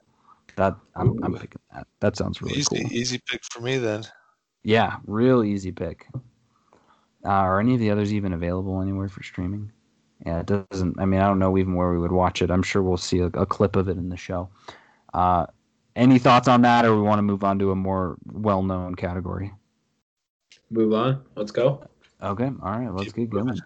That I'm, I'm picking that. That sounds really easy, cool. easy pick for me then. Yeah, real easy pick. Uh, are any of the others even available anywhere for streaming? Yeah, it doesn't. I mean, I don't know even where we would watch it. I'm sure we'll see a, a clip of it in the show. Uh, any thoughts on that, or we want to move on to a more well-known category? Move on. Let's go. Okay, all right, let's Keep get going.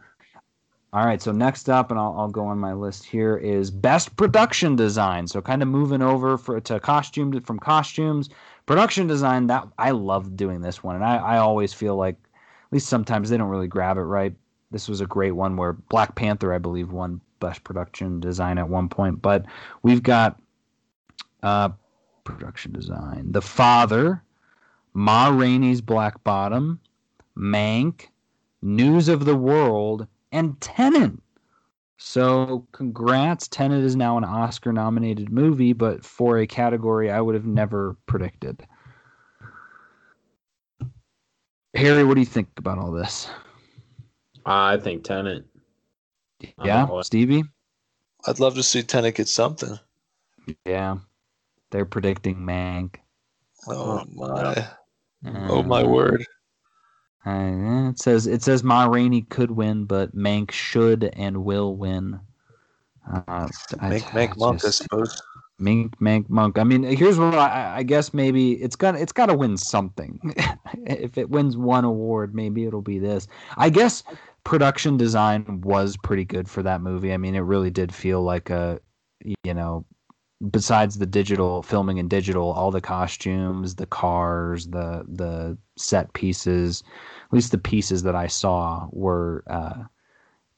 All right, so next up, and I'll, I'll go on my list here is best production design. So kind of moving over for to costume from costumes, production design. That I love doing this one, and I, I always feel like, at least sometimes they don't really grab it right. This was a great one where Black Panther, I believe, won best production design at one point. But we've got uh, production design: The Father, Ma Rainey's Black Bottom, Mank, News of the World, and Tenet. So, congrats. Tenet is now an Oscar nominated movie, but for a category I would have never predicted. Harry, what do you think about all this? I think Tenet. Yeah, all. Stevie? I'd love to see Tenet get something. Yeah. They're predicting Mank. Oh my! oh my oh, um, word! Uh, it says it says Ma Rainey could win, but Mank should and will win. Uh, Mank, Mank Monk, I suppose. Mink, Mank, Monk. I mean, here's what I, I guess maybe it's gonna it's got to win something. if it wins one award, maybe it'll be this. I guess production design was pretty good for that movie. I mean, it really did feel like a, you know, besides the digital filming and digital, all the costumes, the cars, the the set pieces, at least the pieces that I saw were uh,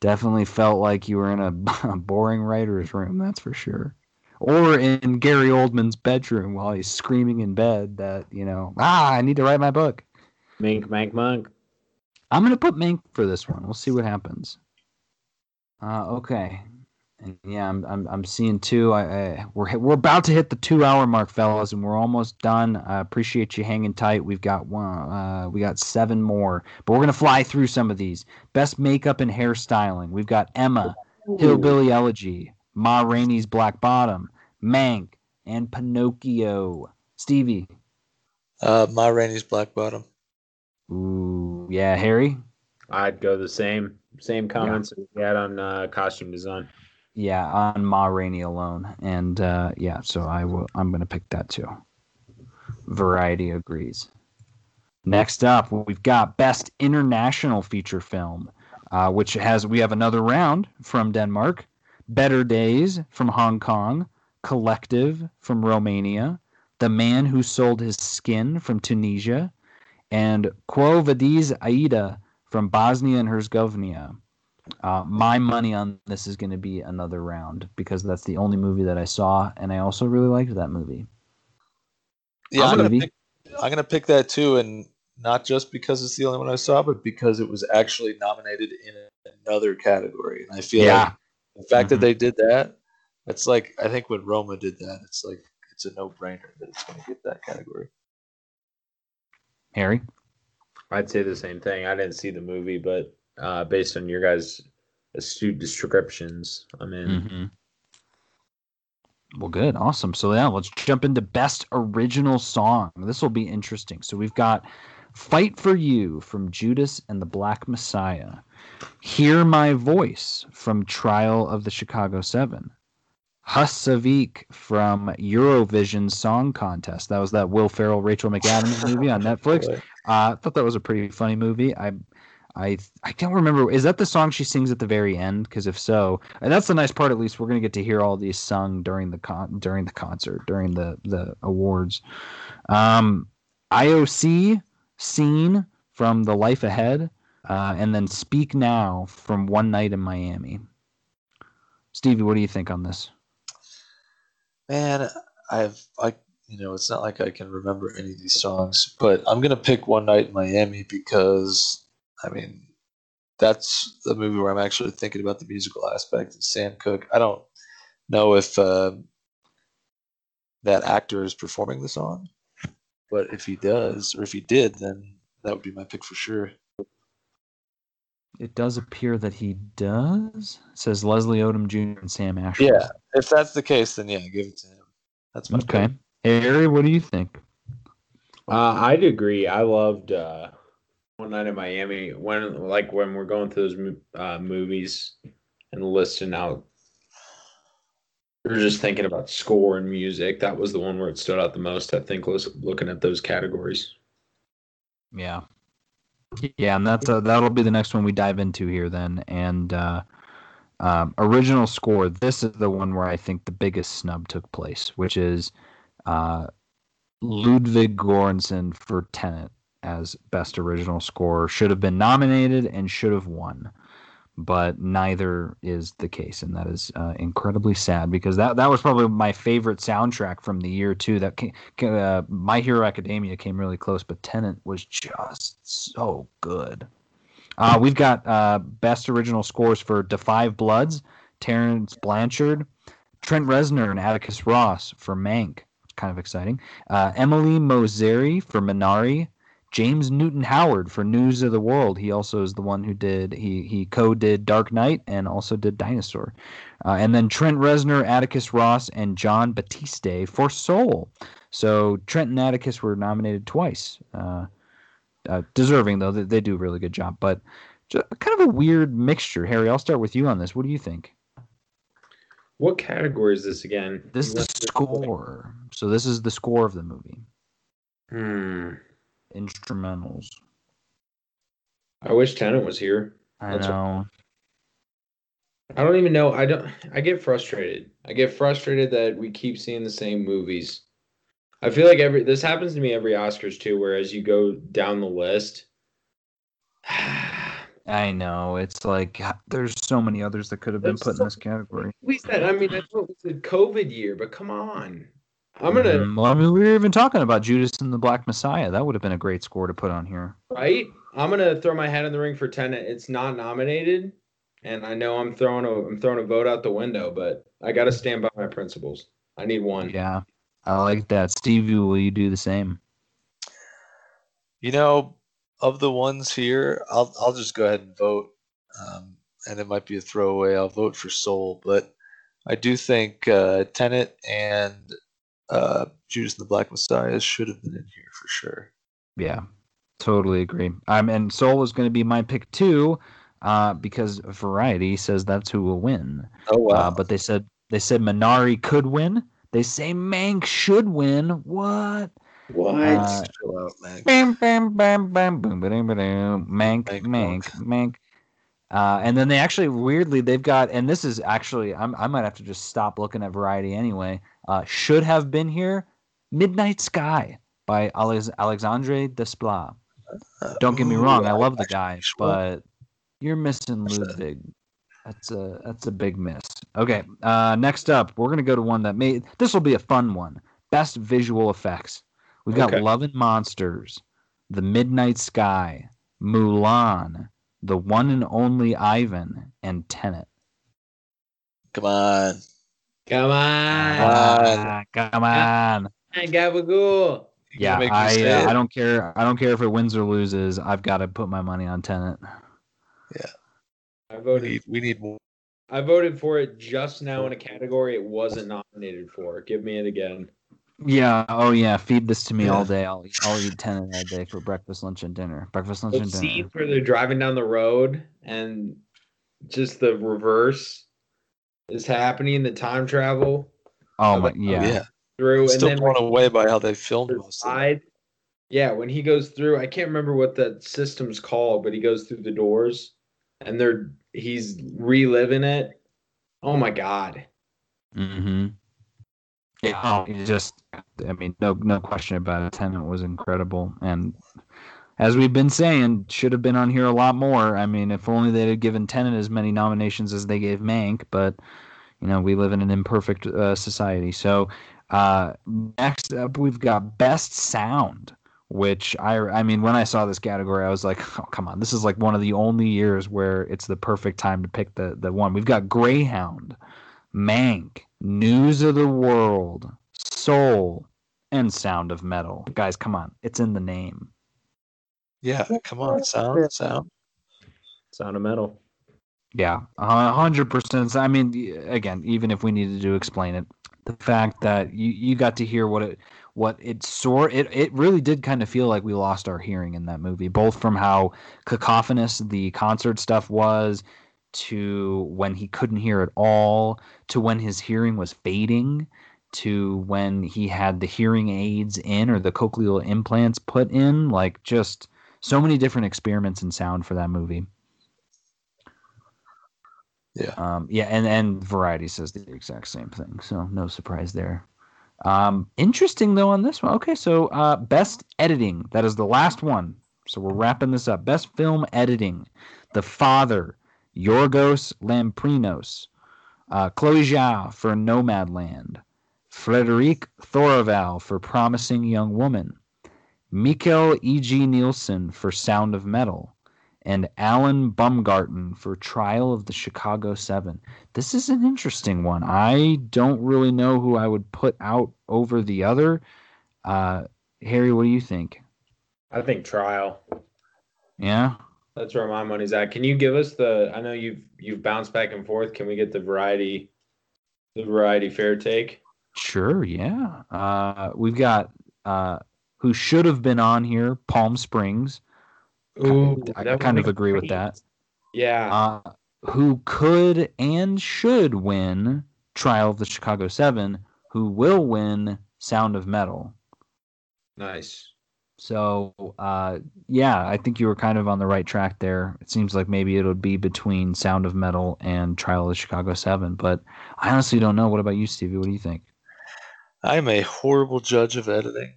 definitely felt like you were in a, a boring writer's room. That's for sure or in Gary Oldman's bedroom while he's screaming in bed that you know ah I need to write my book. Mink, Mank, Monk. I'm gonna put Mink for this one. We'll see what happens. Uh, okay, and yeah, I'm I'm I'm seeing two. I, I, we're we're about to hit the two hour mark, fellas, and we're almost done. I appreciate you hanging tight. We've got one. Uh, we got seven more, but we're gonna fly through some of these. Best makeup and hairstyling. We've got Emma, Ooh. Hillbilly Elegy, Ma Rainey's Black Bottom, Mank, and Pinocchio. Stevie. Uh, Ma Rainey's Black Bottom. Ooh, yeah, Harry. I'd go the same same comments yeah. we had on uh, costume design. Yeah, on Ma Rainey alone, and uh, yeah, so I will. I'm gonna pick that too. Variety agrees. Next up, we've got Best International Feature Film, uh, which has we have another round from Denmark. Better Days from Hong Kong, Collective from Romania, The Man Who Sold His Skin from Tunisia, and Quo Vadis Aida from Bosnia and Herzegovina. Uh, my money on this is going to be another round because that's the only movie that I saw, and I also really liked that movie. Yeah, I'm going to pick, I'm gonna pick that too, and not just because it's the only one I saw, but because it was actually nominated in another category. And I feel yeah. like the fact mm-hmm. that they did that, it's like I think when Roma did that, it's like it's a no-brainer that it's going to get that category. Harry, I'd say the same thing. I didn't see the movie, but uh, based on your guys' astute descriptions, I'm in. Mm-hmm. Well, good, awesome. So yeah, let's jump into best original song. This will be interesting. So we've got "Fight for You" from Judas and the Black Messiah. Hear My Voice from Trial of the Chicago Seven. Husavik from Eurovision Song Contest. That was that Will Ferrell, Rachel McAdams movie on Netflix. Uh, I thought that was a pretty funny movie. I, I, I don't remember. Is that the song she sings at the very end? Because if so, and that's the nice part. At least we're gonna get to hear all these sung during the con during the concert during the the awards. Um, IOC scene from The Life Ahead uh, and then Speak Now from One Night in Miami. Stevie, what do you think on this? Man, I've I you know it's not like I can remember any of these songs, but I'm gonna pick One Night in Miami because I mean that's the movie where I'm actually thinking about the musical aspect. And Sam Cooke, I don't know if uh, that actor is performing the song, but if he does, or if he did, then that would be my pick for sure. It does appear that he does. It says Leslie Odom Jr. and Sam Ashworth. Yeah, if that's the case, then yeah, give it to him. That's my okay. Pick. Harry, what do you think? Uh, I'd agree. I loved uh, One Night in Miami when, like, when we're going through those uh, movies and listing out. We are just thinking about score and music. That was the one where it stood out the most. I think was looking at those categories. Yeah, yeah, and that's uh, that'll be the next one we dive into here then. And uh, um, original score. This is the one where I think the biggest snub took place, which is uh, Ludwig Göransson for Tenet as best original score. Should have been nominated and should have won but neither is the case, and that is uh, incredibly sad because that that was probably my favorite soundtrack from the year too. That came, uh, My Hero Academia came really close, but Tenet was just so good. Uh, we've got uh, best original scores for 5 Bloods, Terence Blanchard, Trent Reznor, and Atticus Ross for Mank. It's kind of exciting. Uh, Emile Mosseri for Minari, James Newton Howard for News of the World. He also is the one who did he he co-did Dark Knight and also did Dinosaur. Uh, and then Trent Reznor, Atticus Ross, and Jon Batiste for Soul. So Trent and Atticus were nominated twice. Uh, uh, deserving though, they, they do a really good job. But just kind of a weird mixture. Harry, I'll start with you on this. What do you think? What category is this again? This is the score. So this is the score of the movie. Hmm. Instrumentals. I wish Tenet was here. I That's know. I don't even know. I don't. I get frustrated. I get frustrated that we keep seeing the same movies. I feel like every this happens to me every Oscars too. Whereas you go down the list, I know. It's like there's so many others that could have been There's put in this category. we said. I mean, that's what was a COVID year, but come on. I'm gonna. Well, I mean, we were even talking about Judas and the Black Messiah. That would have been a great score to put on here. right. I'm gonna throw my hat in the ring for Tenet. It's not nominated, and I know I'm throwing a I'm throwing a vote out the window, but I got to stand by my principles. I need one. Yeah, I like that. Stevie, will you do the same? You know, of the ones here, I'll I'll just go ahead and vote. Um, and it might be a throwaway. I'll vote for Soul, but I do think uh, Tenet and uh, Judas and the Black Messiah should have been in here for sure. Yeah, totally agree. Um, and Soul is going to be my pick too, uh, because Variety says that's who will win. Oh Uh, but they said they said Minari could win. They say Mank should win. What? What? Uh, Chill out, man. Bam, bam, bam, bam, boom, ba-dum, ba-dum. Mank, Mank, Mank, Mank. Uh, and then they actually weirdly they've got, and this is actually I'm, I might have to just stop looking at Variety anyway. Uh, should have been here, Midnight Sky by Alex- Alexandre Desplat. Don't get me wrong, I love the guy, but you're missing Ludwig. That's a that's a big miss. Okay, uh, next up, we're gonna go to one that may this will be a fun one. Best visual effects. We've got Okay. Love and Monsters, The Midnight Sky, Mulan, The One and Only Ivan, and Tenet. Come on. Come on. Ah, come on. Gabagool. You Yeah, gonna I uh. I don't care. I don't care if it wins or loses. I've got to put my money on Tenet. Yeah. I We voted. need, we need more. I voted for it just now in a category it wasn't nominated for. Give me it again. Yeah. Oh yeah. Feed this to me all day. I'll eat, I'll eat Tenet all day for breakfast, lunch, and dinner. Breakfast, lunch, Those and dinner. scenes where they're driving down the road and just the reverse is happening, the time travel Oh my. Yeah. Yeah. through, and Still then blown when away by how they filmed he most it. side, yeah, when he goes through, I can't remember what that system's called, but he goes through the doors, and they're he's reliving it. Oh my god! Mm-hmm. Yeah. Oh, it just. I mean, no, no question about it. Tenet was incredible, and as we've been saying, should have been on here a lot more. I mean, if only they'd have given Tenet as many nominations as they gave Mank, but you know, we live in an imperfect uh, society. So, uh, next up, we've got Best Sound, which I, I mean, when I saw this category, I was like, oh, come on, this is like one of the only years where it's the perfect time to pick the, the one. We've got Greyhound, Mank, News of the World, Soul, and Sound of Metal. Guys, come on, it's in the name. Yeah, come on, sound, sound. Sound of metal. Yeah, a hundred percent. I mean, again, even if we needed to explain it, the fact that you, you got to hear what it what it sort it it really did kind of feel like we lost our hearing in that movie, both from how cacophonous the concert stuff was, to when he couldn't hear at all, to when his hearing was fading, to when he had the hearing aids in or the cochlear implants put in, like just so many different experiments in sound for that movie. Yeah. Um, yeah, and and Variety says the exact same thing, so no surprise there. Um, interesting though on this one. Okay, so uh, best editing. That is the last one. So we're wrapping this up. Best film editing. The Father, Yorgos Lamprinos, uh, Chloe Zhao for Nomadland, Frederic Thoraval for Promising Young Woman, Mikkel E.G. Nielsen for Sound of Metal, and Alan Baumgarten for Trial of the Chicago Seven. This is an interesting one. I don't really know who I would put out over the other. Uh, Harry, what do you think? I think trial. Yeah. That's where my money's at. Can you give us the? I know you've you've bounced back and forth. Can we get the variety, the variety fair take? Sure, yeah. Uh, we've got uh, who should have been on here, Palm Springs. Ooh, I, I kind of agree with that. Yeah. Uh, who could and should win Trial of the Chicago Seven? Who will win Sound of Metal? nice. So, uh, yeah, I think you were kind of on the right track there. It seems like maybe it'll be between Sound of Metal and Trial of the Chicago Seven, but I honestly don't know. What about you, Stevie? What do you think? I'm a horrible judge of editing.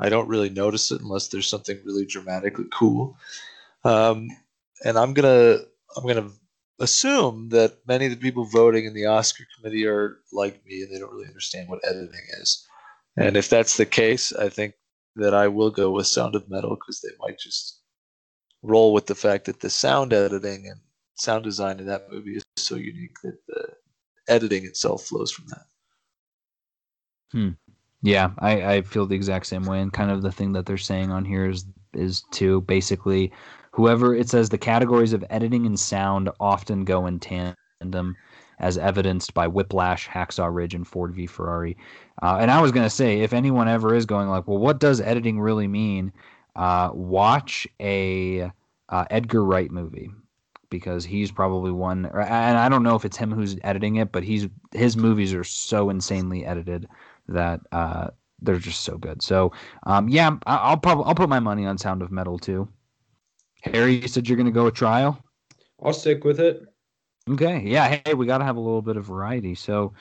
I don't really notice it unless there's something really dramatically cool. Um, and I'm gonna I'm gonna assume that many of the people voting in the Oscar committee are like me and they don't really understand what editing is. And if that's the case, I think that I will go with Sound of Metal because they might just roll with the fact that the sound editing and sound design in that movie is so unique that the editing itself flows from that. Hmm. Yeah, I, I feel the exact same way, and kind of the thing that they're saying on here is is to basically whoever it says the categories of editing and sound often go in tandem, as evidenced by Whiplash, Hacksaw Ridge, and Ford v Ferrari. Uh, and I was gonna say, if anyone ever is going like, well, what does editing really mean? Uh, watch a uh, Edgar Wright movie because he's probably one. And I don't know if it's him who's editing it, but he's his movies are so insanely edited that uh, they're just so good. So um, yeah, I'll probably I'll put my money on Sound of Metal too. Harry, you said you're gonna go a Trial. I'll stick with it. Okay, yeah. Hey, we got to have a little bit of variety. So,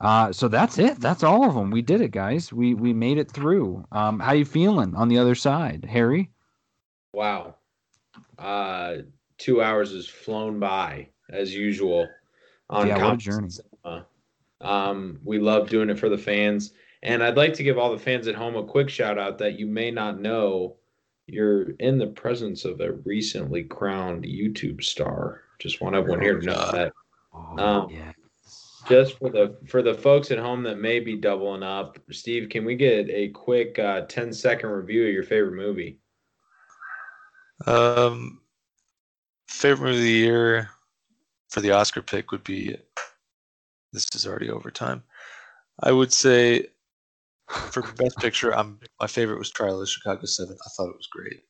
uh, so that's it. That's all of them. We did it, guys. We we made it through. Um, how you feeling on the other side, Harry? Wow. Uh, two hours has flown by as usual. On Yeah, what a journey. Cinema. Um, we love doing it for the fans, and I'd like to give all the fans at home a quick shout out that you may not know. You're in the presence of a recently crowned YouTube star. Just want everyone here to know God. that. Oh, Um, yeah. Just for the for the folks at home that may be doubling up, Steve, can we get a quick uh, 10 second review of your favorite movie? Um, favorite movie of the year for the Oscar pick would be. This is already overtime. I would say for best picture, I'm my favorite was Trial of Chicago Seven. I thought it was great.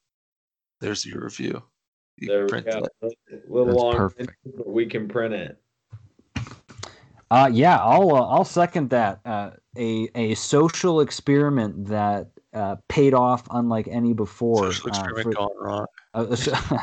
There's your review. You There can we go. that. A little That's long, perfect. but we can print it. Uh, yeah, I'll uh, I'll second that. Uh, a a social experiment that uh, paid off unlike any before. Social uh, experiment for- gone wrong. uh,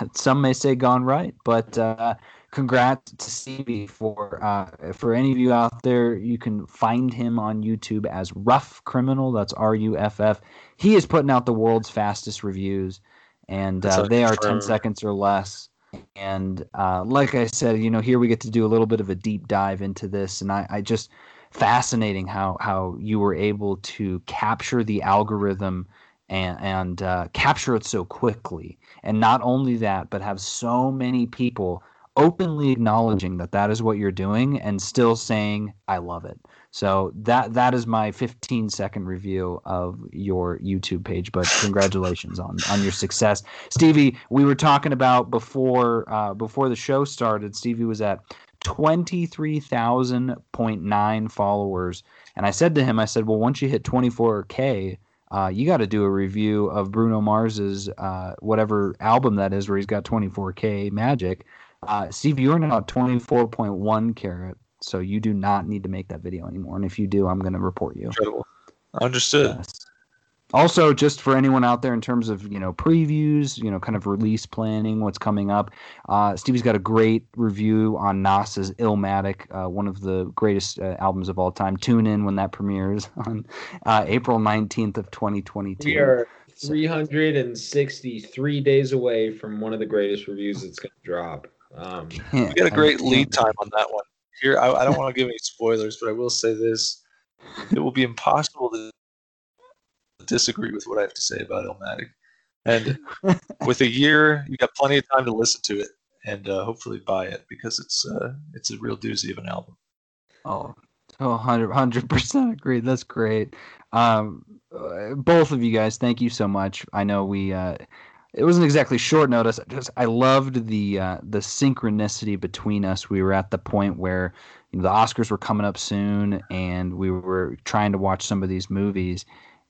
some may say gone right, but uh, congrats to Stevie for uh, for any of you out there. You can find him on YouTube as Ruff Criminal. That's R U F F. He is putting out the world's fastest reviews, and uh, they are ten seconds or less. And uh, like I said, you know, here we get to do a little bit of a deep dive into this, and I, I just fascinating how how you were able to capture the algorithm and and uh, capture it so quickly. And not only that but have so many people openly acknowledging that that is what you're doing and still saying i love it so that that is my 15 second review of your youtube page but congratulations on on your success. Stevie we were talking about before uh, before the show started stevie was at 23,000.9 followers. And i said to him i said well once you hit 24k uh, you got to do a review of Bruno Mars's uh, whatever album that is, where he's got 24k magic. Uh, Steve, you're now at 24.1 carat, so you do not need to make that video anymore. And if you do, I'm going to report you. Incredible. Understood. Yes. Also, just for anyone out there in terms of you know previews, you know, kind of release planning, what's coming up. Uh, Stevie's got a great review on Nas's Illmatic, uh, one of the greatest uh, albums of all time. Tune in when that premieres on uh, April 19th of 2022. We are 363 days away from one of the greatest reviews that's going to drop. Um, We got a great lead time on that one. Here, I, I don't want to give any spoilers, but I will say this: it will be impossible to disagree with what I have to say about Illmatic. And with a year, you got plenty of time to listen to it and uh, hopefully buy it because it's uh, it's a real doozy of an album. Oh, oh 100 percent agree. That's great. Um, uh, both of you guys, thank you so much. I know we. Uh, it wasn't exactly short notice. I Just I loved the uh, the synchronicity between us. We were at the point where, you know the Oscars were coming up soon, and we were trying to watch some of these movies.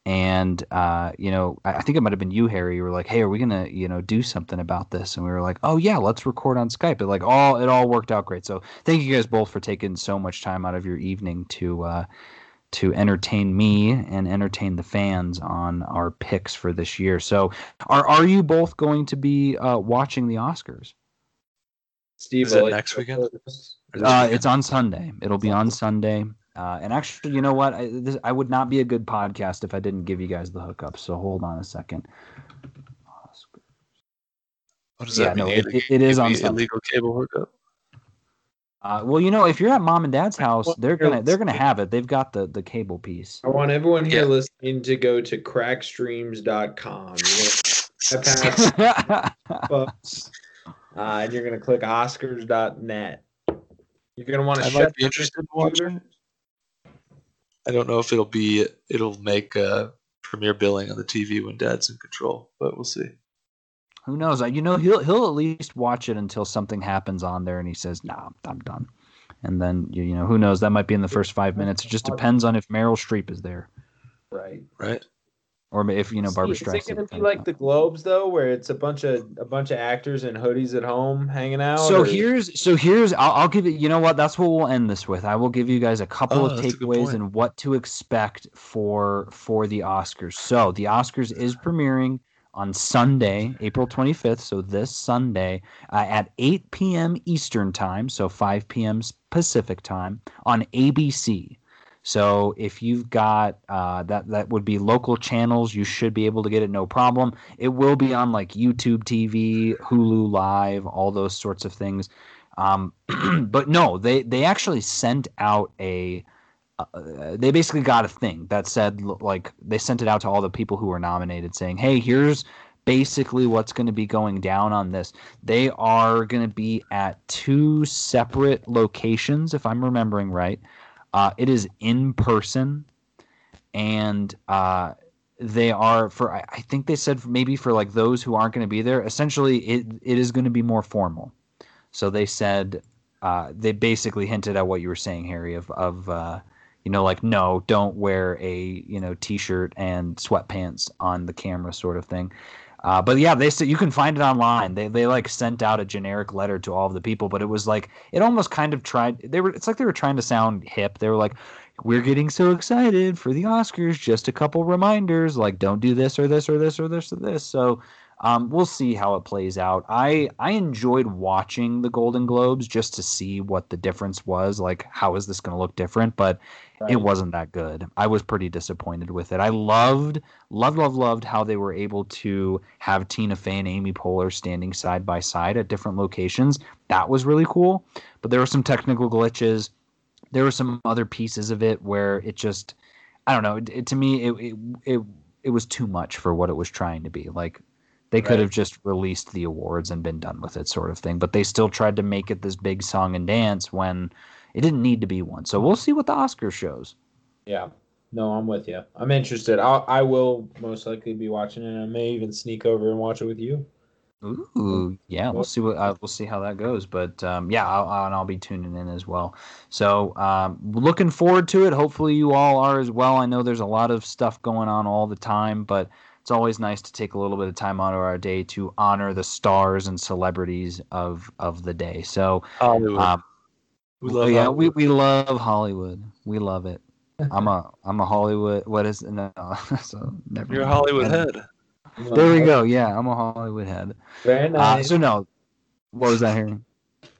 And uh, you know, I, I think it might have been you, Harry. You were like, "Hey, are we gonna, you know, do something about this?" And we were like, "Oh yeah, let's record on Skype." It like all it all worked out great. So thank you guys both for taking so much time out of your evening to uh, to entertain me and entertain the fans on our picks for this year. So, are are you both going to be uh, watching the Oscars? Steve, Is it next weekend? Uh, it's on Sunday. It'll be on Sunday. Uh, and actually, you know what? I, this, I would not be a good podcast if I didn't give you guys the hookup. So hold on a second. What does Yeah, that mean? no, it- it- it is on Illegal- Sunday. illegal cable hookup. Uh, well, you know, if you're at mom and dad's house, they're gonna they're gonna have it. They've got the the cable piece. I want everyone here Yeah. listening to go to crackstreams.com. You're gonna bypass bucks, uh, and you're gonna click Oscars.net. You're gonna want to I might be interested in watching. I don't know if it'll be it'll make uh, premiere billing on the TV when Dad's in control, but we'll see. Who knows? You know, he'll he'll at least watch it until something happens on there, and he says, "Nah, I'm done." And then you, you know, who knows? That might be in the first five minutes. It just depends on if Meryl Streep is there, Right. Right? or if you know Barbara Is Streisand. it gonna be like the Globes though, where it's a bunch of a bunch of actors in hoodies at home hanging out? So or- here's so here's I'll, I'll give you you know what that's what we'll end this with. I will give you guys a couple Oh, of that's a good takeaways and what to expect for for the Oscars. So the Oscars is premiering on Sunday, April 25th. So this Sunday uh, at 8 p.m. Eastern time, so 5 p.m. Pacific time on ABC. So if you've got uh, that, that would be local channels. You should be able to get it no problem. It will be on like YouTube TV, Hulu Live, all those sorts of things. Um, but no, they they actually sent out a. Uh, they basically got a thing that said like they sent it out to all the people who were nominated, saying, "Hey, here's basically what's going to be going down on this. They are going to be at two separate locations, if I'm remembering right. Uh, it is in person, and uh, they are for. I think they said maybe for like those who aren't going to be there. Essentially, it it is going to be more formal. So they said uh, they basically hinted at what you were saying, Harry, of of uh, you know like no, don't wear a you know t-shirt and sweatpants on the camera, sort of thing. Uh, but yeah, they said you can find it online. They they like sent out a generic letter to all of the people, but it was like it almost kind of tried. They were it's like they were trying to sound hip. They were like, "We're getting so excited for the Oscars. Just a couple reminders, like don't do this or this or this or this or this." So um, we'll see how it plays out. I I enjoyed watching the Golden Globes just to see what the difference was. Like, how is this going to look different? But it wasn't that good. I was pretty disappointed with it. I loved, loved, loved, loved how they were able to have Tina Fey and Amy Poehler standing side by side at different locations. That was really cool. But there were some technical glitches. There were some other pieces of it where it just, I don't know. It, it- to me, it, it it it was too much for what it was trying to be. Like they could Right. have just released the awards and been done with it, sort of thing. But they still tried to make it this big song and dance when it didn't need to be one. So we'll see what the Oscar shows. Yeah. No, I'm with you. I'm interested. I'll, I will most likely be watching it. I may even sneak over and watch it with you. Ooh, yeah, we'll see what uh, we'll see how that goes. But um, yeah, I'll, I'll, and I'll be tuning in as well. So um, looking forward to it. Hopefully, you all are as well. I know there's a lot of stuff going on all the time, but it's always nice to take a little bit of time out of our day to honor the stars and celebrities of of the day. So Hollywood. um, we love yeah, Hollywood. we, we love Hollywood. We love it. I'm a I'm a Hollywood. What is no? So never. You're a. Hollywood And- head. There we go. Yeah, I'm a Hollywood head. Very Uh, nice. so no, what was that hearing?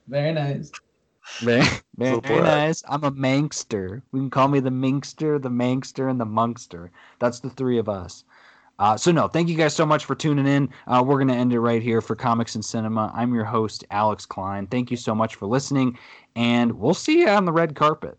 Very nice. Very, very, Little very nice. I'm a Mankster. We can call me the Minkster, the Mankster, and the Monkster. That's the three of us. Uh, so no, thank you guys so much for tuning in. Uh, we're gonna end it right here for Comics and Cinema. I'm your host Alex Klein. Thank you so much for listening, and we'll see you on the red carpet.